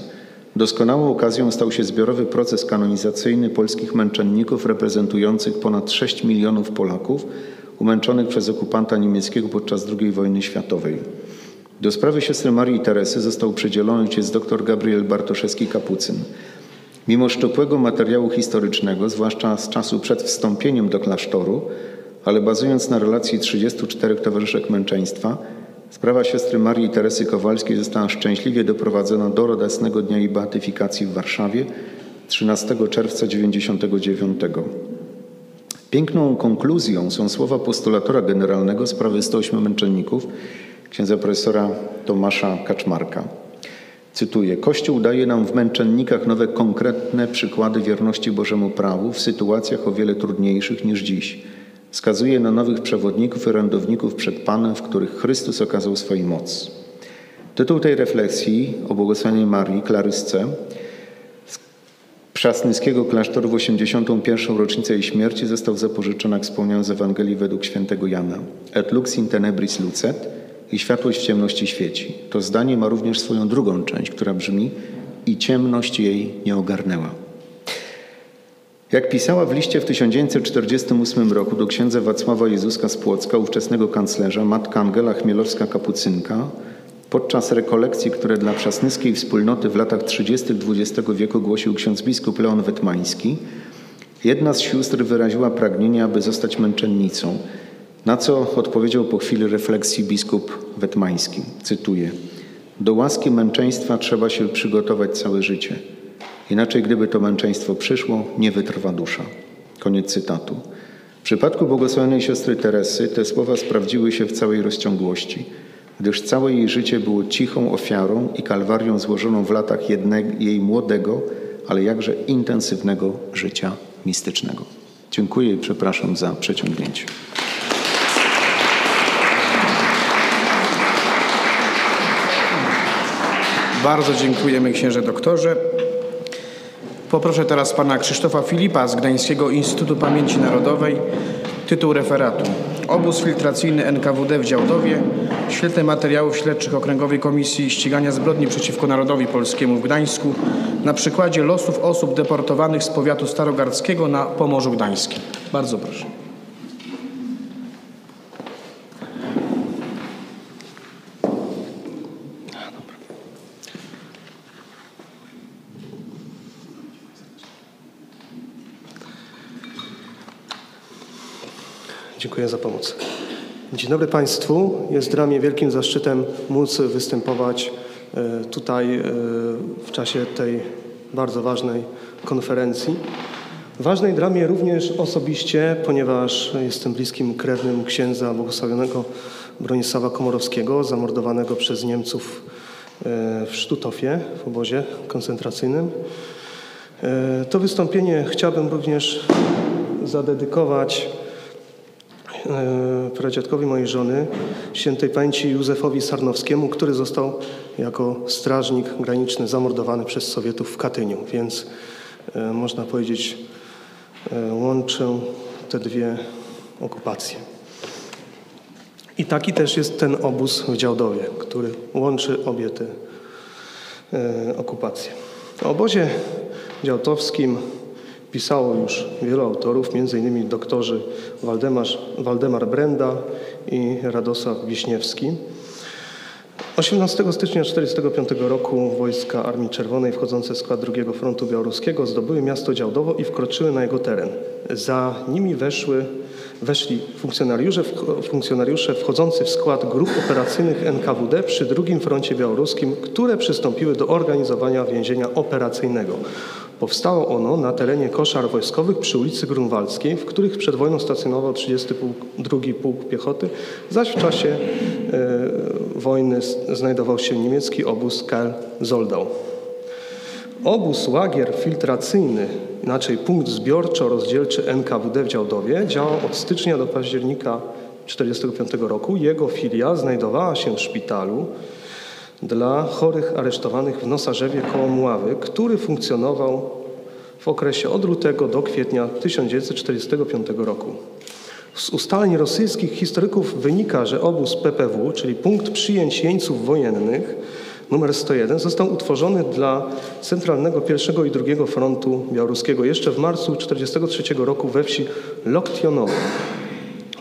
[SPEAKER 8] Doskonałą okazją stał się zbiorowy proces kanonizacyjny polskich męczenników reprezentujących ponad 6 milionów Polaków umęczonych przez okupanta niemieckiego podczas II wojny światowej. Do sprawy siostry Marii Teresy został przydzielony ojciec dr Gabriel Bartoszewski-Kapucyn. Mimo szczupłego materiału historycznego, zwłaszcza z czasu przed wstąpieniem do klasztoru, ale bazując na relacji 34 towarzyszek męczeństwa, sprawa siostry Marii Teresy Kowalskiej została szczęśliwie doprowadzona do radosnego dnia jej beatyfikacji w Warszawie 13 czerwca 1999. Piękną konkluzją są słowa postulatora generalnego sprawy 108 męczenników, księdza profesora Tomasza Kaczmarka. Cytuję: Kościół daje nam w męczennikach nowe konkretne przykłady wierności Bożemu prawu w sytuacjach o wiele trudniejszych niż dziś. Wskazuje na nowych przewodników i orędowników przed Panem, w których Chrystus okazał swoją moc. Tytuł tej refleksji o błogosławionej Marii, Klarysce, z Przasnyskiego klasztoru w 81. rocznicę jej śmierci został zapożyczony, jak wspomniałem, z Ewangelii według świętego Jana. Et lux in tenebris lucet i światłość w ciemności świeci. To zdanie ma również swoją drugą część, która brzmi i ciemność jej nie ogarnęła. Jak pisała w liście w 1948 roku do księdza Wacława Jezuska z Płocka, ówczesnego kanclerza, matka Angela Chmielowska-Kapucynka, podczas rekolekcji, które dla przasnyskiej wspólnoty w latach 30. XX wieku głosił ksiądz biskup Leon Wetmański, jedna z sióstr wyraziła pragnienie, aby zostać męczennicą, na co odpowiedział po chwili refleksji biskup Wetmański, cytuję, do łaski męczeństwa trzeba się przygotować całe życie – Inaczej, gdyby to męczeństwo przyszło, nie wytrwa dusza. Koniec cytatu. W przypadku błogosławionej siostry Teresy te słowa sprawdziły się w całej rozciągłości, gdyż całe jej życie było cichą ofiarą i kalwarią złożoną w latach jej młodego, ale jakże intensywnego życia mistycznego. Dziękuję i przepraszam za przeciągnięcie.
[SPEAKER 2] Bardzo dziękujemy księże doktorze. Poproszę teraz pana Krzysztofa Filipa z Gdańskiego Instytutu Pamięci Narodowej. Tytuł referatu. Obóz filtracyjny NKWD w Działdowie. Świetne materiałów śledczych Okręgowej Komisji Ścigania Zbrodni przeciwko Narodowi Polskiemu w Gdańsku na przykładzie losów osób deportowanych z powiatu starogardzkiego na Pomorzu Gdańskim. Bardzo proszę.
[SPEAKER 9] Dziękuję za pomoc. Dzień dobry Państwu. Jest dla mnie wielkim zaszczytem móc występować e, tutaj e, w czasie tej bardzo ważnej konferencji. Ważnej dla mnie również osobiście, ponieważ jestem bliskim krewnym księdza błogosławionego Bronisława Komorowskiego, zamordowanego przez Niemców e, w Sztutofie, w obozie koncentracyjnym. To wystąpienie chciałbym również zadedykować pradziadkowi mojej żony, świętej pamięci Józefowi Sarnowskiemu, który został jako strażnik graniczny zamordowany przez Sowietów w Katyniu. Więc e, można powiedzieć, e, łączę te dwie okupacje. I taki też jest ten obóz w Działdowie, który łączy obie te okupacje. W obozie działdowskim pisało już wielu autorów, m.in. doktorzy Waldemar, Brenda i Radosław Wiśniewski. 18 stycznia 1945 roku wojska Armii Czerwonej wchodzące w skład II Frontu Białoruskiego zdobyły miasto Działdowo i wkroczyły na jego teren. Za nimi weszły, weszli funkcjonariusze, funkcjonariusze wchodzący w skład grup operacyjnych NKWD przy II Froncie Białoruskim, które przystąpiły do organizowania więzienia operacyjnego. Powstało ono na terenie koszar wojskowych przy ulicy Grunwaldzkiej, w których przed wojną stacjonował 32 Pułk Piechoty, zaś w czasie e, wojny znajdował się niemiecki obóz KL Zoldau. Obóz łagier filtracyjny, inaczej punkt zbiorczo-rozdzielczy NKWD w Działdowie działał od stycznia do października 1945 roku. Jego filia znajdowała się w szpitalu dla chorych aresztowanych w Nosarzewie koło Mławy, który funkcjonował w okresie od lutego do kwietnia 1945 roku. Z ustaleń rosyjskich historyków wynika, że obóz PPW, czyli punkt przyjęć jeńców wojennych numer 101, został utworzony dla Centralnego I i II Frontu Białoruskiego jeszcze w marcu 1943 roku we wsi Loktionowo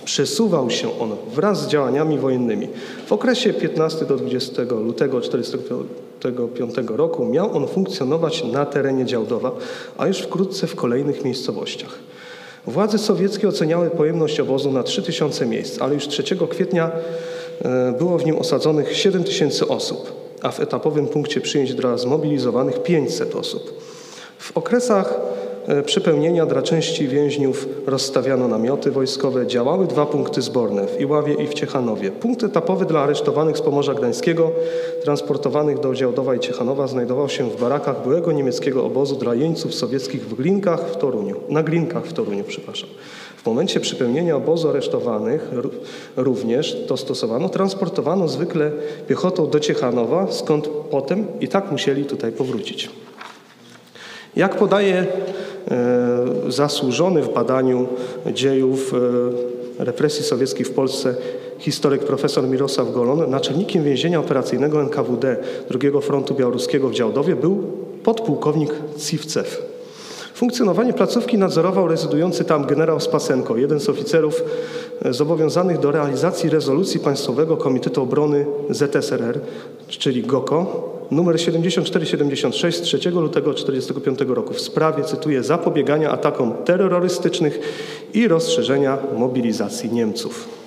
[SPEAKER 9] przesuwał się on wraz z działaniami wojennymi. W okresie 15 do 20 lutego 1945 roku miał on funkcjonować na terenie Działdowa, a już wkrótce w kolejnych miejscowościach. Władze sowieckie oceniały pojemność obozu na 3000 miejsc, ale już 3 kwietnia e, było w nim osadzonych 7 tysięcy osób, a w etapowym punkcie przyjęć dla zmobilizowanych 500 osób. W okresach e, przepełnienia dla części więźniów rozstawiano namioty wojskowe, działały dwa punkty zborne w Iławie i w Ciechanowie. Punkt etapowy dla aresztowanych z Pomorza Gdańskiego, transportowanych do Działdowa i Ciechanowa, znajdował się w barakach byłego niemieckiego obozu dla jeńców sowieckich w Glinkach w Toruniu, na Glinkach w Toruniu, przepraszam. W momencie przypełnienia obozu aresztowanych ró- również to stosowano, transportowano zwykle piechotą do Ciechanowa, skąd potem i tak musieli tutaj powrócić. Jak podaje zasłużony w badaniu dziejów e, represji sowieckich w Polsce historyk profesor Mirosław Golon, naczelnikiem więzienia operacyjnego NKWD II Frontu Białoruskiego w Działdowie był podpułkownik Ciwcew. Funkcjonowanie placówki nadzorował rezydujący tam generał Spasenko, jeden z oficerów e, zobowiązanych do realizacji rezolucji Państwowego Komitetu Obrony ZSRR, czyli GOKO, numer 7476 z 3 lutego 1945 roku w sprawie, cytuję, zapobiegania atakom terrorystycznych i rozszerzenia mobilizacji Niemców.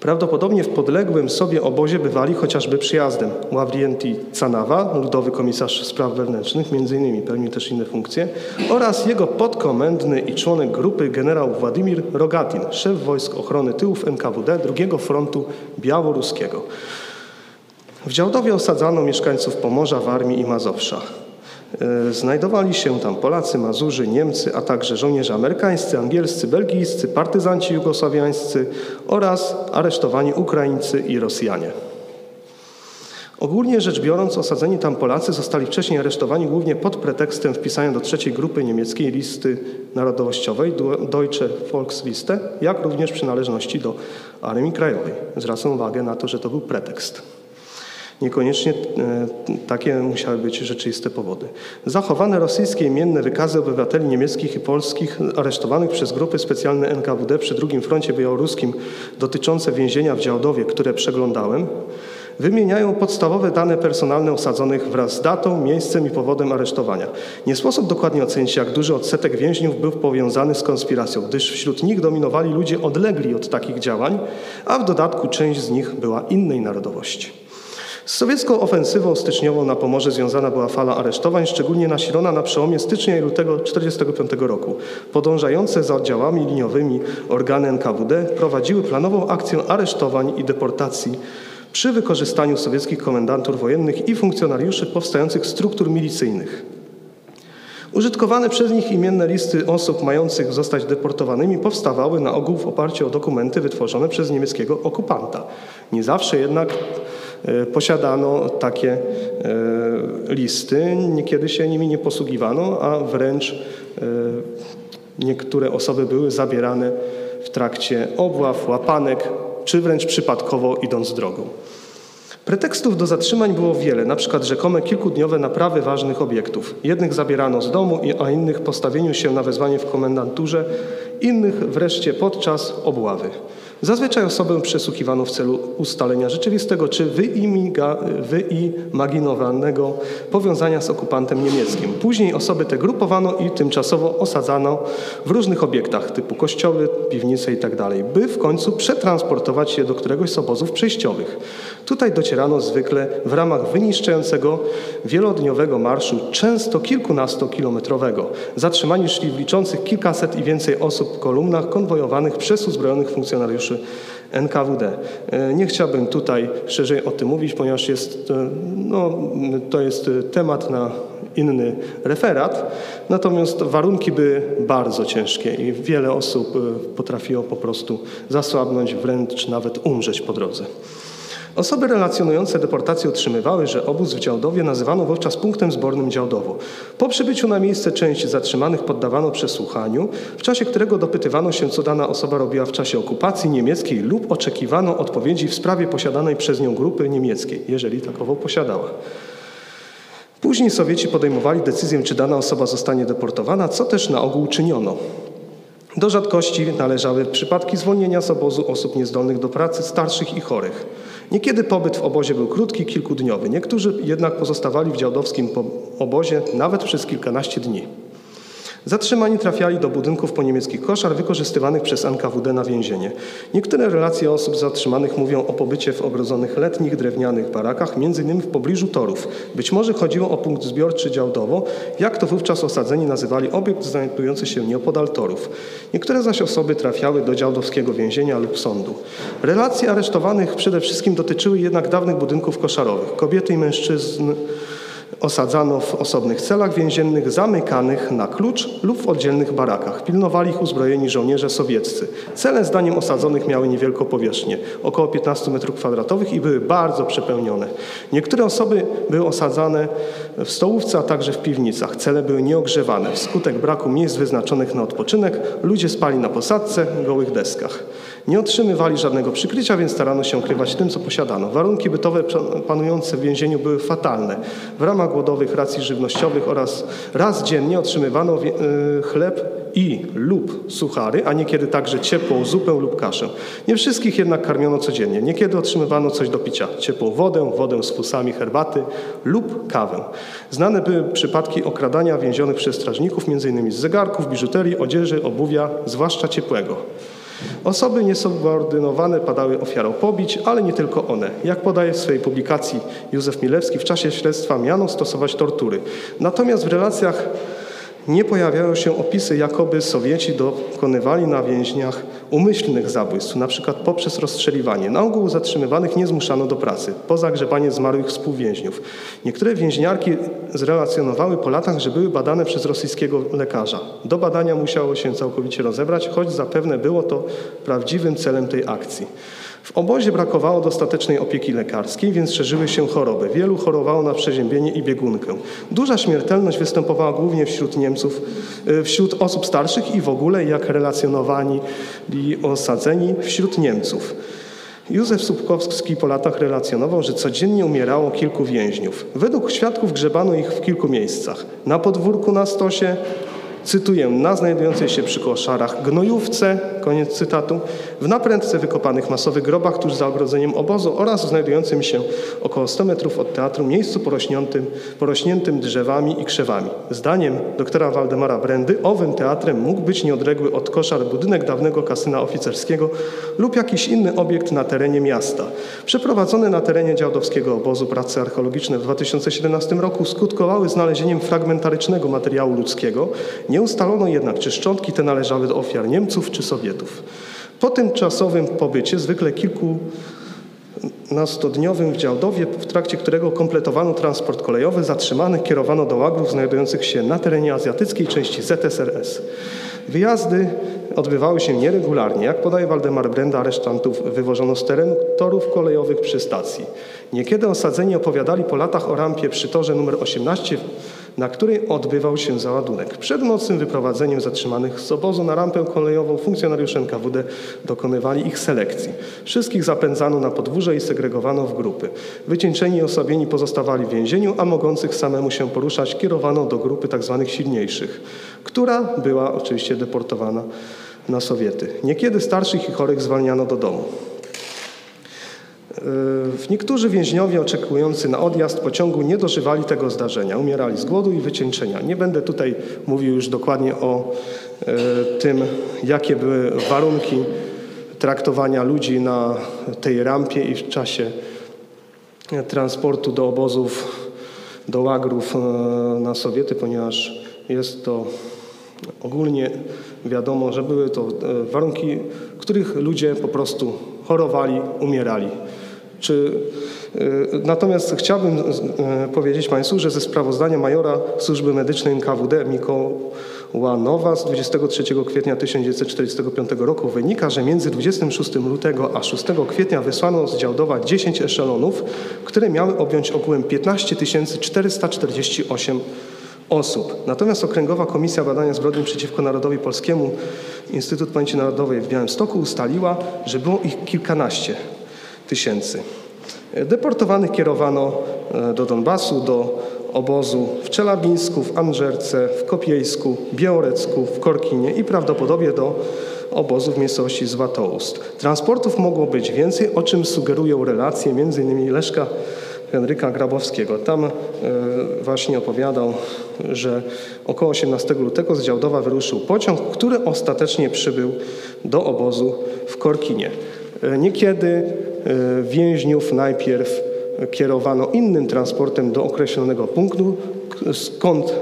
[SPEAKER 9] Prawdopodobnie w podległym sobie obozie bywali chociażby przyjazdem Ławrienti Canawa, ludowy komisarz spraw wewnętrznych, między innymi pełnił też inne funkcje, oraz jego podkomendny i członek grupy generał Władimir Rogatin, szef wojsk ochrony tyłów NKWD II Frontu Białoruskiego. W Działdowie osadzano mieszkańców Pomorza, Warmii i Mazowsza. E, Znajdowali się tam Polacy, Mazurzy, Niemcy, a także żołnierze amerykańscy, angielscy, belgijscy, partyzanci jugosławiańscy oraz aresztowani Ukraińcy i Rosjanie. Ogólnie rzecz biorąc, osadzeni tam Polacy zostali wcześniej aresztowani głównie pod pretekstem wpisania do trzeciej grupy niemieckiej listy narodowościowej Deutsche Volksliste, jak również przynależności do Armii Krajowej. Zwracam uwagę na to, że to był pretekst. Niekoniecznie e, takie musiały być rzeczywiste powody. Zachowane rosyjskie imienne wykazy obywateli niemieckich i polskich aresztowanych przez grupy specjalne NKWD przy II froncie białoruskim dotyczące więzienia w Działdowie, które przeglądałem, wymieniają podstawowe dane personalne osadzonych wraz z datą, miejscem i powodem aresztowania. Nie sposób dokładnie ocenić, jak duży odsetek więźniów był powiązany z konspiracją, gdyż wśród nich dominowali ludzie odlegli od takich działań, a w dodatku część z nich była innej narodowości. Z sowiecką ofensywą styczniową na Pomorze związana była fala aresztowań, szczególnie nasilona na przełomie stycznia i lutego 1945 roku. Podążające za oddziałami liniowymi organy NKWD prowadziły planową akcję aresztowań i deportacji przy wykorzystaniu sowieckich komendantów wojennych i funkcjonariuszy powstających struktur milicyjnych. Użytkowane przez nich imienne listy osób mających zostać deportowanymi powstawały na ogół w oparciu o dokumenty wytworzone przez niemieckiego okupanta. Nie zawsze jednak posiadano takie e, listy, niekiedy się nimi nie posługiwano, a wręcz e, niektóre osoby były zabierane w trakcie obław, łapanek, czy wręcz przypadkowo idąc drogą. Pretekstów do zatrzymań było wiele, na przykład rzekome kilkudniowe naprawy ważnych obiektów. Jednych zabierano z domu, a innych postawieniu się na wezwanie w komendanturze, innych wreszcie podczas obławy. Zazwyczaj osobę przesłuchiwano w celu ustalenia rzeczywistego czy wyimaginowanego powiązania z okupantem niemieckim. Później osoby te grupowano i tymczasowo osadzano w różnych obiektach typu kościoły, piwnice itd., by w końcu przetransportować je do któregoś z obozów przejściowych. Tutaj docierano zwykle w ramach wyniszczającego wielodniowego marszu, często kilkunastokilometrowego. Zatrzymani szli w liczących kilkaset i więcej osób kolumnach konwojowanych przez uzbrojonych funkcjonariuszy NKWD. E, Nie chciałbym tutaj szerzej o tym mówić, ponieważ jest, no, to jest temat na inny referat. Natomiast warunki były bardzo ciężkie i wiele osób e, potrafiło po prostu zasłabnąć, wręcz nawet umrzeć po drodze. Osoby relacjonujące deportację utrzymywały, że obóz w Działdowie nazywano wówczas punktem zbornym Działdowo. Po przybyciu na miejsce część zatrzymanych poddawano przesłuchaniu, w czasie którego dopytywano się, co dana osoba robiła w czasie okupacji niemieckiej lub oczekiwano odpowiedzi w sprawie posiadanej przez nią grupy niemieckiej, jeżeli takową posiadała. Później Sowieci podejmowali decyzję, czy dana osoba zostanie deportowana, co też na ogół czyniono. Do rzadkości należały przypadki zwolnienia z obozu osób niezdolnych do pracy, starszych i chorych. Niekiedy pobyt w obozie był krótki, kilkudniowy. Niektórzy jednak pozostawali w działdowskim obozie nawet przez kilkanaście dni. Zatrzymani trafiali do budynków po niemieckich koszar wykorzystywanych przez NKWD na więzienie. Niektóre relacje osób zatrzymanych mówią o pobycie w ogrodzonych letnich drewnianych barakach, m.in. w pobliżu torów. Być może chodziło o punkt zbiorczy Działdowo, jak to wówczas osadzeni nazywali obiekt znajdujący się nieopodal torów. Niektóre zaś osoby trafiały do działdowskiego więzienia lub sądu. Relacje aresztowanych przede wszystkim dotyczyły jednak dawnych budynków koszarowych. Kobiety i mężczyzn osadzano w osobnych celach więziennych zamykanych na klucz lub w oddzielnych barakach. Pilnowali ich uzbrojeni żołnierze sowieccy. Cele zdaniem osadzonych miały niewielką powierzchnię, około 15 m2 i były bardzo przepełnione. Niektóre osoby były osadzane w stołówce, a także w piwnicach. Cele były nieogrzewane. Wskutek braku miejsc wyznaczonych na odpoczynek ludzie spali na posadce, gołych deskach. Nie otrzymywali żadnego przykrycia, więc starano się ukrywać tym, co posiadano. Warunki bytowe panujące w więzieniu były fatalne. W ramach głodowych racji żywnościowych oraz raz dziennie otrzymywano y, chleb i lub suchary, a niekiedy także ciepłą zupę lub kaszę. Nie wszystkich jednak karmiono codziennie. Niekiedy otrzymywano coś do picia. Ciepłą wodę, wodę z fusami herbaty lub kawę. Znane były przypadki okradania więzionych przez strażników, m.in. z zegarków, biżuterii, odzieży, obuwia, zwłaszcza ciepłego. Osoby niesubordynowane padały ofiarą pobić, ale nie tylko one. Jak podaje w swojej publikacji Józef Milewski, w czasie śledztwa miano stosować tortury. Natomiast w relacjach nie pojawiają się opisy, jakoby Sowieci dokonywali na więźniach umyślnych zabójstw, przykład poprzez rozstrzeliwanie. Na ogół zatrzymywanych nie zmuszano do pracy, poza grzebanie zmarłych współwięźniów. Niektóre więźniarki zrelacjonowały po latach, że były badane przez rosyjskiego lekarza. Do badania musiało się całkowicie rozebrać, choć zapewne było to prawdziwym celem tej akcji. W obozie brakowało dostatecznej opieki lekarskiej, więc szerzyły się choroby. Wielu chorowało na przeziębienie i biegunkę. Duża śmiertelność występowała głównie wśród Niemców, y, wśród osób starszych i w ogóle, jak relacjonowani i osadzeni, wśród Niemców. Józef Słupkowski po latach relacjonował, że codziennie umierało kilku więźniów. Według świadków grzebano ich w kilku miejscach. Na podwórku na stosie, cytuję, na znajdującej się przy koszarach gnojówce, koniec cytatu, w naprędce wykopanych masowych grobach tuż za ogrodzeniem obozu oraz znajdującym się około 100 metrów od teatru miejscu porośniętym, porośniętym drzewami i krzewami. Zdaniem doktora Waldemara Brendy owym teatrem mógł być nieodległy od koszar budynek dawnego kasyna oficerskiego lub jakiś inny obiekt na terenie miasta. Przeprowadzone na terenie działdowskiego obozu prace archeologiczne w 2017 roku skutkowały znalezieniem fragmentarycznego materiału ludzkiego. Nie ustalono jednak, czy szczątki te należały do ofiar Niemców czy Sowietów. Po tymczasowym pobycie, zwykle kilku nastodniowym w Działdowie, w trakcie którego kompletowano transport kolejowy, zatrzymanych kierowano do łagrów znajdujących się na terenie azjatyckiej części ZSRS. Wyjazdy odbywały się nieregularnie. Jak podaje Waldemar Brenda, aresztantów wywożono z terenu torów kolejowych przy stacji. Niekiedy osadzeni opowiadali po latach o rampie przy torze numer 18 na której odbywał się załadunek. Przed nocnym wyprowadzeniem zatrzymanych z obozu na rampę kolejową funkcjonariusze NKWD dokonywali ich selekcji. Wszystkich zapędzano na podwórze i segregowano w grupy. Wycieńczeni i osobieni pozostawali w więzieniu, a mogących samemu się poruszać kierowano do grupy tzw. Tak silniejszych, która była oczywiście deportowana na Sowiety. Niekiedy starszych i chorych zwalniano do domu. Niektórzy więźniowie oczekujący na odjazd pociągu nie dożywali tego zdarzenia. Umierali z głodu i wycieńczenia. Nie będę tutaj mówił już dokładnie o e, tym, jakie były warunki traktowania ludzi na tej rampie i w czasie transportu do obozów, do łagrów na Sowiety, ponieważ jest to ogólnie wiadomo, że były to warunki, w których ludzie po prostu chorowali, umierali. Czy, y, natomiast chciałbym y, powiedzieć Państwu, że ze sprawozdania majora Służby Medycznej NKWD Mikoła Nowa z 23 kwietnia 1945 roku wynika, że między 26 lutego a 6 kwietnia wysłano z Działdowa 10 eszelonów, które miały objąć ogółem 15 448 osób. Natomiast Okręgowa Komisja Badania Zbrodni przeciwko Narodowi Polskiemu Instytut Pamięci Narodowej w Białymstoku ustaliła, że było ich kilkanaście tysięcy. Deportowanych kierowano e, do Donbasu, do obozu w Czelabińsku, w Andżerce, w Kopiejsku, Białorecku, w Korkinie i prawdopodobnie do obozu w miejscowości Złatoust. Transportów mogło być więcej, o czym sugerują relacje m.in. Leszka Henryka Grabowskiego. Tam e, właśnie opowiadał, że około 18 lutego z Działdowa wyruszył pociąg, który ostatecznie przybył do obozu w Korkinie. E, Niekiedy więźniów najpierw kierowano innym transportem do określonego punktu, skąd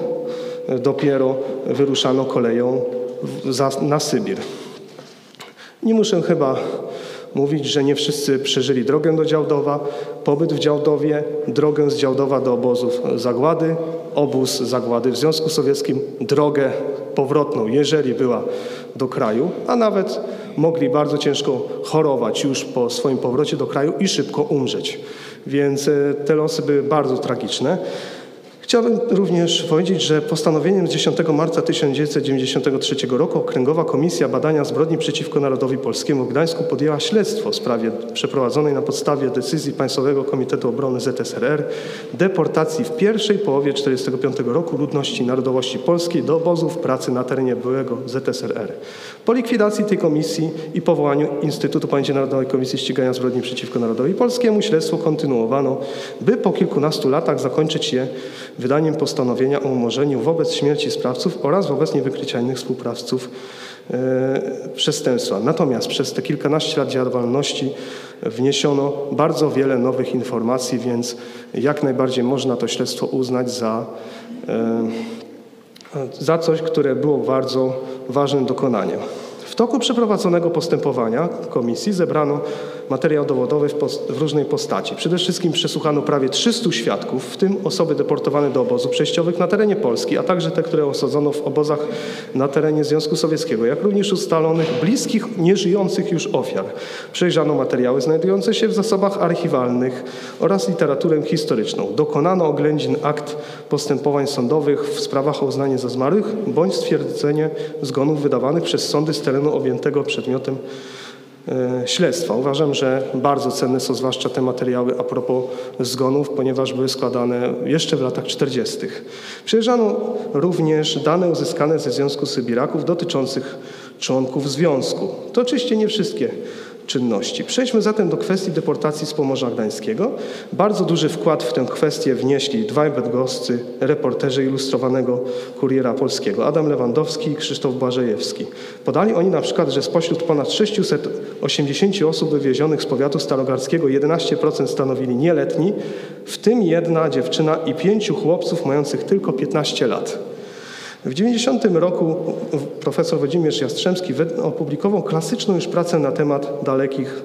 [SPEAKER 9] dopiero wyruszano koleją na Sybir. Nie muszę chyba mówić, że nie wszyscy przeżyli drogę do Działdowa, pobyt w Działdowie, drogę z Działdowa do obozów Zagłady, obóz Zagłady w Związku Sowieckim, drogę powrotną, jeżeli była do kraju, a nawet mogli bardzo ciężko chorować już po swoim powrocie do kraju i szybko umrzeć. Więc e, te losy były bardzo tragiczne. Chciałbym również powiedzieć, że postanowieniem z 10 marca 1993 roku Okręgowa Komisja Badania Zbrodni przeciwko Narodowi Polskiemu w Gdańsku podjęła śledztwo w sprawie przeprowadzonej na podstawie decyzji Państwowego Komitetu Obrony ZSRR deportacji w pierwszej połowie 1945 roku ludności narodowości polskiej do obozów pracy na terenie byłego ZSRR. Po likwidacji tej komisji i powołaniu Instytutu Pamięci Narodowej Komisji Ścigania Zbrodni przeciwko Narodowi Polskiemu śledztwo kontynuowano, by po kilkunastu latach zakończyć je wydaniem postanowienia o umorzeniu wobec śmierci sprawców oraz wobec niewykrycia innych współsprawców e, przestępstwa. Natomiast przez te kilkanaście lat działalności wniesiono bardzo wiele nowych informacji, więc jak najbardziej można to śledztwo uznać za, e, za coś, które było bardzo ważnym dokonaniem. Toku przeprowadzonego postępowania komisji zebrano materiał dowodowy w, w różnej postaci. Przede wszystkim przesłuchano prawie 300 świadków, w tym osoby deportowane do obozów przejściowych na terenie Polski, a także te, które osadzono w obozach na terenie Związku Sowieckiego, jak również ustalonych bliskich, nieżyjących już ofiar. Przejrzano materiały znajdujące się w zasobach archiwalnych oraz literaturę historyczną. Dokonano oględzin akt postępowań sądowych w sprawach o uznanie za zmarłych bądź stwierdzenie zgonów wydawanych przez sądy z terenu objętego przedmiotem e, śledztwa. Uważam, że bardzo cenne są zwłaszcza te materiały a propos zgonów, ponieważ były składane jeszcze w latach 40. Przejrzano również dane uzyskane ze Związku Sybiraków dotyczących członków związku. To oczywiście nie wszystkie czynności. Przejdźmy zatem do kwestii deportacji z Pomorza Gdańskiego. Bardzo duży wkład w tę kwestię wnieśli dwaj bydgoscy reporterzy ilustrowanego Kuriera Polskiego, Adam Lewandowski i Krzysztof Błażejewski. Podali oni na przykład, że spośród ponad 680 osób wywiezionych z powiatu starogardzkiego 11% stanowili nieletni, w tym jedna dziewczyna i pięciu chłopców mających tylko 15 lat. W 90 roku profesor Włodzimierz Jastrzębski opublikował klasyczną już pracę na temat dalekich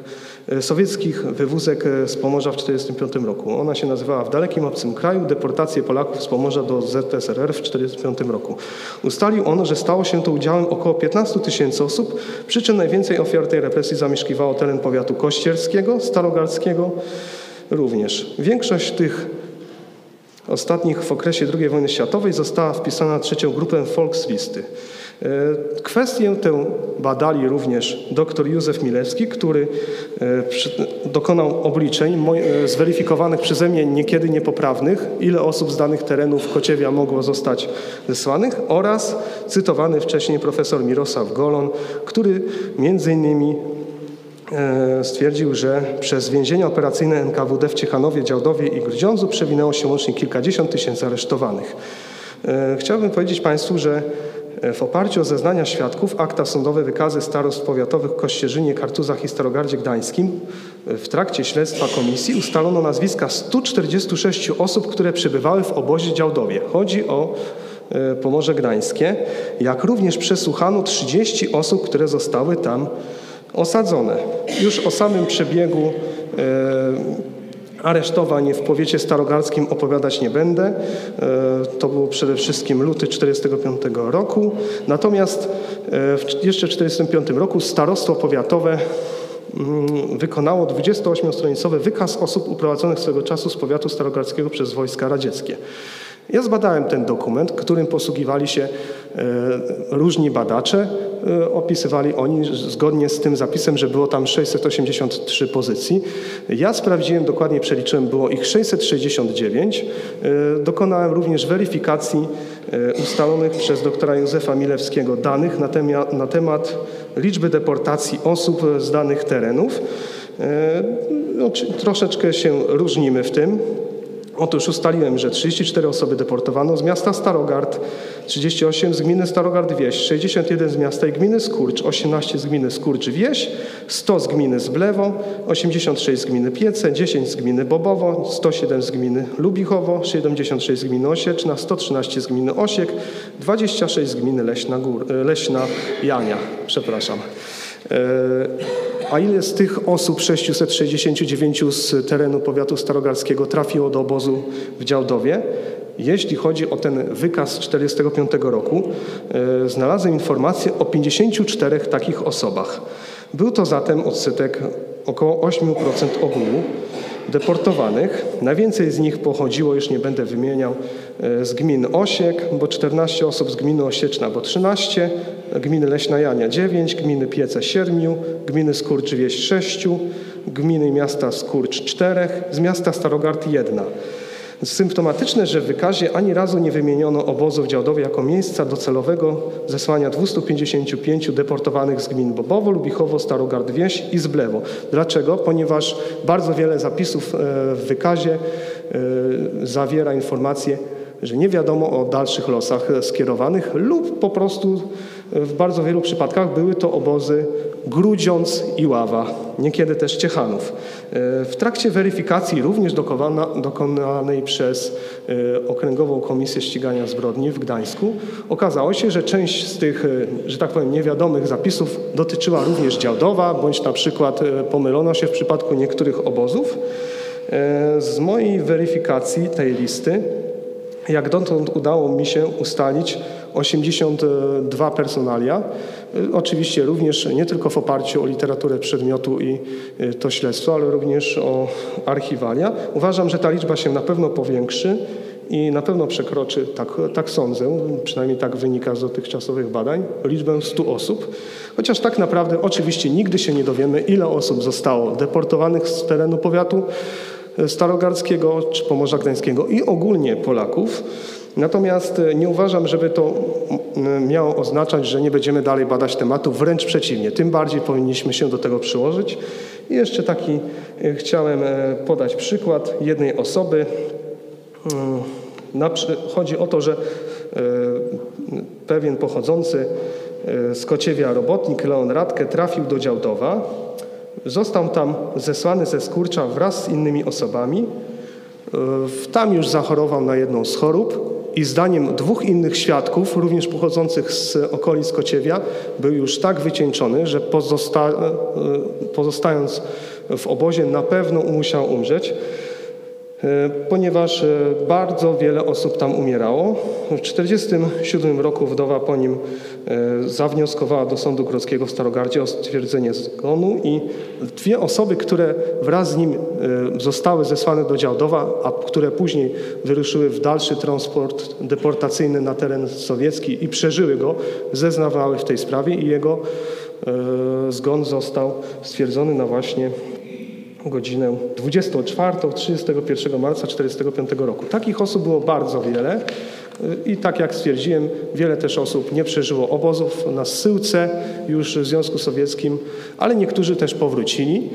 [SPEAKER 9] e, sowieckich wywózek e, z Pomorza w 1945 roku. Ona się nazywała W dalekim obcym kraju deportacje Polaków z Pomorza do ZSRR w 1945 roku. Ustalił on, że stało się to udziałem około 15 tysięcy osób, przy czym najwięcej ofiar tej represji zamieszkiwało teren powiatu kościerskiego, starogardzkiego również. Większość tych ostatnich w okresie II wojny światowej została wpisana na trzecią grupę Volkslisty. E, Kwestię tę badali również dr Józef Milewski, który e, dokonał obliczeń e, zweryfikowanych przeze mnie niekiedy niepoprawnych, ile osób z danych terenów Kociewia mogło zostać zesłanych oraz cytowany wcześniej profesor Mirosław Golon, który między innymi stwierdził, że przez więzienia operacyjne NKWD w Ciechanowie, Działdowie i Grudziądzu przewinęło się łącznie kilkadziesiąt tysięcy aresztowanych. E, Chciałbym powiedzieć Państwu, że e, w oparciu o zeznania świadków, akta sądowe, wykazy starostw powiatowych w Kościerzynie, Kartuzach i Starogardzie Gdańskim e, w trakcie śledztwa komisji ustalono nazwiska 146 osób, które przebywały w obozie Działdowie. Chodzi o e, Pomorze Gdańskie, jak również przesłuchano 30 osób, które zostały tam osadzone. Już o samym przebiegu e, aresztowań w powiecie starogardzkim opowiadać nie będę. E, To było przede wszystkim luty 1945 roku. Natomiast e, jeszcze w 1945 roku starostwo powiatowe mm, wykonało 28-stronicowy wykaz osób uprowadzonych swego czasu z powiatu starogardzkiego przez wojska radzieckie. Ja zbadałem ten dokument, którym posługiwali się e, różni badacze. E, Opisywali oni zgodnie z tym zapisem, że było tam 683 pozycji. Ja sprawdziłem, dokładnie przeliczyłem, było ich 669. E, Dokonałem również weryfikacji ustalonych przez doktora Józefa Milewskiego danych na temat, na temat liczby deportacji osób z danych terenów. No, troszeczkę się różnimy w tym. Otóż ustaliłem, że 34 osoby deportowano z miasta Starogard, 38 z gminy Starogard Wieś, 61 z miasta i gminy Skurcz, 18 z gminy Skurcz Wieś, 100 z gminy Zblewo, 86 z gminy Piece, 10 z gminy Bobowo, 107 z gminy Lubichowo, 76 z gminy Osieczna, 113 z gminy Osiek, 26 z gminy Leśna, Gór, Leśna Jania, przepraszam. E, A ile z tych osób, 669 z terenu powiatu starogardzkiego trafiło do obozu w Działdowie? Jeśli chodzi o ten wykaz z 1945 roku, e, znalazłem informację o 54 takich osobach. Był to zatem odsetek około 8% ogółu deportowanych. Najwięcej z nich pochodziło, już nie będę wymieniał, e, z gmin Osiek, bo 14 osób z gminy Osieczna, bo 13, gminy Leśna Jania 9, gminy Piece 7, gminy Skurcz Wieś 6, gminy miasta Skurcz 4, z miasta Starogard 1. Symptomatyczne, że w wykazie ani razu nie wymieniono obozu w Działdowie jako miejsca docelowego zesłania 255 deportowanych z gmin Bobowo, Lubichowo, Starogard Wieś i Zblewo. Dlaczego? Ponieważ bardzo wiele zapisów e, w wykazie e, zawiera informacje, że nie wiadomo o dalszych losach skierowanych lub po prostu w bardzo wielu przypadkach były to obozy Grudziądz i Ława, niekiedy też Ciechanów. E, W trakcie weryfikacji również dokonanej przez e, Okręgową Komisję Ścigania Zbrodni w Gdańsku okazało się, że część z tych, e, że tak powiem, niewiadomych zapisów dotyczyła również Działdowa, bądź na przykład pomylono się w przypadku niektórych obozów. Z mojej weryfikacji tej listy jak dotąd udało mi się ustalić 82 personalia. Y, Oczywiście również nie tylko w oparciu o literaturę przedmiotu i y, to śledztwo, ale również o archiwalia. Uważam, że ta liczba się na pewno powiększy i na pewno przekroczy, tak, tak sądzę, przynajmniej tak wynika z dotychczasowych badań, liczbę 100 osób. Chociaż tak naprawdę oczywiście nigdy się nie dowiemy, ile osób zostało deportowanych z terenu powiatu Starogardzkiego czy Pomorza Gdańskiego i ogólnie Polaków. Natomiast e, nie uważam, żeby to miało oznaczać, że nie będziemy dalej badać tematu, wręcz przeciwnie. Tym bardziej powinniśmy się do tego przyłożyć. I jeszcze taki e, chciałem e, podać przykład jednej osoby. Mm, Chodzi o to, że pewien pochodzący z Kociewia robotnik Leon Radke trafił do Działdowa. Został tam zesłany ze Skurcza wraz z innymi osobami. Tam już zachorował na jedną z chorób i zdaniem dwóch innych świadków, również pochodzących z okolic Kociewia, był już tak wycieńczony, że pozosta e, pozostając w obozie na pewno musiał umrzeć. E, ponieważ e, bardzo wiele osób tam umierało. W 1947 roku wdowa po nim zawnioskowała do Sądu Grodzkiego w Starogardzie o stwierdzenie zgonu i dwie osoby, które wraz z nim e, zostały zesłane do Działdowa, a które później wyruszyły w dalszy transport deportacyjny na teren sowiecki i przeżyły go, zeznawały w tej sprawie i jego e, zgon został stwierdzony na właśnie godzinę 24, 31 marca 1945 roku. Takich osób było bardzo wiele i tak jak stwierdziłem, wiele też osób nie przeżyło obozów na zsyłce już w Związku Sowieckim, ale niektórzy też powrócili,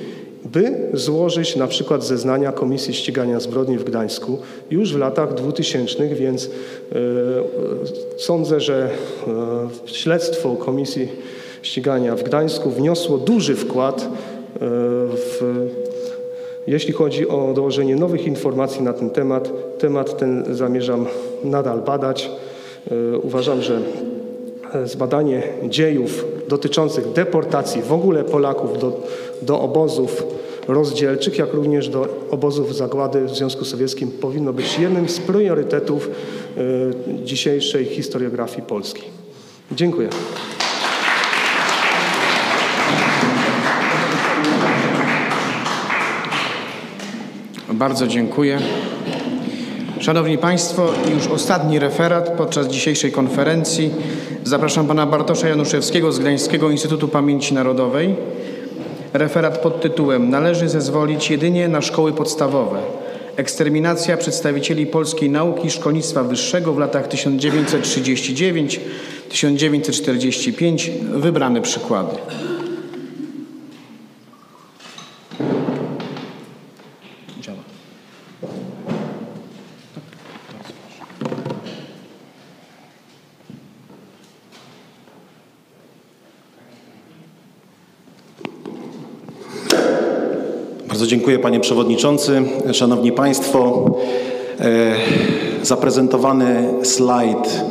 [SPEAKER 9] by złożyć na przykład zeznania Komisji Ścigania Zbrodni w Gdańsku już w latach 2000, więc e, sądzę, że śledztwo Komisji Ścigania w Gdańsku wniosło duży wkład w jeśli chodzi o dołożenie nowych informacji na ten temat, temat ten zamierzam nadal badać. E, Uważam, że e, zbadanie dziejów dotyczących deportacji w ogóle Polaków do, do obozów rozdzielczych, jak również do obozów zagłady w Związku Sowieckim powinno być jednym z priorytetów e, dzisiejszej historiografii Polski. Dziękuję.
[SPEAKER 2] Bardzo dziękuję. Szanowni Państwo, już ostatni referat podczas dzisiejszej konferencji. Zapraszam pana Bartosza Januszewskiego z Gdańskiego Instytutu Pamięci Narodowej. Referat pod tytułem Należy zezwolić jedynie na szkoły podstawowe. Eksterminacja przedstawicieli polskiej nauki i szkolnictwa wyższego w latach 1939-1945. Wybrane przykłady.
[SPEAKER 10] Bardzo dziękuję panie przewodniczący. Szanowni państwo, e, zaprezentowany slajd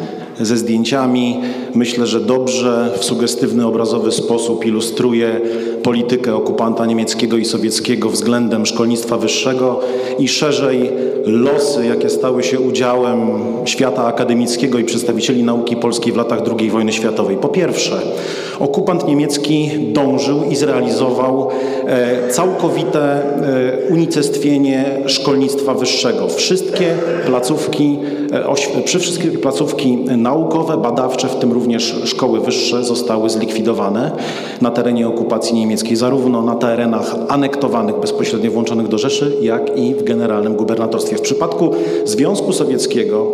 [SPEAKER 10] ze zdjęciami myślę, że dobrze w sugestywny, obrazowy sposób ilustruje politykę okupanta niemieckiego i sowieckiego względem szkolnictwa wyższego i szerzej losy, jakie stały się udziałem świata akademickiego i przedstawicieli nauki polskiej w latach II wojny światowej. Po pierwsze, okupant niemiecki dążył i zrealizował e, całkowite e, unicestwienie szkolnictwa wyższego. Wszystkie placówki, e, przy wszystkie placówki naukowe, badawcze, w tym również szkoły wyższe zostały zlikwidowane na terenie okupacji niemieckiej, zarówno na terenach anektowanych, bezpośrednio włączonych do Rzeszy, jak i w generalnym gubernatorstwie. W przypadku Związku Sowieckiego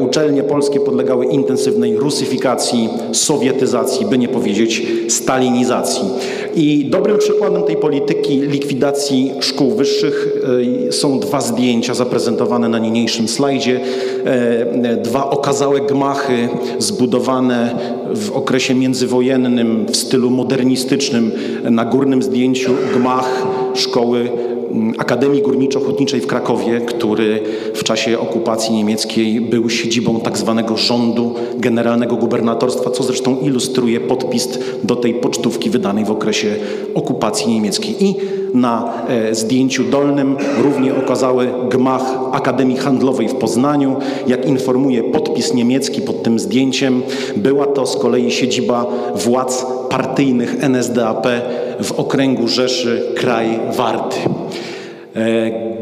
[SPEAKER 10] uczelnie polskie podlegały intensywnej rusyfikacji, sowietyzacji, by nie powiedzieć stalinizacji. I dobrym przykładem tej polityki likwidacji szkół wyższych są dwa zdjęcia zaprezentowane na niniejszym slajdzie. Dwa okazałe gmachy zbudowane w okresie międzywojennym w stylu modernistycznym. Na górnym zdjęciu gmach szkoły Akademii Górniczo-Hutniczej w Krakowie, który w czasie okupacji niemieckiej był siedzibą tak zwanego rządu generalnego gubernatorstwa, co zresztą ilustruje podpis do tej pocztówki wydanej w okresie okupacji niemieckiej. I na e, zdjęciu dolnym równie okazały gmach Akademii Handlowej w Poznaniu. Jak informuje podpis niemiecki pod tym zdjęciem, była to z kolei siedziba władz partyjnych NSDAP w okręgu Rzeszy, kraj Warty.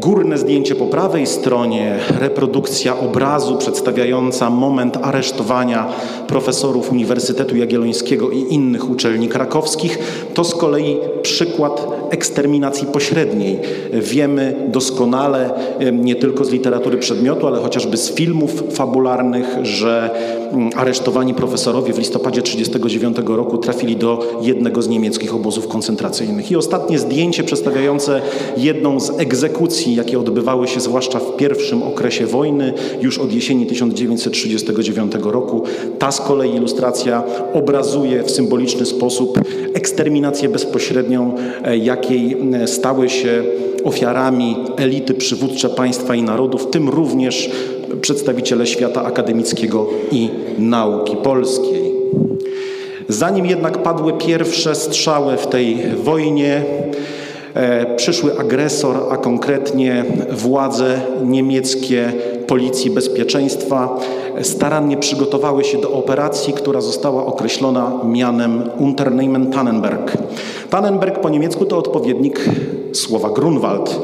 [SPEAKER 10] Górne zdjęcie po prawej stronie, reprodukcja obrazu przedstawiająca moment aresztowania profesorów Uniwersytetu Jagiellońskiego i innych uczelni krakowskich, to z kolei przykład eksterminacji pośredniej. Wiemy doskonale, nie tylko z literatury przedmiotu, ale chociażby z filmów fabularnych, że mm, aresztowani profesorowie w listopadzie 1939 roku trafili do jednego z niemieckich obozów koncentracyjnych. I ostatnie zdjęcie przedstawiające jedną z egzekucji, jakie odbywały się zwłaszcza w pierwszym okresie wojny, już od jesieni 1939 roku. Ta z kolei ilustracja obrazuje w symboliczny sposób eksterminację bezpośrednią, e, jakiej e, stały się ofiarami elity przywódcze państwa i narodów, w tym również przedstawiciele świata akademickiego i nauki polskiej. Zanim jednak padły pierwsze strzały w tej wojnie, przyszły agresor, a konkretnie władze niemieckie Policji Bezpieczeństwa starannie przygotowały się do operacji, która została określona mianem Unternehmen Tannenberg. Tannenberg po niemiecku to odpowiednik słowa Grunwald.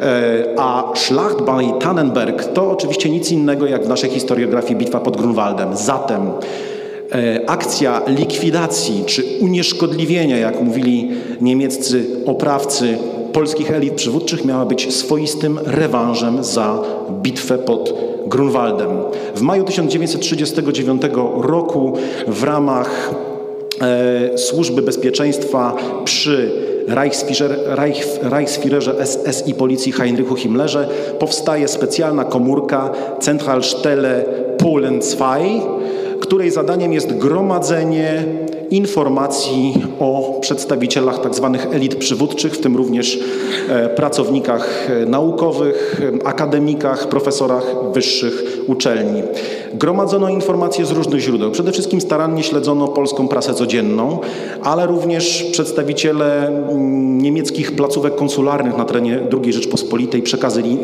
[SPEAKER 10] E, a Schlacht bei Tannenberg to oczywiście nic innego jak w naszej historiografii bitwa pod Grunwaldem. Zatem E, akcja likwidacji czy unieszkodliwienia, jak mówili niemieccy oprawcy polskich elit przywódczych, miała być swoistym rewanżem za bitwę pod Grunwaldem. W maju 1939 roku w ramach e, Służby Bezpieczeństwa przy Reichsführerze SS i policji Heinrichu Himmlerze powstaje specjalna komórka Zentralstelle Polen II, której zadaniem jest gromadzenie informacji o przedstawicielach tzw. Tak elit przywódczych, w tym również e, pracownikach e, naukowych, e, akademikach, profesorach wyższych uczelni. Gromadzono informacje z różnych źródeł. Przede wszystkim starannie śledzono polską prasę codzienną, ale również przedstawiciele mm, niemieckich placówek konsularnych na terenie II Rzeczpospolitej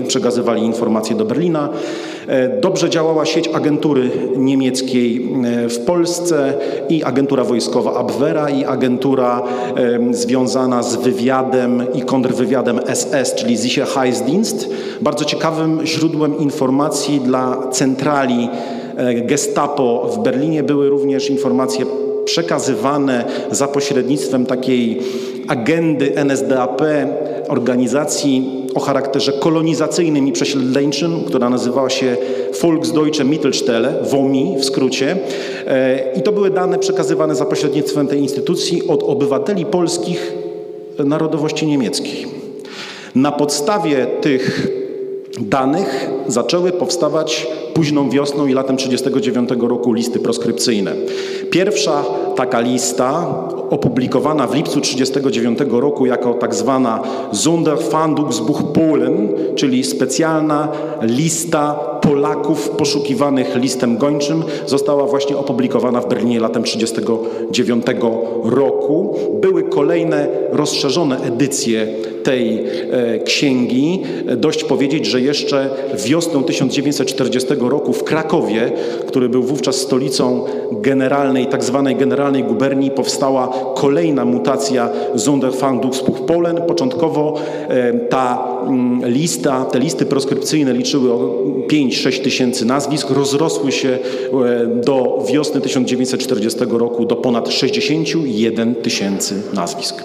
[SPEAKER 10] przekazywali informacje do Berlina. Dobrze działała sieć agentury niemieckiej w Polsce i agentura wojskowa Abwehra i agentura związana z wywiadem i kontrwywiadem SS, czyli Sicherheitsdienst. Bardzo ciekawym źródłem informacji dla centrali e, Gestapo w Berlinie były również informacje przekazywane za pośrednictwem takiej agendy NSDAP, organizacji o charakterze kolonizacyjnym i prześledzeńczym, która nazywała się Volksdeutsche Mittelstelle, WOMI w skrócie. E, I to były dane przekazywane za pośrednictwem tej instytucji od obywateli polskich narodowości niemieckiej. Na podstawie tych danych zaczęły powstawać późną wiosną i latem 1939 roku listy proskrypcyjne. Pierwsza taka lista opublikowana w lipcu 1939 roku jako tak zwana Sonderfahndungsbuch Polen, czyli specjalna lista Polaków poszukiwanych listem gończym, została właśnie opublikowana w Berlinie latem 1939 roku. Były kolejne rozszerzone edycje tej e, księgi. Dość powiedzieć, że jeszcze wiosną 1940 roku w Krakowie, który był wówczas stolicą generalnej, tak zwanej generalnej guberni, powstała kolejna mutacja Sonderfahndungsbuch Polen. Początkowo e, ta mm, lista, te listy proskrypcyjne liczyły o 5-6 tysięcy nazwisk, rozrosły się e, do wiosny 1940 roku do ponad 61 tysięcy nazwisk.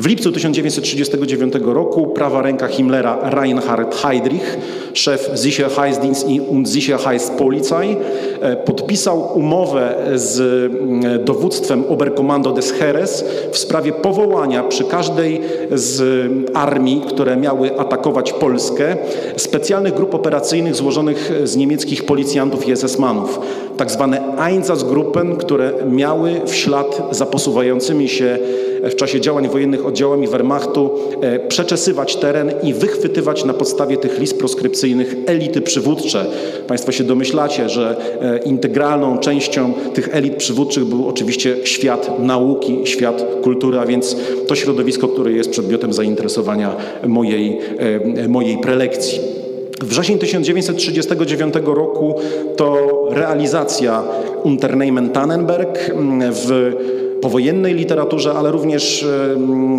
[SPEAKER 10] W lipcu 1939 roku prawa ręka Himmlera Reinhard Heydrich, szef Sicherheitsdienst und Sicherheitspolizei, e, podpisał umowę z mm, dowództwem Oberkommando des Heeres w sprawie powołania przy każdej z armii, które miały atakować Polskę, specjalnych grup operacyjnych złożonych z niemieckich policjantów i SS-manów, tak zwane Einsatzgruppen, które miały w ślad za posuwającymi się w czasie działań wojennych oddziałami Wehrmachtu e, przeczesywać teren i wychwytywać na podstawie tych list proskrypcyjnych elity przywódcze. Państwo się domyślacie, że e, integralną częścią tych elit przywódczych był oczywiście świat nauki, świat kultury, a więc to środowisko, które jest przedmiotem zainteresowania mojej, e, mojej prelekcji. Wrzesień 1939 roku to realizacja Unternehmen Tannenberg w powojennej literaturze, ale również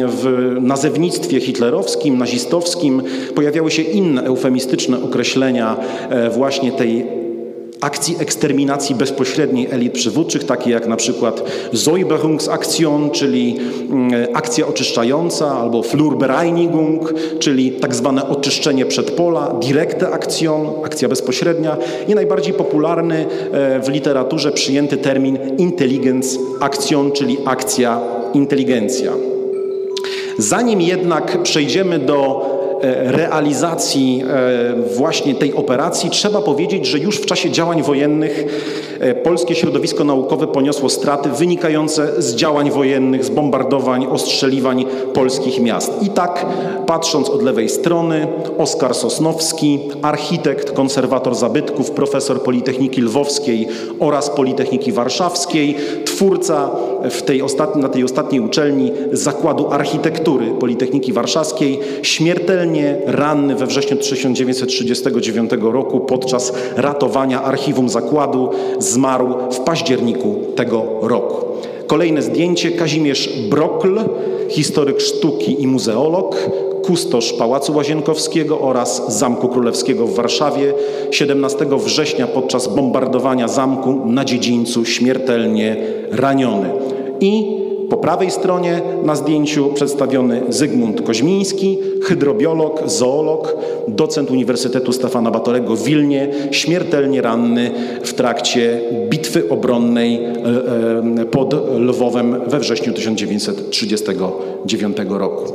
[SPEAKER 10] w nazewnictwie hitlerowskim, nazistowskim. Pojawiały się inne eufemistyczne określenia e, właśnie tej akcji eksterminacji bezpośredniej elit przywódczych, takie jak na przykład Säuberungsaktion, czyli akcja oczyszczająca, albo Flurbereinigung, czyli tak zwane oczyszczenie przedpola, Direkte Aktion, akcja bezpośrednia i najbardziej popularny e, w literaturze przyjęty termin Intelligenzaktion, czyli akcja inteligencja. Zanim jednak przejdziemy do realizacji e, właśnie tej operacji, trzeba powiedzieć, że już w czasie działań wojennych e, polskie środowisko naukowe poniosło straty wynikające z działań wojennych, z bombardowań, ostrzeliwań polskich miast. I tak, patrząc od lewej strony, Oskar Sosnowski, architekt, konserwator zabytków, profesor Politechniki Lwowskiej oraz Politechniki Warszawskiej, twórca w tej ostatniej, na tej ostatniej uczelni Zakładu Architektury Politechniki Warszawskiej, śmiertelnie ranny we wrześniu 1939 roku podczas ratowania archiwum zakładu zmarł w październiku tego roku. Kolejne zdjęcie Kazimierz Brokl, historyk sztuki i muzeolog, kustosz Pałacu Łazienkowskiego oraz Zamku Królewskiego w Warszawie 17 września podczas bombardowania zamku na dziedzińcu śmiertelnie raniony. I po prawej stronie na zdjęciu przedstawiony Zygmunt Koźmiński, hydrobiolog, zoolog, docent Uniwersytetu Stefana Batorego w Wilnie, śmiertelnie ranny w trakcie bitwy obronnej e, e, pod Lwowem we wrześniu 1939 roku.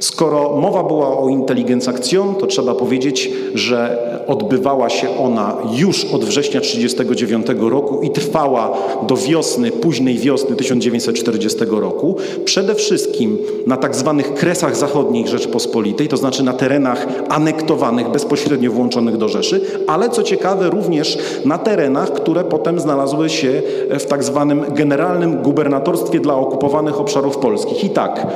[SPEAKER 10] Skoro mowa była o inteligencakcjon, to trzeba powiedzieć, że odbywała się ona już od września 1939 roku i trwała do wiosny, późnej wiosny 1940 roku. Przede wszystkim na tak zwanych kresach zachodnich Rzeczpospolitej, to znaczy na terenach anektowanych, bezpośrednio włączonych do Rzeszy, ale co ciekawe również na terenach, które potem znalazły się w tak zwanym generalnym gubernatorstwie dla okupowanych obszarów polskich. I tak,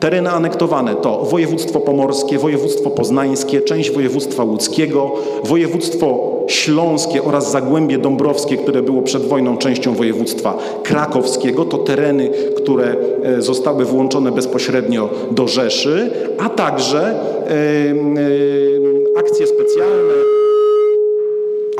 [SPEAKER 10] Tereny anektowane to województwo pomorskie, województwo poznańskie, część województwa łódzkiego, województwo śląskie oraz Zagłębie Dąbrowskie, które było przed wojną częścią województwa krakowskiego. To tereny, które e, zostały włączone bezpośrednio do Rzeszy, a także akcje specjalne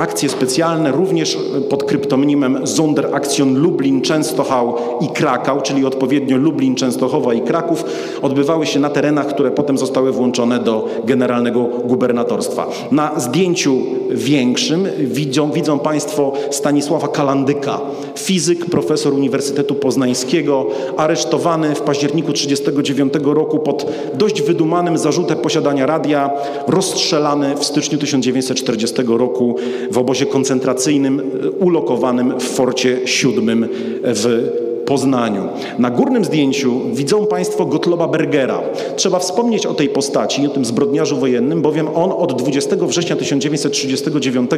[SPEAKER 10] akcje specjalne również pod kryptonimem Sonderaktion Lublin, Częstochał i Krakał, czyli odpowiednio Lublin, Częstochowa i Kraków, odbywały się na terenach, które potem zostały włączone do generalnego gubernatorstwa. Na zdjęciu większym widzą, widzą Państwo Stanisława Kalandyka, fizyk, profesor Uniwersytetu Poznańskiego, aresztowany w październiku 1939 roku pod dość wydumanym zarzutem posiadania radia, rozstrzelany w styczniu 1940 roku w obozie koncentracyjnym e, ulokowanym w Forcie VII w Poznaniu. Na górnym zdjęciu widzą Państwo Gottloba Bergera. Trzeba wspomnieć o tej postaci, o tym zbrodniarzu wojennym, bowiem on od 20 września 1939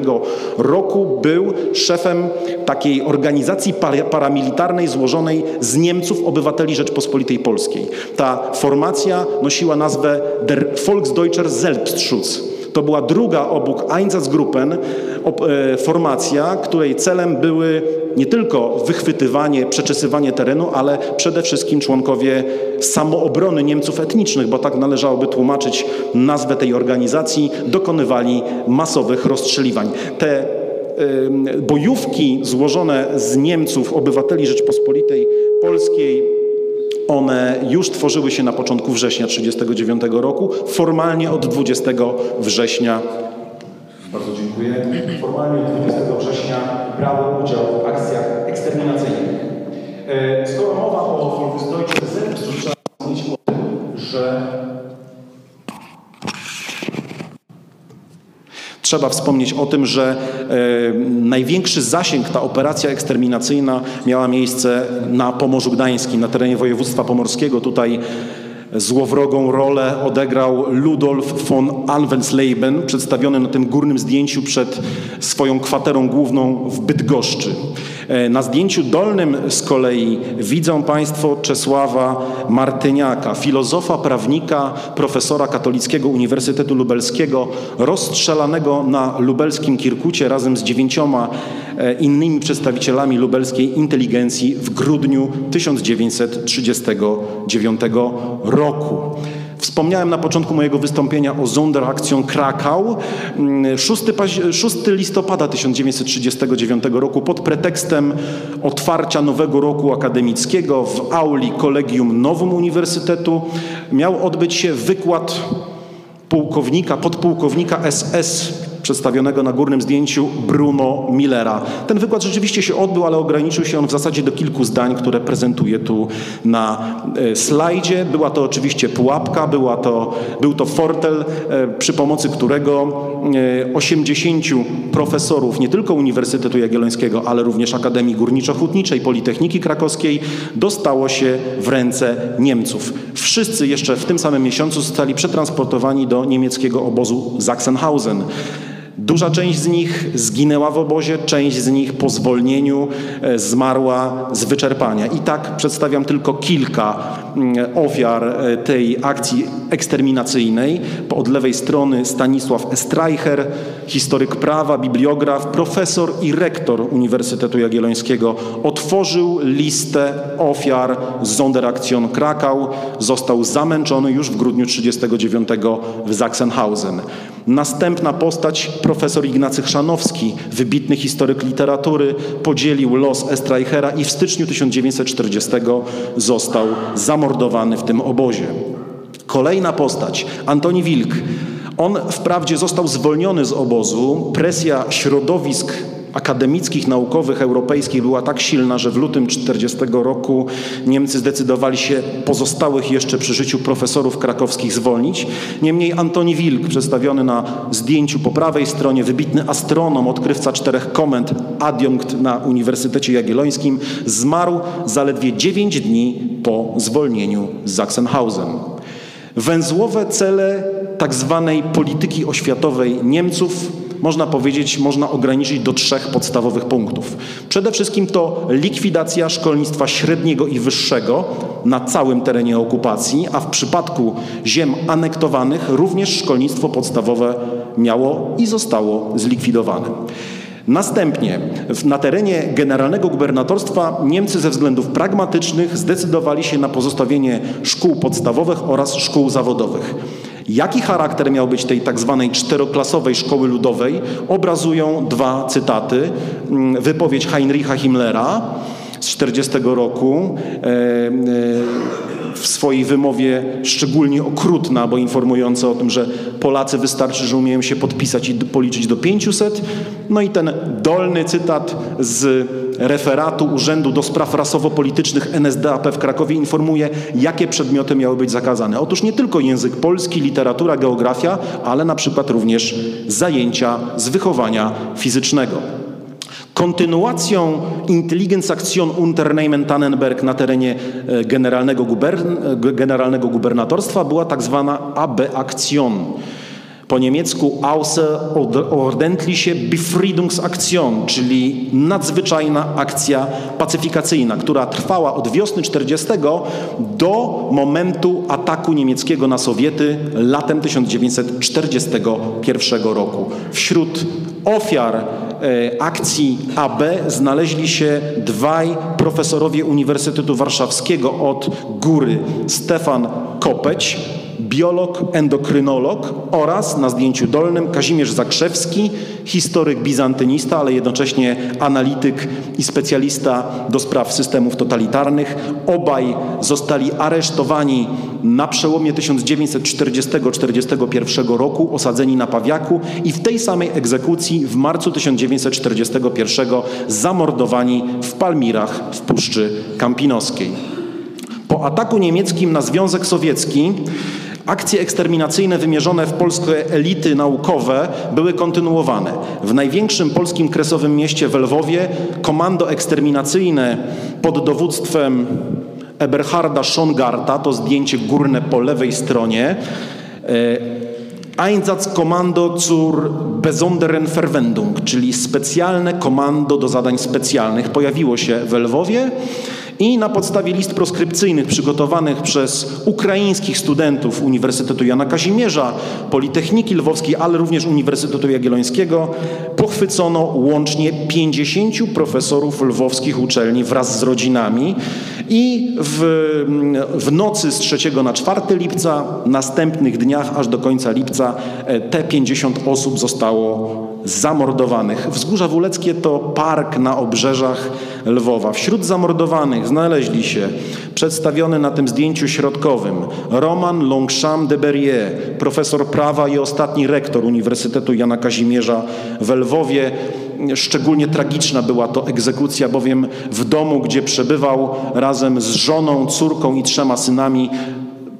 [SPEAKER 10] roku był szefem takiej organizacji paramilitarnej złożonej z Niemców, obywateli Rzeczpospolitej Polskiej. Ta formacja nosiła nazwę Der Volksdeutscher Selbstschutz. To była druga obok Einsatzgruppen e, formacja, której celem były nie tylko wychwytywanie, przeczesywanie terenu, ale przede wszystkim członkowie samoobrony Niemców etnicznych, bo tak należałoby tłumaczyć nazwę tej organizacji, dokonywali masowych rozstrzeliwań. Te bojówki złożone z Niemców, obywateli Rzeczpospolitej Polskiej, one już tworzyły się na początku września 1939 roku, formalnie od 20 września. Bardzo dziękuję. Formalnie od 20 września brały udział w akcjach eksterminacyjnych. E, skoro mowa o Volksdeutsche Selbstschutz, trzeba wspomnieć o tym, że Trzeba wspomnieć o tym, że e, największy zasięg ta operacja eksterminacyjna miała miejsce na Pomorzu Gdańskim, na terenie województwa pomorskiego. Tutaj złowrogą rolę odegrał Ludolf von Alvensleben, przedstawiony na tym górnym zdjęciu przed swoją kwaterą główną w Bydgoszczy. E, na zdjęciu dolnym z kolei widzą Państwo Czesława Martyniaka, filozofa, prawnika, profesora Katolickiego Uniwersytetu Lubelskiego, rozstrzelanego na lubelskim Kirkucie razem z dziewięcioma innymi przedstawicielami lubelskiej inteligencji w grudniu 1939 roku. Wspomniałem na początku mojego wystąpienia o Sonderaktion Krakau. 6, 6 listopada 1939 roku pod pretekstem otwarcia nowego roku akademickiego w auli Kolegium Nowum Uniwersytetu miał odbyć się wykład pułkownika, podpułkownika SS przedstawionego na górnym zdjęciu Bruno Millera. Ten wykład rzeczywiście się odbył, ale ograniczył się on w zasadzie do kilku zdań, które prezentuję tu na e, slajdzie. Była to oczywiście pułapka, była to, był to fortel, e, przy pomocy którego 80 e, profesorów nie tylko Uniwersytetu Jagiellońskiego, ale również Akademii Górniczo-Hutniczej, Politechniki Krakowskiej dostało się w ręce Niemców. Wszyscy jeszcze w tym samym miesiącu zostali przetransportowani do niemieckiego obozu Sachsenhausen. Duża część z nich zginęła w obozie, część z nich po zwolnieniu e, zmarła z wyczerpania. I tak przedstawiam tylko kilka mm, ofiar e, tej akcji eksterminacyjnej. Od lewej strony Stanisław Streicher, historyk prawa, bibliograf, profesor i rektor Uniwersytetu Jagiellońskiego, otworzył listę ofiar z Sonderaktion Krakau. Został zamęczony już w grudniu 1939 w Sachsenhausen. Następna postać, profesor Ignacy Chrzanowski, wybitny historyk literatury, podzielił los Estreichera i w styczniu 1940 został zamordowany w tym obozie. Kolejna postać, Antoni Wilk. On wprawdzie został zwolniony z obozu, presja środowisk akademickich, naukowych, europejskich była tak silna, że w lutym 40 roku Niemcy zdecydowali się pozostałych jeszcze przy życiu profesorów krakowskich zwolnić. Niemniej Antoni Wilk, przedstawiony na zdjęciu po prawej stronie, wybitny astronom, odkrywca czterech komend, adiunkt na Uniwersytecie Jagiellońskim, zmarł zaledwie 9 dni po zwolnieniu z Sachsenhausen. Węzłowe cele tak zwanej polityki oświatowej Niemców można powiedzieć, można ograniczyć do trzech podstawowych punktów. Przede wszystkim to likwidacja szkolnictwa średniego i wyższego na całym terenie okupacji, a w przypadku ziem anektowanych również szkolnictwo podstawowe miało i zostało zlikwidowane. Następnie na terenie generalnego gubernatorstwa Niemcy ze względów pragmatycznych zdecydowali się na pozostawienie szkół podstawowych oraz szkół zawodowych. Jaki charakter miał być tej tak zwanej czteroklasowej szkoły ludowej, obrazują dwa cytaty. Mm, wypowiedź Heinricha Himmlera z 1940 roku. E, e, w swojej wymowie szczególnie okrutna, bo informująca o tym, że Polacy wystarczy, że umieją się podpisać i policzyć do 500. No i ten dolny cytat z referatu Urzędu do Spraw Rasowo-Politycznych NSDAP w Krakowie informuje, jakie przedmioty miały być zakazane. Otóż nie tylko język polski, literatura, geografia, ale na przykład również zajęcia z wychowania fizycznego. Kontynuacją Intelligenzaktion Unternehmen Tannenberg na terenie e, generalnego, e, generalnego gubernatorstwa była tak zwana AB-Aktion. Po niemiecku Außerordentliche Befriedungsaktion, czyli nadzwyczajna akcja pacyfikacyjna, która trwała od wiosny 40 do momentu ataku niemieckiego na Sowiety latem 1941 roku. Wśród ofiar e, akcji AB znaleźli się dwaj profesorowie Uniwersytetu Warszawskiego od góry Stefan Kopeć, biolog, endokrynolog oraz na zdjęciu dolnym Kazimierz Zakrzewski, historyk bizantynista, ale jednocześnie analityk i specjalista do spraw systemów totalitarnych. Obaj zostali aresztowani na przełomie 1940-1941 roku, osadzeni na Pawiaku i w tej samej egzekucji w marcu 1941 zamordowani w Palmirach w Puszczy Kampinoskiej. Po ataku niemieckim na Związek Sowiecki Akcje eksterminacyjne wymierzone w polskie elity naukowe były kontynuowane. W największym polskim kresowym mieście w Lwowie komando eksterminacyjne pod dowództwem Eberharda Schongarta, to zdjęcie górne po lewej stronie, e, Einsatzkommando zur besonderen Verwendung, czyli specjalne komando do zadań specjalnych, pojawiło się w Lwowie i na podstawie list proskrypcyjnych przygotowanych przez ukraińskich studentów Uniwersytetu Jana Kazimierza, Politechniki Lwowskiej, ale również Uniwersytetu Jagiellońskiego pochwycono łącznie 50 profesorów lwowskich uczelni wraz z rodzinami i w, w nocy z 3 na 4 lipca, następnych dniach aż do końca lipca te 50 osób zostało zamordowanych. Wzgórza Wuleckie to park na obrzeżach Lwowa. Wśród zamordowanych znaleźli się przedstawiony na tym zdjęciu środkowym Roman Longchamp de Berrier, profesor prawa i ostatni rektor Uniwersytetu Jana Kazimierza w Lwowie. Szczególnie tragiczna była to egzekucja, bowiem w domu, gdzie przebywał razem z żoną, córką i trzema synami,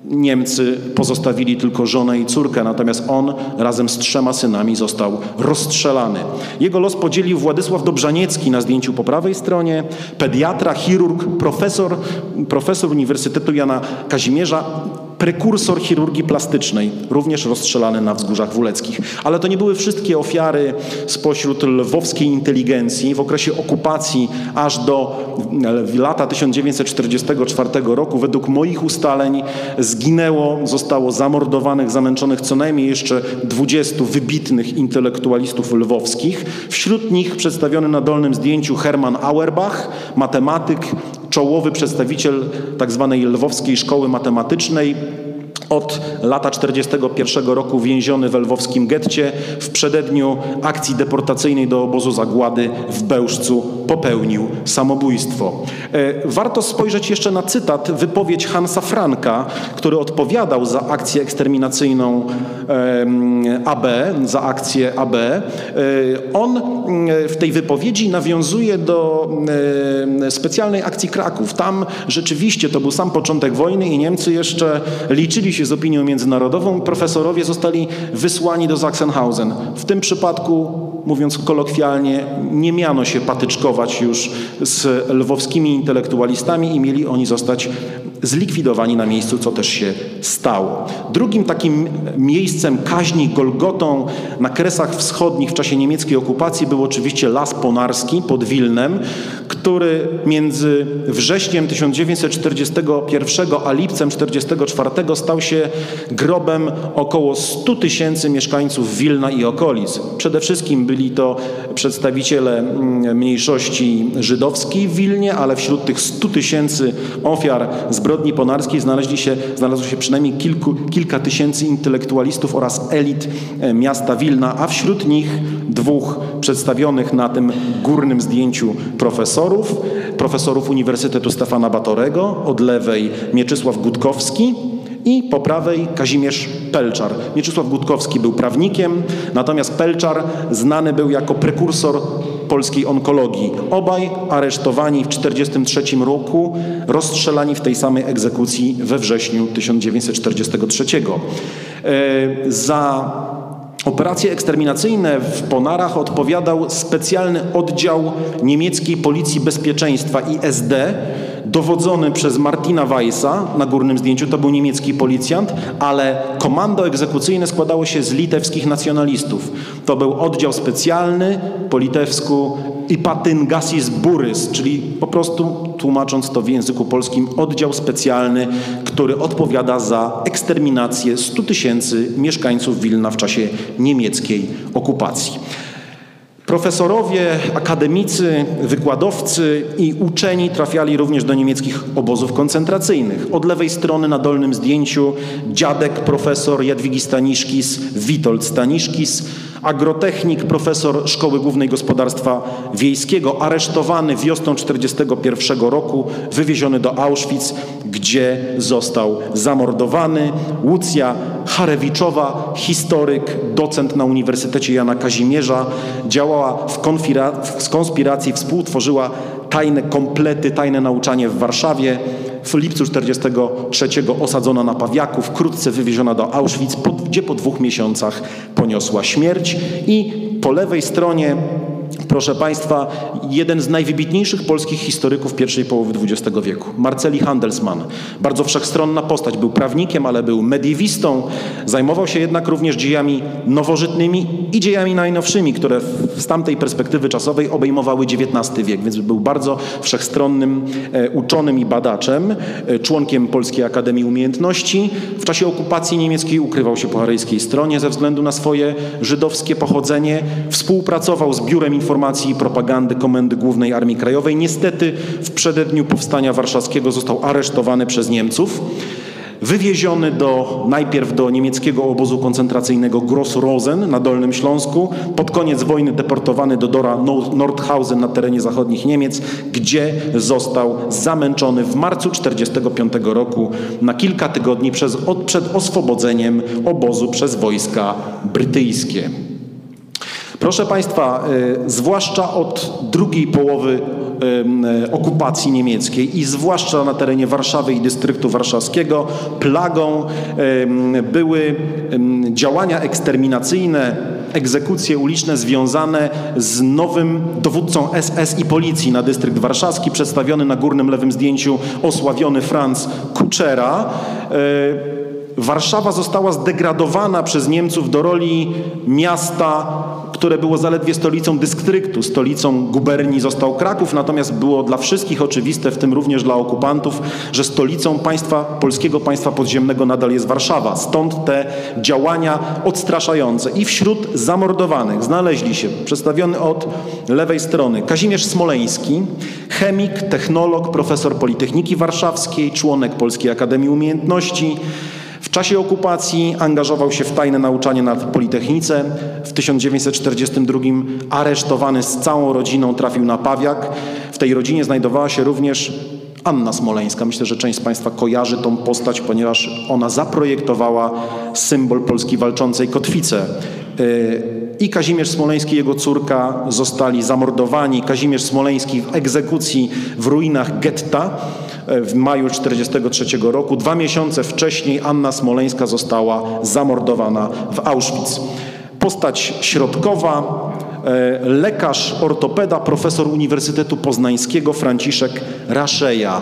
[SPEAKER 10] Niemcy pozostawili tylko żonę i córkę, natomiast on razem z trzema synami został rozstrzelany. Jego los podzielił Władysław Dobrzaniecki na zdjęciu po prawej stronie, pediatra, chirurg, profesor, profesor Uniwersytetu Jana Kazimierza, prekursor chirurgii plastycznej, również rozstrzelany na wzgórzach wuleckich. Ale to nie były wszystkie ofiary spośród lwowskiej inteligencji. W okresie okupacji aż do lata 1944 roku, według moich ustaleń, zginęło, zostało zamordowanych, zamęczonych co najmniej jeszcze 20 wybitnych intelektualistów lwowskich. Wśród nich przedstawiony na dolnym zdjęciu Hermann Auerbach, matematyk, czołowy przedstawiciel tzw. Tak lwowskiej szkoły matematycznej, od lata 1941 roku więziony w lwowskim getcie, w przededniu akcji deportacyjnej do obozu zagłady w Bełżcu popełnił samobójstwo. E, warto spojrzeć jeszcze na cytat, wypowiedź Hansa Franka, który odpowiadał za akcję eksterminacyjną AB, za akcję AB. E, on w tej wypowiedzi nawiązuje do specjalnej akcji Kraków. Tam rzeczywiście to był sam początek wojny i Niemcy jeszcze liczyli się z opinią międzynarodową. Profesorowie zostali wysłani do Sachsenhausen. W tym przypadku, mówiąc kolokwialnie, nie miano się patyczkować już z lwowskimi intelektualistami i mieli oni zostać zlikwidowani na miejscu, co też się stało. Drugim takim miejscem kaźni Golgotą na Kresach Wschodnich w czasie niemieckiej okupacji był oczywiście Las Ponarski pod Wilnem, który między wrześniem 1941 a lipcem 1944 stał się grobem około 100 tysięcy mieszkańców Wilna i okolic. Przede wszystkim byli to przedstawiciele mm, mniejszości żydowskiej w Wilnie, ale wśród tych 100 tysięcy ofiar zbrodni ponarskiej znaleźli się, znalazło się przynajmniej kilku, kilka tysięcy intelektualistów oraz elit e, miasta Wilna, a wśród nich dwóch przedstawionych na tym górnym zdjęciu profesorów. profesorów Uniwersytetu Stefana Batorego, od lewej Mieczysław Gutkowski i po prawej Kazimierz Pelczar. Mieczysław Gutkowski był prawnikiem, natomiast Pelczar znany był jako prekursor polskiej onkologii. Obaj aresztowani w 1943 roku, rozstrzelani w tej samej egzekucji we wrześniu 1943. E, Za Operacje eksterminacyjne w Ponarach odpowiadał specjalny oddział niemieckiej Policji Bezpieczeństwa ISD, dowodzony przez Martina Weissa na górnym zdjęciu, to był niemiecki policjant, ale komando egzekucyjne składało się z litewskich nacjonalistów. To był oddział specjalny, po litewsku Ipatyngasis Burys, czyli po prostu tłumacząc to w języku polskim oddział specjalny, który odpowiada za eksterminację 100 tysięcy mieszkańców Wilna w czasie niemieckiej okupacji. Profesorowie, akademicy, wykładowcy i uczeni trafiali również do niemieckich obozów koncentracyjnych. Od lewej strony na dolnym zdjęciu dziadek profesor Jadwigi Staniszkis, Witold Staniszkis, agrotechnik, profesor Szkoły Głównej Gospodarstwa Wiejskiego, aresztowany wiosną 1941 roku, wywieziony do Auschwitz, gdzie został zamordowany. Łucja Charewiczowa, historyk, docent na Uniwersytecie Jana Kazimierza, działała w, w konspiracji, współtworzyła tajne komplety, tajne nauczanie w Warszawie. W lipcu 1943 osadzona na Pawiaku, wkrótce wywieziona do Auschwitz, gdzie po dwóch miesiącach poniosła śmierć. I po lewej stronie Proszę Państwa, jeden z najwybitniejszych polskich historyków pierwszej połowy XX wieku, Marceli Handelsmann. Bardzo wszechstronna postać, był prawnikiem, ale był mediewistą. Zajmował się jednak również dziejami nowożytnymi i dziejami najnowszymi, które z tamtej perspektywy czasowej obejmowały XIX wiek, więc był bardzo wszechstronnym e, uczonym i badaczem, e, członkiem Polskiej Akademii Umiejętności. W czasie okupacji niemieckiej ukrywał się po aryjskiej stronie ze względu na swoje żydowskie pochodzenie. Współpracował z Biurem Informacji i Propagandy Komendy Głównej Armii Krajowej. Niestety w przededniu powstania warszawskiego został aresztowany przez Niemców. Wywieziony do, najpierw do niemieckiego obozu koncentracyjnego Gross-Rosen na Dolnym Śląsku, pod koniec wojny deportowany do Dora Nordhausen na terenie zachodnich Niemiec, gdzie został zamęczony w marcu 1945 roku na kilka tygodni przez, od, przed oswobodzeniem obozu przez wojska brytyjskie. Proszę Państwa, y, zwłaszcza od drugiej połowy y, okupacji niemieckiej i zwłaszcza na terenie Warszawy i dystryktu warszawskiego plagą były działania eksterminacyjne, egzekucje uliczne związane z nowym dowódcą SS i policji na dystrykt warszawski, przedstawiony na górnym lewym zdjęciu osławiony Franz Kuczera. Warszawa została zdegradowana przez Niemców do roli miasta, które było zaledwie stolicą dystryktu. Stolicą guberni został Kraków, natomiast było dla wszystkich oczywiste, w tym również dla okupantów, że stolicą państwa, polskiego państwa podziemnego nadal jest Warszawa. Stąd te działania odstraszające. I wśród zamordowanych znaleźli się, przedstawiony od lewej strony, Kazimierz Smoleński, chemik, technolog, profesor Politechniki Warszawskiej, członek Polskiej Akademii Umiejętności, czasie okupacji angażował się w tajne nauczanie na Politechnice. W 1942 aresztowany z całą rodziną trafił na Pawiak. W tej rodzinie znajdowała się również Anna Smoleńska. Myślę, że część z Państwa kojarzy tą postać, ponieważ ona zaprojektowała symbol Polski walczącej kotwicę. I Kazimierz Smoleński i jego córka zostali zamordowani. Kazimierz Smoleński w egzekucji w ruinach getta w maju 1943 roku. Dwa miesiące wcześniej Anna Smoleńska została zamordowana w Auschwitz. Postać środkowa, lekarz, ortopeda, profesor Uniwersytetu Poznańskiego Franciszek Raszeja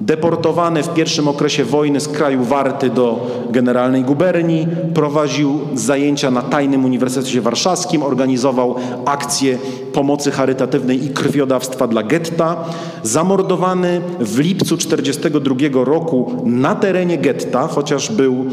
[SPEAKER 10] deportowany w pierwszym okresie wojny z kraju Warty do Generalnej Guberni, prowadził zajęcia na Tajnym Uniwersytecie Warszawskim, organizował akcje pomocy charytatywnej i krwiodawstwa dla getta. Zamordowany w lipcu 1942 roku na terenie getta, chociaż był,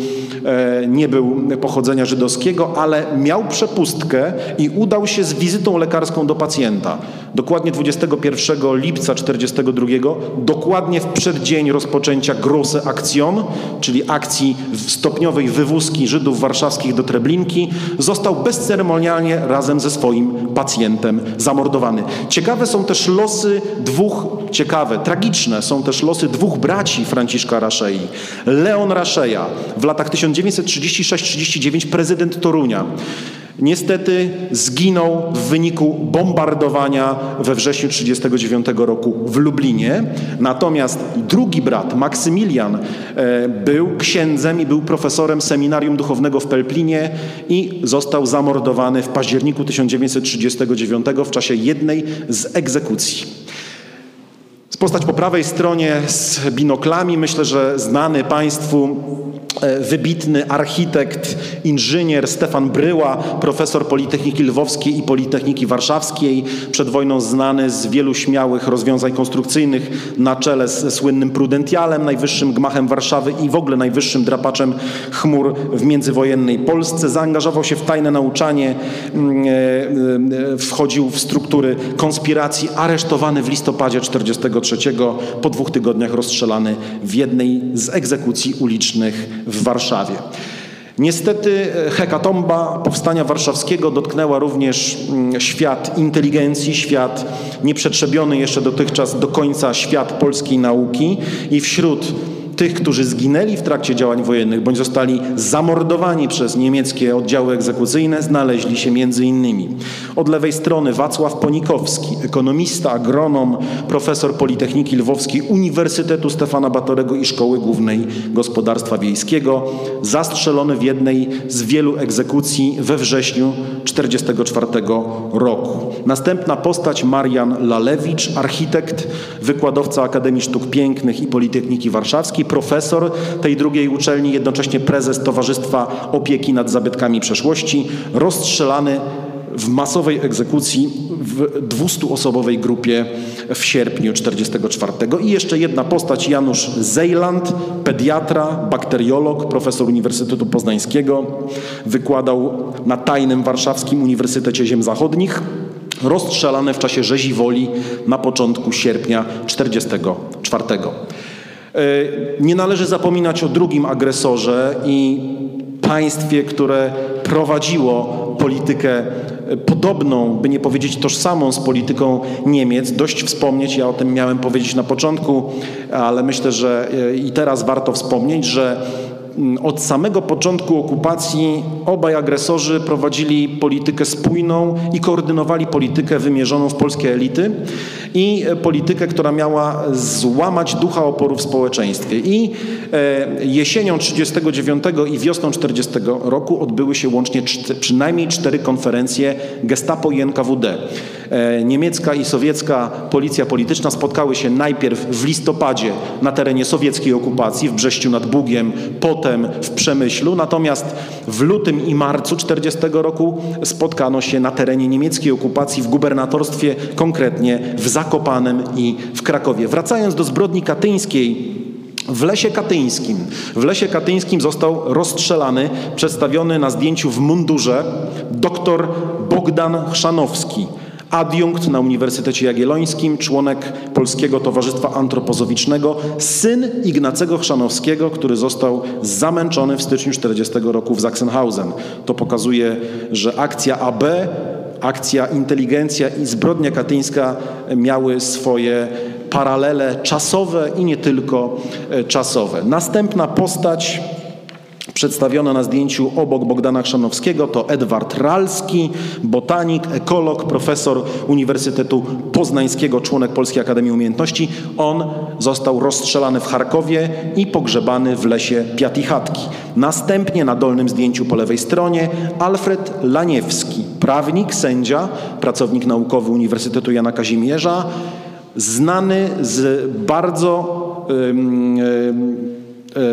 [SPEAKER 10] e, nie był pochodzenia żydowskiego, ale miał przepustkę i udał się z wizytą lekarską do pacjenta. Dokładnie 21 lipca 1942, dokładnie w przeddzień rozpoczęcia Grosse Aktion, czyli akcji stopniowej wywózki Żydów warszawskich do Treblinki, został bezceremonialnie razem ze swoim pacjentem zamordowany. Ciekawe są też losy dwóch, ciekawe, tragiczne są też losy dwóch braci Franciszka Raszei. Leon Raszeja, w latach 1936-39 prezydent Torunia. Niestety zginął w wyniku bombardowania we wrześniu 1939 roku w Lublinie. Natomiast drugi brat, Maksymilian, e, był księdzem i był profesorem seminarium duchownego w Pelplinie i został zamordowany w październiku 1939 w czasie jednej z egzekucji. Postać po prawej stronie z binoklami, myślę, że znany Państwu e, wybitny architekt, inżynier Stefan Bryła, profesor Politechniki Lwowskiej i Politechniki Warszawskiej, przed wojną znany z wielu śmiałych rozwiązań konstrukcyjnych na czele ze słynnym Prudentialem, najwyższym gmachem Warszawy i w ogóle najwyższym drapaczem chmur w międzywojennej Polsce. Zaangażował się w tajne nauczanie, mm, e, e, wchodził w struktury konspiracji, aresztowany w listopadzie 1943 po dwóch tygodniach rozstrzelany w jednej z egzekucji ulicznych w Warszawie. Niestety hekatomba powstania warszawskiego dotknęła również mm, świat inteligencji, świat nieprzetrzebiony jeszcze dotychczas do końca świat polskiej nauki i wśród tych, którzy zginęli w trakcie działań wojennych bądź zostali zamordowani przez niemieckie oddziały egzekucyjne, znaleźli się między innymi od lewej strony Wacław Ponikowski, ekonomista, agronom, profesor Politechniki Lwowskiej, Uniwersytetu Stefana Batorego i Szkoły Głównej Gospodarstwa Wiejskiego, zastrzelony w jednej z wielu egzekucji we wrześniu 1944 roku. Następna postać Marian Lalewicz, architekt, wykładowca Akademii Sztuk Pięknych i Politechniki Warszawskiej, profesor tej drugiej uczelni, jednocześnie prezes Towarzystwa Opieki nad Zabytkami Przeszłości, rozstrzelany w masowej egzekucji w 200-osobowej grupie w sierpniu 1944. I jeszcze jedna postać, Janusz Zejland, pediatra, bakteriolog, profesor Uniwersytetu Poznańskiego, wykładał na tajnym warszawskim Uniwersytecie Ziem Zachodnich, rozstrzelany w czasie rzezi woli na początku sierpnia 1944. E, nie należy zapominać o drugim agresorze i państwie, które prowadziło politykę e, podobną, by nie powiedzieć tożsamą z polityką Niemiec. Dość wspomnieć, ja o tym miałem powiedzieć na początku, ale myślę, że e, i teraz warto wspomnieć, że od samego początku okupacji obaj agresorzy prowadzili politykę spójną i koordynowali politykę wymierzoną w polskie elity i e, politykę, która miała złamać ducha oporu w społeczeństwie. I e, jesienią 1939 i wiosną 1940 roku odbyły się łącznie przynajmniej cztery konferencje Gestapo i NKWD. E, niemiecka i sowiecka policja polityczna spotkały się najpierw w listopadzie na terenie sowieckiej okupacji w Brześciu nad Bugiem, potem w Przemyślu, natomiast w lutym i marcu 1940 roku spotkano się na terenie niemieckiej okupacji w gubernatorstwie, konkretnie w Zakopanem i w Krakowie. Wracając do zbrodni katyńskiej, w Lesie Katyńskim. W Lesie Katyńskim został rozstrzelany, przedstawiony na zdjęciu w mundurze doktor Bogdan Chrzanowski adiunkt na Uniwersytecie Jagiellońskim, członek Polskiego Towarzystwa Antropozowicznego, syn Ignacego Chrzanowskiego, który został zamęczony w styczniu 40 roku w Sachsenhausen. To pokazuje, że akcja AB, akcja inteligencja i zbrodnia katyńska miały swoje paralele czasowe i nie tylko e, czasowe. Następna postać Przedstawiona na zdjęciu obok Bogdana Chrzanowskiego to Edward Ralski, botanik, ekolog, profesor Uniwersytetu Poznańskiego, członek Polskiej Akademii Umiejętności. On został rozstrzelany w Charkowie i pogrzebany w lesie Piatichatki. Następnie na dolnym zdjęciu po lewej stronie Alfred Laniewski, prawnik, sędzia, pracownik naukowy Uniwersytetu Jana Kazimierza, znany z bardzo E,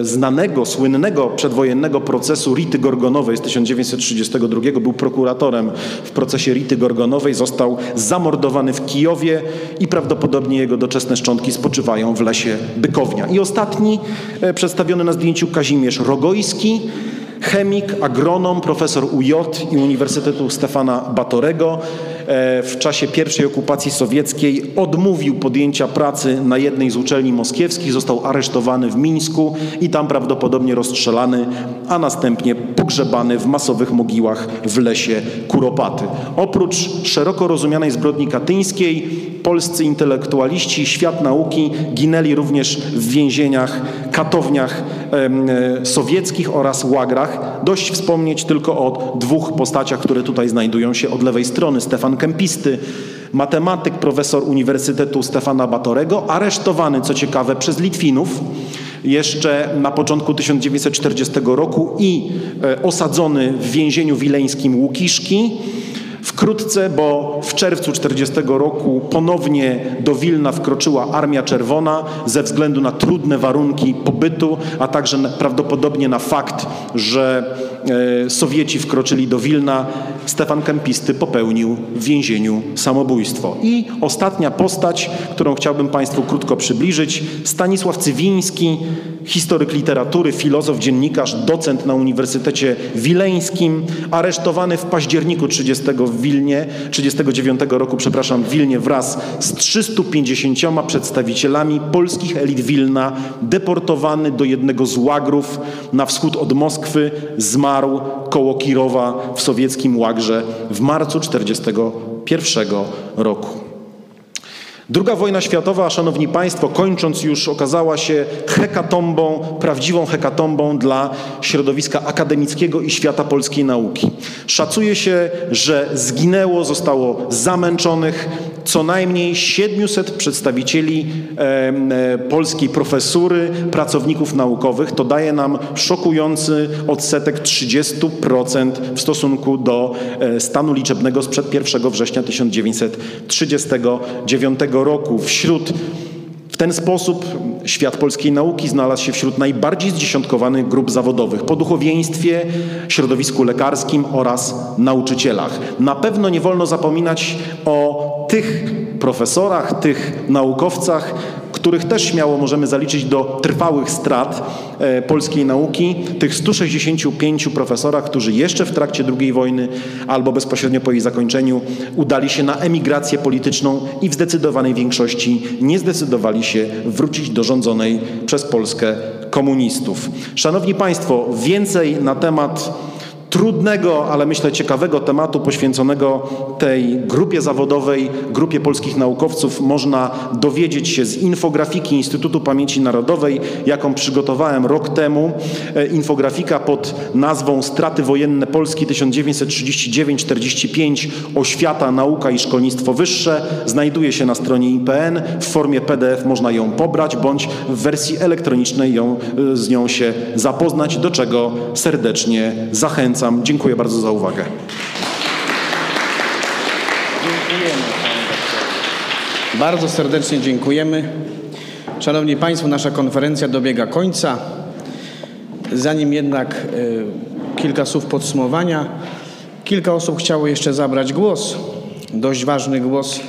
[SPEAKER 10] znanego, słynnego przedwojennego procesu Rity Gorgonowej z 1932 był prokuratorem w procesie Rity Gorgonowej, został zamordowany w Kijowie i prawdopodobnie jego doczesne szczątki spoczywają w lesie Bykownia. I ostatni e, przedstawiony na zdjęciu Kazimierz Rogojski, chemik, agronom, profesor UJ i Uniwersytetu Stefana Batorego, w czasie pierwszej okupacji sowieckiej odmówił podjęcia pracy na jednej z uczelni moskiewskich, został aresztowany w Mińsku i tam prawdopodobnie rozstrzelany, a następnie pogrzebany w masowych mogiłach w lesie Kuropaty. Oprócz szeroko rozumianej zbrodni katyńskiej, polscy intelektualiści, świat nauki ginęli również w więzieniach, katowniach e, sowieckich oraz łagrach. Dość wspomnieć tylko o dwóch postaciach, które tutaj znajdują się od lewej strony. Stefan Kempisty, matematyk, profesor Uniwersytetu Stefana Batorego, aresztowany, co ciekawe, przez Litwinów jeszcze na początku 1940 roku i e, osadzony w więzieniu wileńskim Łukiszki. Wkrótce, bo w czerwcu 40 roku ponownie do Wilna wkroczyła Armia Czerwona ze względu na trudne warunki pobytu, a także prawdopodobnie na fakt, że Sowieci wkroczyli do Wilna, Stefan Kempisty popełnił w więzieniu samobójstwo. I ostatnia postać, którą chciałbym Państwu krótko przybliżyć, Stanisław Cywiński, historyk literatury, filozof, dziennikarz, docent na Uniwersytecie Wileńskim, aresztowany w październiku 30 w Wilnie, 39 roku, przepraszam, w Wilnie wraz z 350 przedstawicielami polskich elit Wilna, deportowany do jednego z łagrów na wschód od Moskwy, zmarł koło Kirowa w sowieckim łagrze w marcu 41 roku. Druga wojna światowa, szanowni państwo, kończąc już, okazała się hekatombą, prawdziwą hekatombą dla środowiska akademickiego i świata polskiej nauki. Szacuje się, że zginęło, zostało zamęczonych co najmniej 700 przedstawicieli e, polskiej profesury, pracowników naukowych. To daje nam szokujący odsetek 30% w stosunku do e, stanu liczebnego sprzed 1 września 1939 roku. Wśród w ten sposób świat polskiej nauki znalazł się wśród najbardziej zdziesiątkowanych grup zawodowych po duchowieństwie, środowisku lekarskim oraz nauczycielach. Na pewno nie wolno zapominać o tych profesorach, tych naukowcach, których też śmiało możemy zaliczyć do trwałych strat e, polskiej nauki, tych 165 profesorach, którzy jeszcze w trakcie II wojny albo bezpośrednio po jej zakończeniu udali się na emigrację polityczną i w zdecydowanej większości nie zdecydowali się wrócić do rządzonej przez Polskę komunistów. Szanowni Państwo, więcej na temat trudnego, ale myślę ciekawego tematu poświęconego tej grupie zawodowej, grupie polskich naukowców można dowiedzieć się z infografiki Instytutu Pamięci Narodowej, jaką przygotowałem rok temu. E, infografika pod nazwą Straty wojenne Polski 1939-45 Oświata, nauka i szkolnictwo wyższe znajduje się na stronie IPN. W formie PDF można ją pobrać bądź w wersji elektronicznej ją, e, z nią się zapoznać, do czego serdecznie zachęcam zachęcam. Dziękuję bardzo za uwagę.
[SPEAKER 2] Dziękujemy. Bardzo serdecznie dziękujemy. Szanowni Państwo, nasza konferencja dobiega końca. Zanim jednak y, kilka słów podsumowania, kilka osób chciało jeszcze zabrać głos, dość ważny głos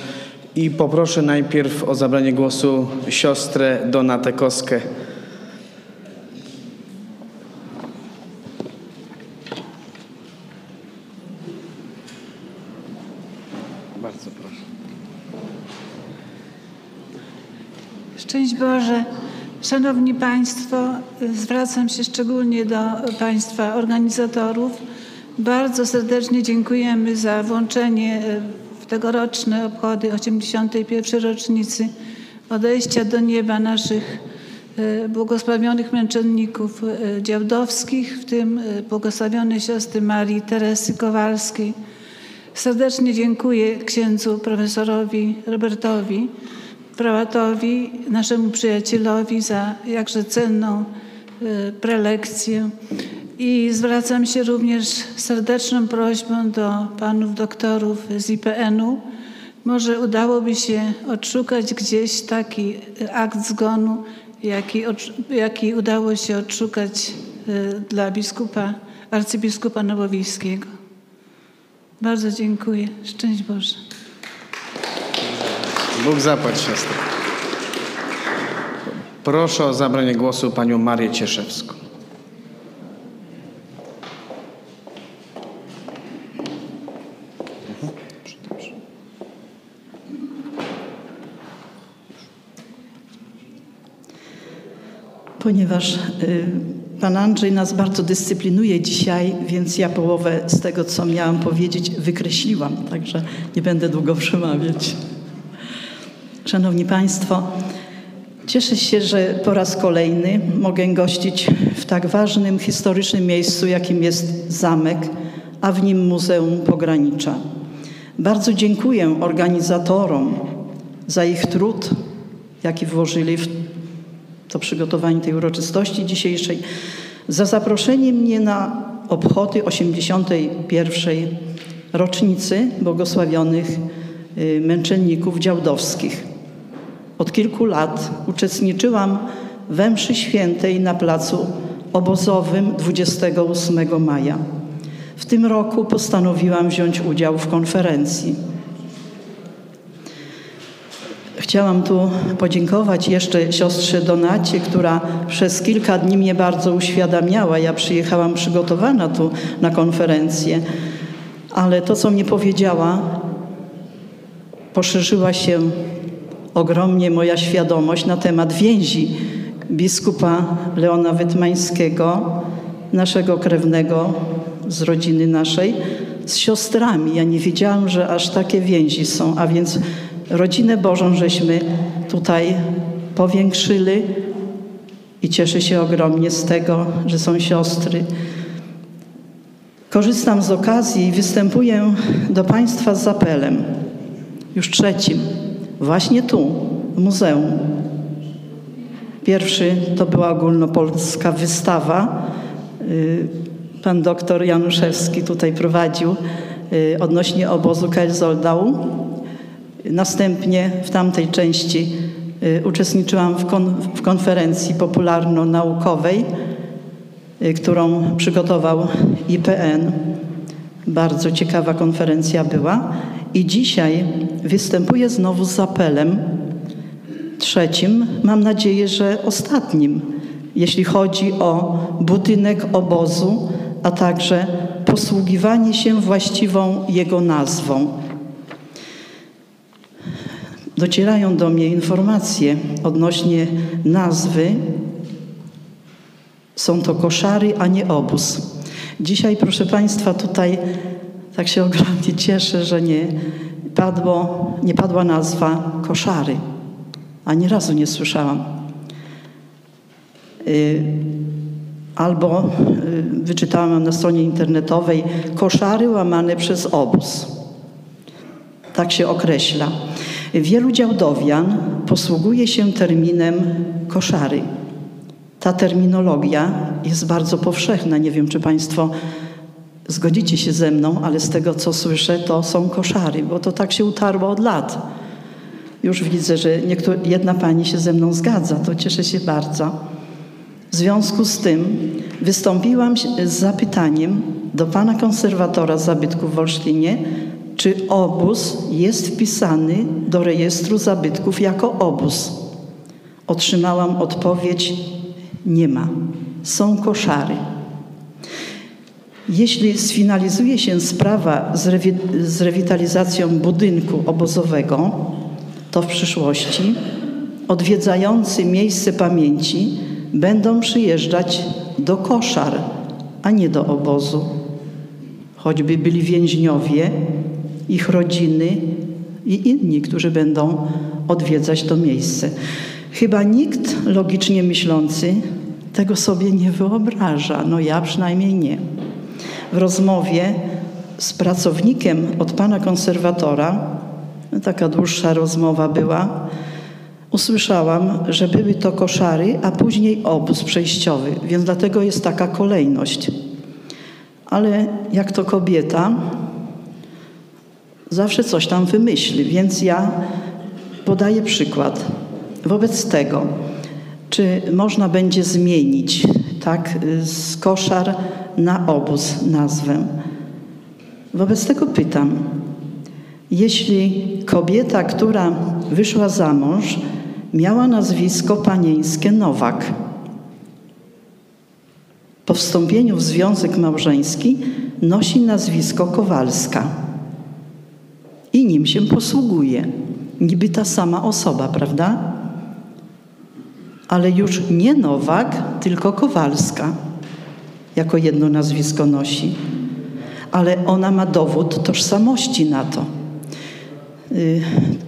[SPEAKER 2] i poproszę najpierw o zabranie głosu siostrę Donatę Koskę.
[SPEAKER 11] Szczęść Boże. Szanowni Państwo, zwracam się szczególnie do Państwa organizatorów. Bardzo serdecznie dziękujemy za włączenie w tegoroczne obchody 81. rocznicy odejścia do nieba naszych e, błogosławionych męczenników e, działdowskich, w tym e, błogosławionej siostry Marii Teresy Kowalskiej. Serdecznie dziękuję księdzu profesorowi Robertowi prałatowi, naszemu przyjacielowi za jakże cenną y, prelekcję. I zwracam się również serdeczną prośbą do panów doktorów z IPN-u. Może udałoby się odszukać gdzieś taki akt zgonu, jaki, jaki udało się odszukać y, dla biskupa, arcybiskupa Nowowiejskiego. Bardzo dziękuję. Szczęść Boże.
[SPEAKER 2] Bóg zapłać. Proszę o zabranie głosu panią Marię Cieszewską.
[SPEAKER 12] Ponieważ y, pan Andrzej nas bardzo dyscyplinuje dzisiaj, więc ja połowę z tego, co miałam powiedzieć, wykreśliłam, także nie będę długo przemawiać. Szanowni Państwo, cieszę się, że po raz kolejny mogę gościć w tak ważnym historycznym miejscu, jakim jest zamek, a w nim Muzeum Pogranicza. Bardzo dziękuję organizatorom za ich trud, jaki włożyli w to przygotowanie tej uroczystości dzisiejszej, za zaproszenie mnie na obchody 81. rocznicy błogosławionych y, męczenników działdowskich. Od kilku lat uczestniczyłam we mszy świętej na placu obozowym 28 maja. W tym roku postanowiłam wziąć udział w konferencji. Chciałam tu podziękować jeszcze siostrze Donacie, która przez kilka dni mnie bardzo uświadamiała. Ja przyjechałam przygotowana tu na konferencję, ale to, co mnie powiedziała, poszerzyła się ogromnie moja świadomość na temat więzi biskupa Leona Wytmańskiego, naszego krewnego z rodziny naszej, z siostrami. Ja nie wiedziałam, że aż takie więzi są, a więc rodzinę Bożą żeśmy tutaj powiększyli i cieszę się ogromnie z tego, że są siostry. Korzystam z okazji i występuję do Państwa z apelem, już trzecim, właśnie tu, w muzeum. Pierwszy to była ogólnopolska wystawa. Y, pan doktor Januszewski tutaj prowadził y, odnośnie obozu Kelzoldau. Następnie w tamtej części y, uczestniczyłam w, kon, w konferencji popularno-naukowej, którą przygotował IPN. Bardzo ciekawa konferencja była. I dzisiaj występuję znowu z apelem trzecim, mam nadzieję, że ostatnim, jeśli chodzi o budynek obozu, a także posługiwanie się właściwą jego nazwą. Docierają do mnie informacje odnośnie nazwy. Są to koszary, a nie obóz. Dzisiaj, proszę Państwa, tutaj tak się ogromnie cieszę, że nie, padło, nie padła nazwa koszary. Ani razu nie słyszałam. Y, albo y, wyczytałam na stronie internetowej koszary łamane przez obóz. Tak się określa. Wielu działdowian posługuje się terminem koszary. Ta terminologia jest bardzo powszechna. Nie wiem, czy Państwo zgodzicie się ze mną, ale z tego, co słyszę, to są koszary, bo to tak się utarło od lat. Już widzę, że jedna pani się ze mną zgadza, to cieszę się bardzo. W związku z tym wystąpiłam z zapytaniem do pana konserwatora zabytków w Olsztynie, czy obóz jest wpisany do rejestru zabytków jako obóz. Otrzymałam odpowiedź: nie ma. Są koszary. Jeśli sfinalizuje się sprawa z, rewi z rewitalizacją budynku obozowego, to w przyszłości odwiedzający miejsce pamięci będą przyjeżdżać do koszar, a nie do obozu. Choćby byli więźniowie, ich rodziny i inni, którzy będą odwiedzać to miejsce. Chyba nikt logicznie myślący tego sobie nie wyobraża. No ja przynajmniej nie. W rozmowie z pracownikiem od pana konserwatora, taka dłuższa rozmowa była, usłyszałam, że były to koszary, a później obóz przejściowy, więc dlatego jest taka kolejność. Ale jak to kobieta, zawsze coś tam wymyśli, więc ja podaję przykład. Wobec tego, czy można będzie zmienić tak z koszar na obóz nazwę? Wobec tego pytam, jeśli kobieta, która wyszła za mąż, miała nazwisko panieńskie Nowak, po wstąpieniu w związek małżeński nosi nazwisko Kowalska i nim się posługuje. Niby ta sama osoba, prawda? ale już nie Nowak, tylko Kowalska jako jedno nazwisko nosi. Ale ona ma dowód tożsamości na to. Y,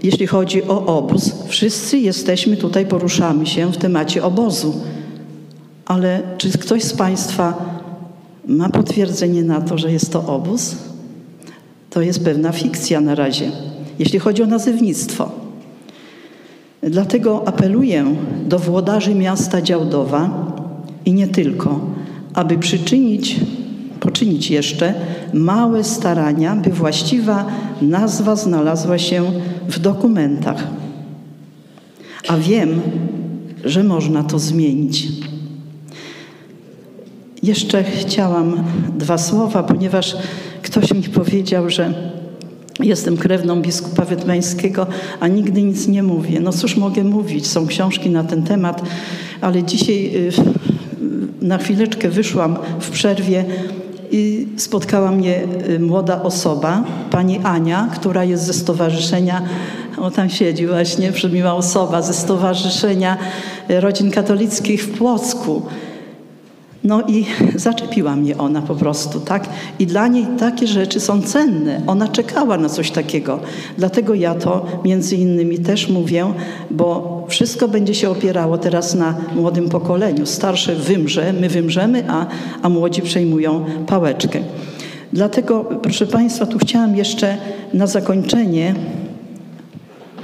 [SPEAKER 12] jeśli chodzi o obóz, wszyscy jesteśmy tutaj, poruszamy się w temacie obozu. Ale czy ktoś z Państwa ma potwierdzenie na to, że jest to obóz? To jest pewna fikcja na razie, jeśli chodzi o nazewnictwo. Dlatego apeluję do włodarzy miasta Działdowa i nie tylko, aby przyczynić, poczynić jeszcze małe starania, by właściwa nazwa znalazła się w dokumentach. A wiem, że można to zmienić. Jeszcze chciałam dwa słowa, ponieważ ktoś mi powiedział, że jestem krewną biskupa Wetmańskiego, a nigdy nic nie mówię. No cóż mogę mówić? Są książki na ten temat, ale dzisiaj y, na chwileczkę wyszłam w przerwie i spotkała mnie y, młoda osoba, pani Ania, która jest ze stowarzyszenia, o tam siedzi właśnie, przemiła osoba, ze Stowarzyszenia Rodzin Katolickich w Płocku. No i <laughs> zaczepiła mnie ona po prostu, tak? I dla niej takie rzeczy są cenne. Ona czekała na coś takiego. Dlatego ja to między innymi też mówię, bo wszystko będzie się opierało teraz na młodym pokoleniu. Starsze wymrze, my wymrzemy, a, a młodzi przejmują pałeczkę. Dlatego, proszę Państwa, tu chciałam jeszcze na zakończenie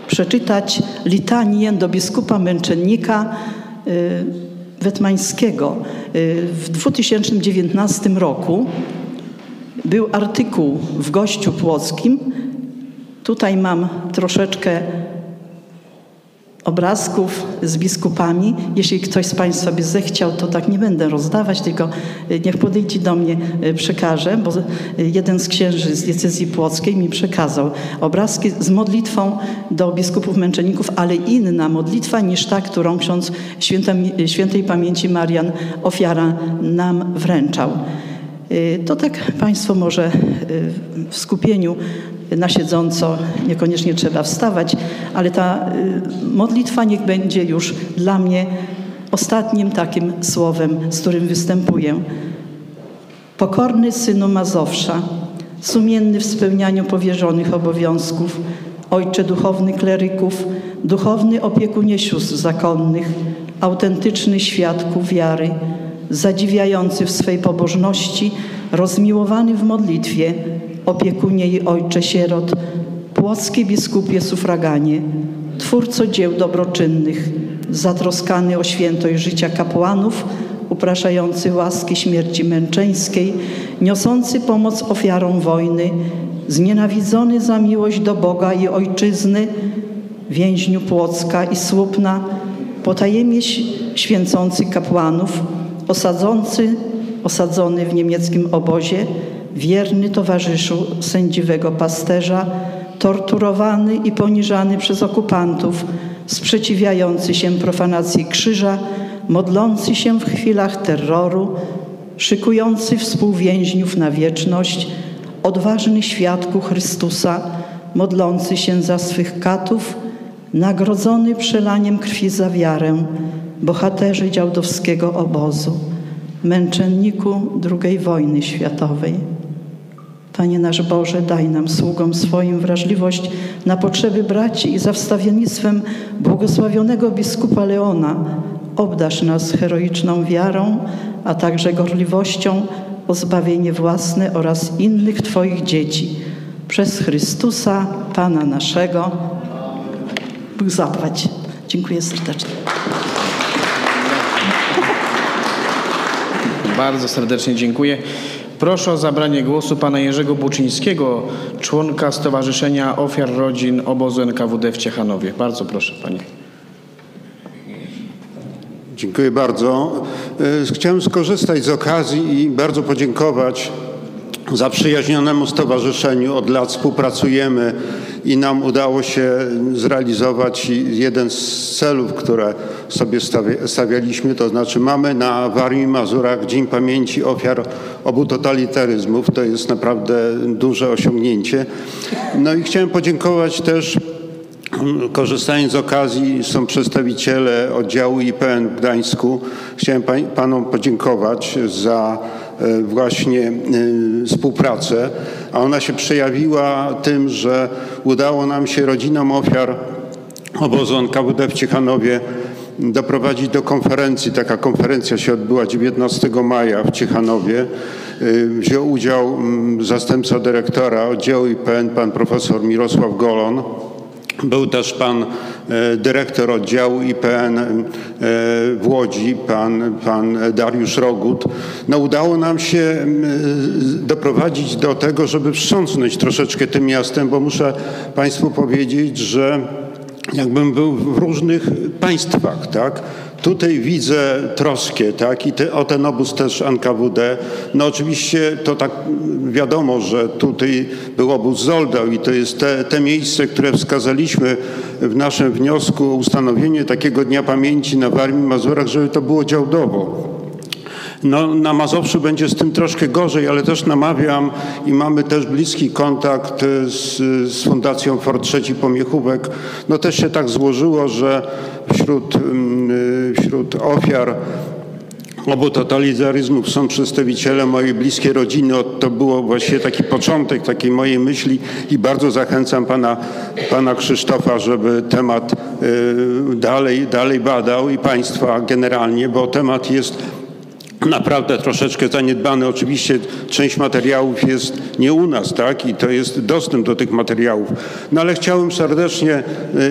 [SPEAKER 12] przeczytać litanię do biskupa męczennika. Yy, Wetmańskiego. Y, w 2019 roku był artykuł w Gościu Płockim. Tutaj mam troszeczkę obrazków z biskupami. Jeśli ktoś z Państwa by zechciał, to tak nie będę rozdawać, tylko y, niech podejdzie do mnie, y, przekażę, bo jeden z księży z diecezji płockiej mi przekazał obrazki z modlitwą do biskupów męczenników, ale inna modlitwa niż ta, którą ksiądz świętej pamięci Marian ofiara nam wręczał. To tak Państwo może w skupieniu na siedząco niekoniecznie trzeba wstawać, ale ta y, modlitwa niech będzie już dla mnie ostatnim takim słowem, z którym występuję. Pokorny synu Mazowsza, sumienny w spełnianiu powierzonych obowiązków, ojcze duchowny kleryków, duchowny opiekunie sióstr zakonnych, autentyczny świadku wiary, zadziwiający w swej pobożności, rozmiłowany w modlitwie, opiekunie i ojcze sierot, płocki biskupie sufraganie, twórco dzieł dobroczynnych, zatroskany o świętość życia kapłanów, upraszający łaski śmierci męczeńskiej, niosący pomoc ofiarom wojny, znienawidzony za miłość do Boga i Ojczyzny, więźniu Płocka i Słupna, potajemnie święcący kapłanów, osadzący, osadzony w niemieckim obozie, wierny towarzyszu sędziwego pasterza, torturowany i poniżany przez okupantów, sprzeciwiający się profanacji krzyża, modlący się w chwilach terroru, szykujący współwięźniów na wieczność, odważny świadku Chrystusa, modlący się za swych katów, nagrodzony przelaniem krwi za wiarę, bohaterzy działdowskiego obozu, męczenniku II wojny światowej. Panie nasz Boże, daj nam sługom swoim wrażliwość na potrzeby braci i za wstawiennictwem błogosławionego biskupa Leona obdasz nas heroiczną wiarą, a także gorliwością o zbawienie własne oraz innych Twoich dzieci. Przez Chrystusa, Pana naszego. Bóg zapłać. Dziękuję serdecznie.
[SPEAKER 2] Bardzo serdecznie dziękuję. Proszę o zabranie głosu pana Jerzego Buczyńskiego, członka Stowarzyszenia Ofiar Rodzin Obozu NKWD w Ciechanowie. Bardzo proszę panie.
[SPEAKER 13] Dziękuję bardzo. E, chciałem skorzystać z okazji i bardzo podziękować zaprzyjaźnionemu stowarzyszeniu. Od lat współpracujemy i nam udało się zrealizować jeden z celów, które sobie stawialiśmy, to znaczy mamy na Warmii i Mazurach Dzień Pamięci Ofiar obu totalitaryzmów. To jest naprawdę duże osiągnięcie. No i chciałem podziękować też Korzystając z okazji, są przedstawiciele oddziału IPN w Gdańsku. Chciałem panom podziękować za właśnie e, współpracę, a ona się przejawiła tym, że udało nam się rodzinom ofiar obozu NKWD w Ciechanowie doprowadzić do konferencji. Taka konferencja się odbyła 19 maja w Ciechanowie. Y, Wziął udział mm, zastępca dyrektora oddziału IPN, pan profesor Mirosław Golon. Był też pan e, dyrektor oddziału IPN e, w Łodzi, pan, pan Dariusz Rogut. No udało nam się doprowadzić do tego, żeby wstrząsnąć troszeczkę tym miastem, bo muszę państwu powiedzieć, że jakbym był w różnych państwach, tak? Tutaj widzę troskę, tak? I te, o ten obóz też NKWD. No oczywiście to tak wiadomo, że tutaj był obóz Zoldał i to jest te, te miejsce, które wskazaliśmy w naszym wniosku o ustanowienie takiego Dnia Pamięci na Warmii Mazurach, żeby to było działdowo. No, na Mazowszu będzie z tym troszkę gorzej, ale też namawiam i mamy też bliski kontakt z, z Fundacją Fort III Pomiechówek. No też się tak złożyło, że wśród, mm, wśród ofiar obu totalitaryzmów są przedstawiciele mojej bliskiej rodziny. To było właściwie taki początek takiej mojej myśli i bardzo zachęcam pana, pana Krzysztofa, żeby temat y, dalej, dalej badał i państwa generalnie, bo temat jest naprawdę troszeczkę zaniedbany. Oczywiście część materiałów jest nie u nas, tak? I to jest dostęp do tych materiałów. No ale chciałem serdecznie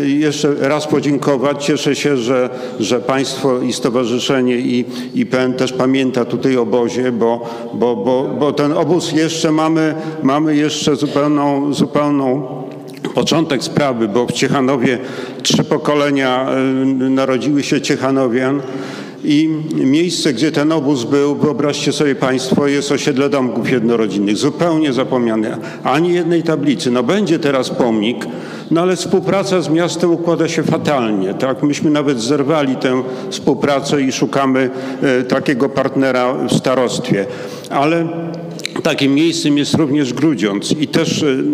[SPEAKER 13] y, jeszcze raz podziękować. Cieszę się, że, że Państwo i Stowarzyszenie i IPN też pamięta tutaj obozie, bo, bo, bo, bo ten obóz jeszcze mamy, mamy jeszcze zupełną, zupełną początek sprawy, bo w Ciechanowie trzy pokolenia y, narodziły się Ciechanowian. I miejsce, gdzie ten obóz był, wyobraźcie sobie Państwo, jest osiedle domków jednorodzinnych, zupełnie zapomniane. Ani jednej tablicy. No będzie teraz pomnik, no ale współpraca z miastem układa się fatalnie. Tak? Myśmy nawet zerwali tę współpracę i szukamy e, takiego partnera w starostwie. Ale Takim miejscem jest również Grudziądz i też y,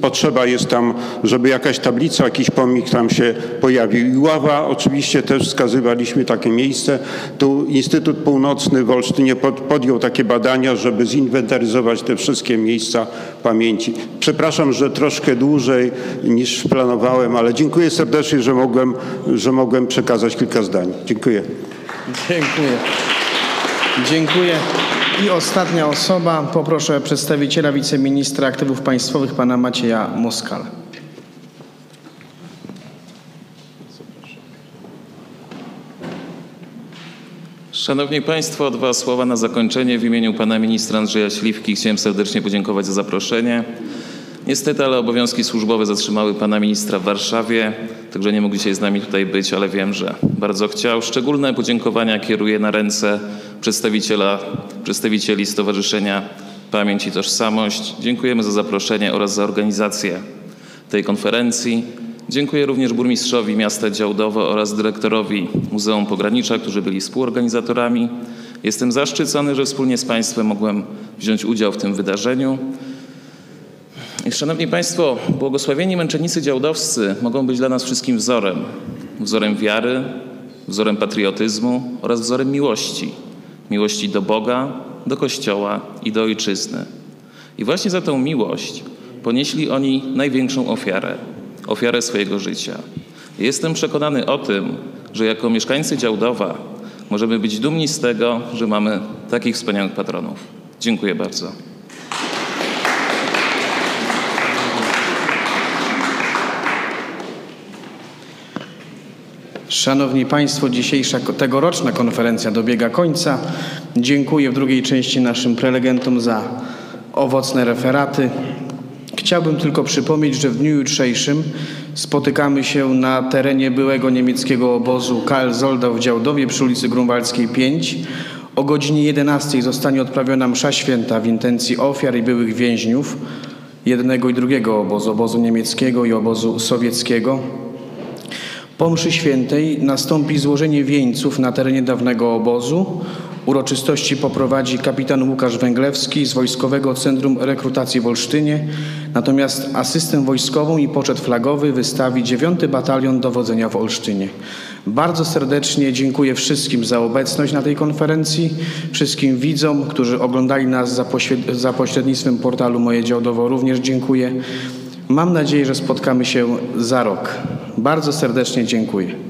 [SPEAKER 13] potrzeba jest tam, żeby jakaś tablica, jakiś pomnik tam się pojawił. I Ława oczywiście też wskazywaliśmy takie miejsce. Tu Instytut Północny w Olsztynie pod, podjął takie badania, żeby zinwentaryzować te wszystkie miejsca pamięci. Przepraszam, że troszkę dłużej niż planowałem, ale dziękuję serdecznie, że mogłem, że mogłem przekazać kilka zdań. Dziękuję.
[SPEAKER 2] Dziękuję. Dziękuję. I ostatnia osoba, poproszę przedstawiciela wiceministra aktywów państwowych, pana Macieja Moskala.
[SPEAKER 14] Szanowni Państwo, dwa słowa na zakończenie. W imieniu Pana Ministra Andrzeja Śliwki chciałem serdecznie podziękować za zaproszenie. Niestety, ale obowiązki służbowe zatrzymały Pana Ministra w Warszawie, także nie mógł dzisiaj z nami tutaj być, ale wiem, że bardzo chciał. Szczególne podziękowania kieruję na ręce przedstawiciela, przedstawicieli Stowarzyszenia Pamięć i Tożsamość. Dziękujemy za zaproszenie oraz za organizację tej konferencji. Dziękuję również burmistrzowi miasta Działdowo oraz dyrektorowi Muzeum Pogranicza, którzy byli współorganizatorami. Jestem zaszczycony, że wspólnie z Państwem mogłem wziąć udział w tym wydarzeniu. Szanowni Państwo, błogosławieni męczennicy działdowscy mogą być dla nas wszystkim wzorem. Wzorem wiary, wzorem patriotyzmu oraz wzorem miłości. Miłości do Boga, do Kościoła i do Ojczyzny. I właśnie za tę miłość ponieśli oni największą ofiarę ofiarę swojego życia. Jestem przekonany o tym, że jako mieszkańcy Działdowa możemy być dumni z tego, że mamy takich wspaniałych patronów. Dziękuję bardzo.
[SPEAKER 2] Szanowni Państwo, dzisiejsza tegoroczna konferencja dobiega końca. Dziękuję w drugiej części naszym prelegentom za owocne referaty. Chciałbym tylko przypomnieć, że w dniu jutrzejszym spotykamy się na terenie byłego niemieckiego obozu KL Zoldau w Działdowie przy ulicy Grunwaldzkiej 5. O godzinie 11 zostanie odprawiona msza święta w intencji ofiar i byłych więźniów jednego i drugiego obozu, obozu niemieckiego i obozu sowieckiego. Po mszy świętej nastąpi złożenie wieńców na terenie dawnego obozu. Uroczystości poprowadzi kapitan Łukasz Węglewski z Wojskowego Centrum Rekrutacji w Olsztynie, natomiast asystę wojskową i poczet flagowy wystawi 9 Batalion Dowodzenia w Olsztynie. Bardzo serdecznie dziękuję wszystkim za obecność na tej konferencji, wszystkim widzom, którzy oglądali nas za, poświe- za pośrednictwem portalu Moje Działdowo również dziękuję. Mam nadzieję, że spotkamy się za rok. Bardzo serdecznie dziękuję.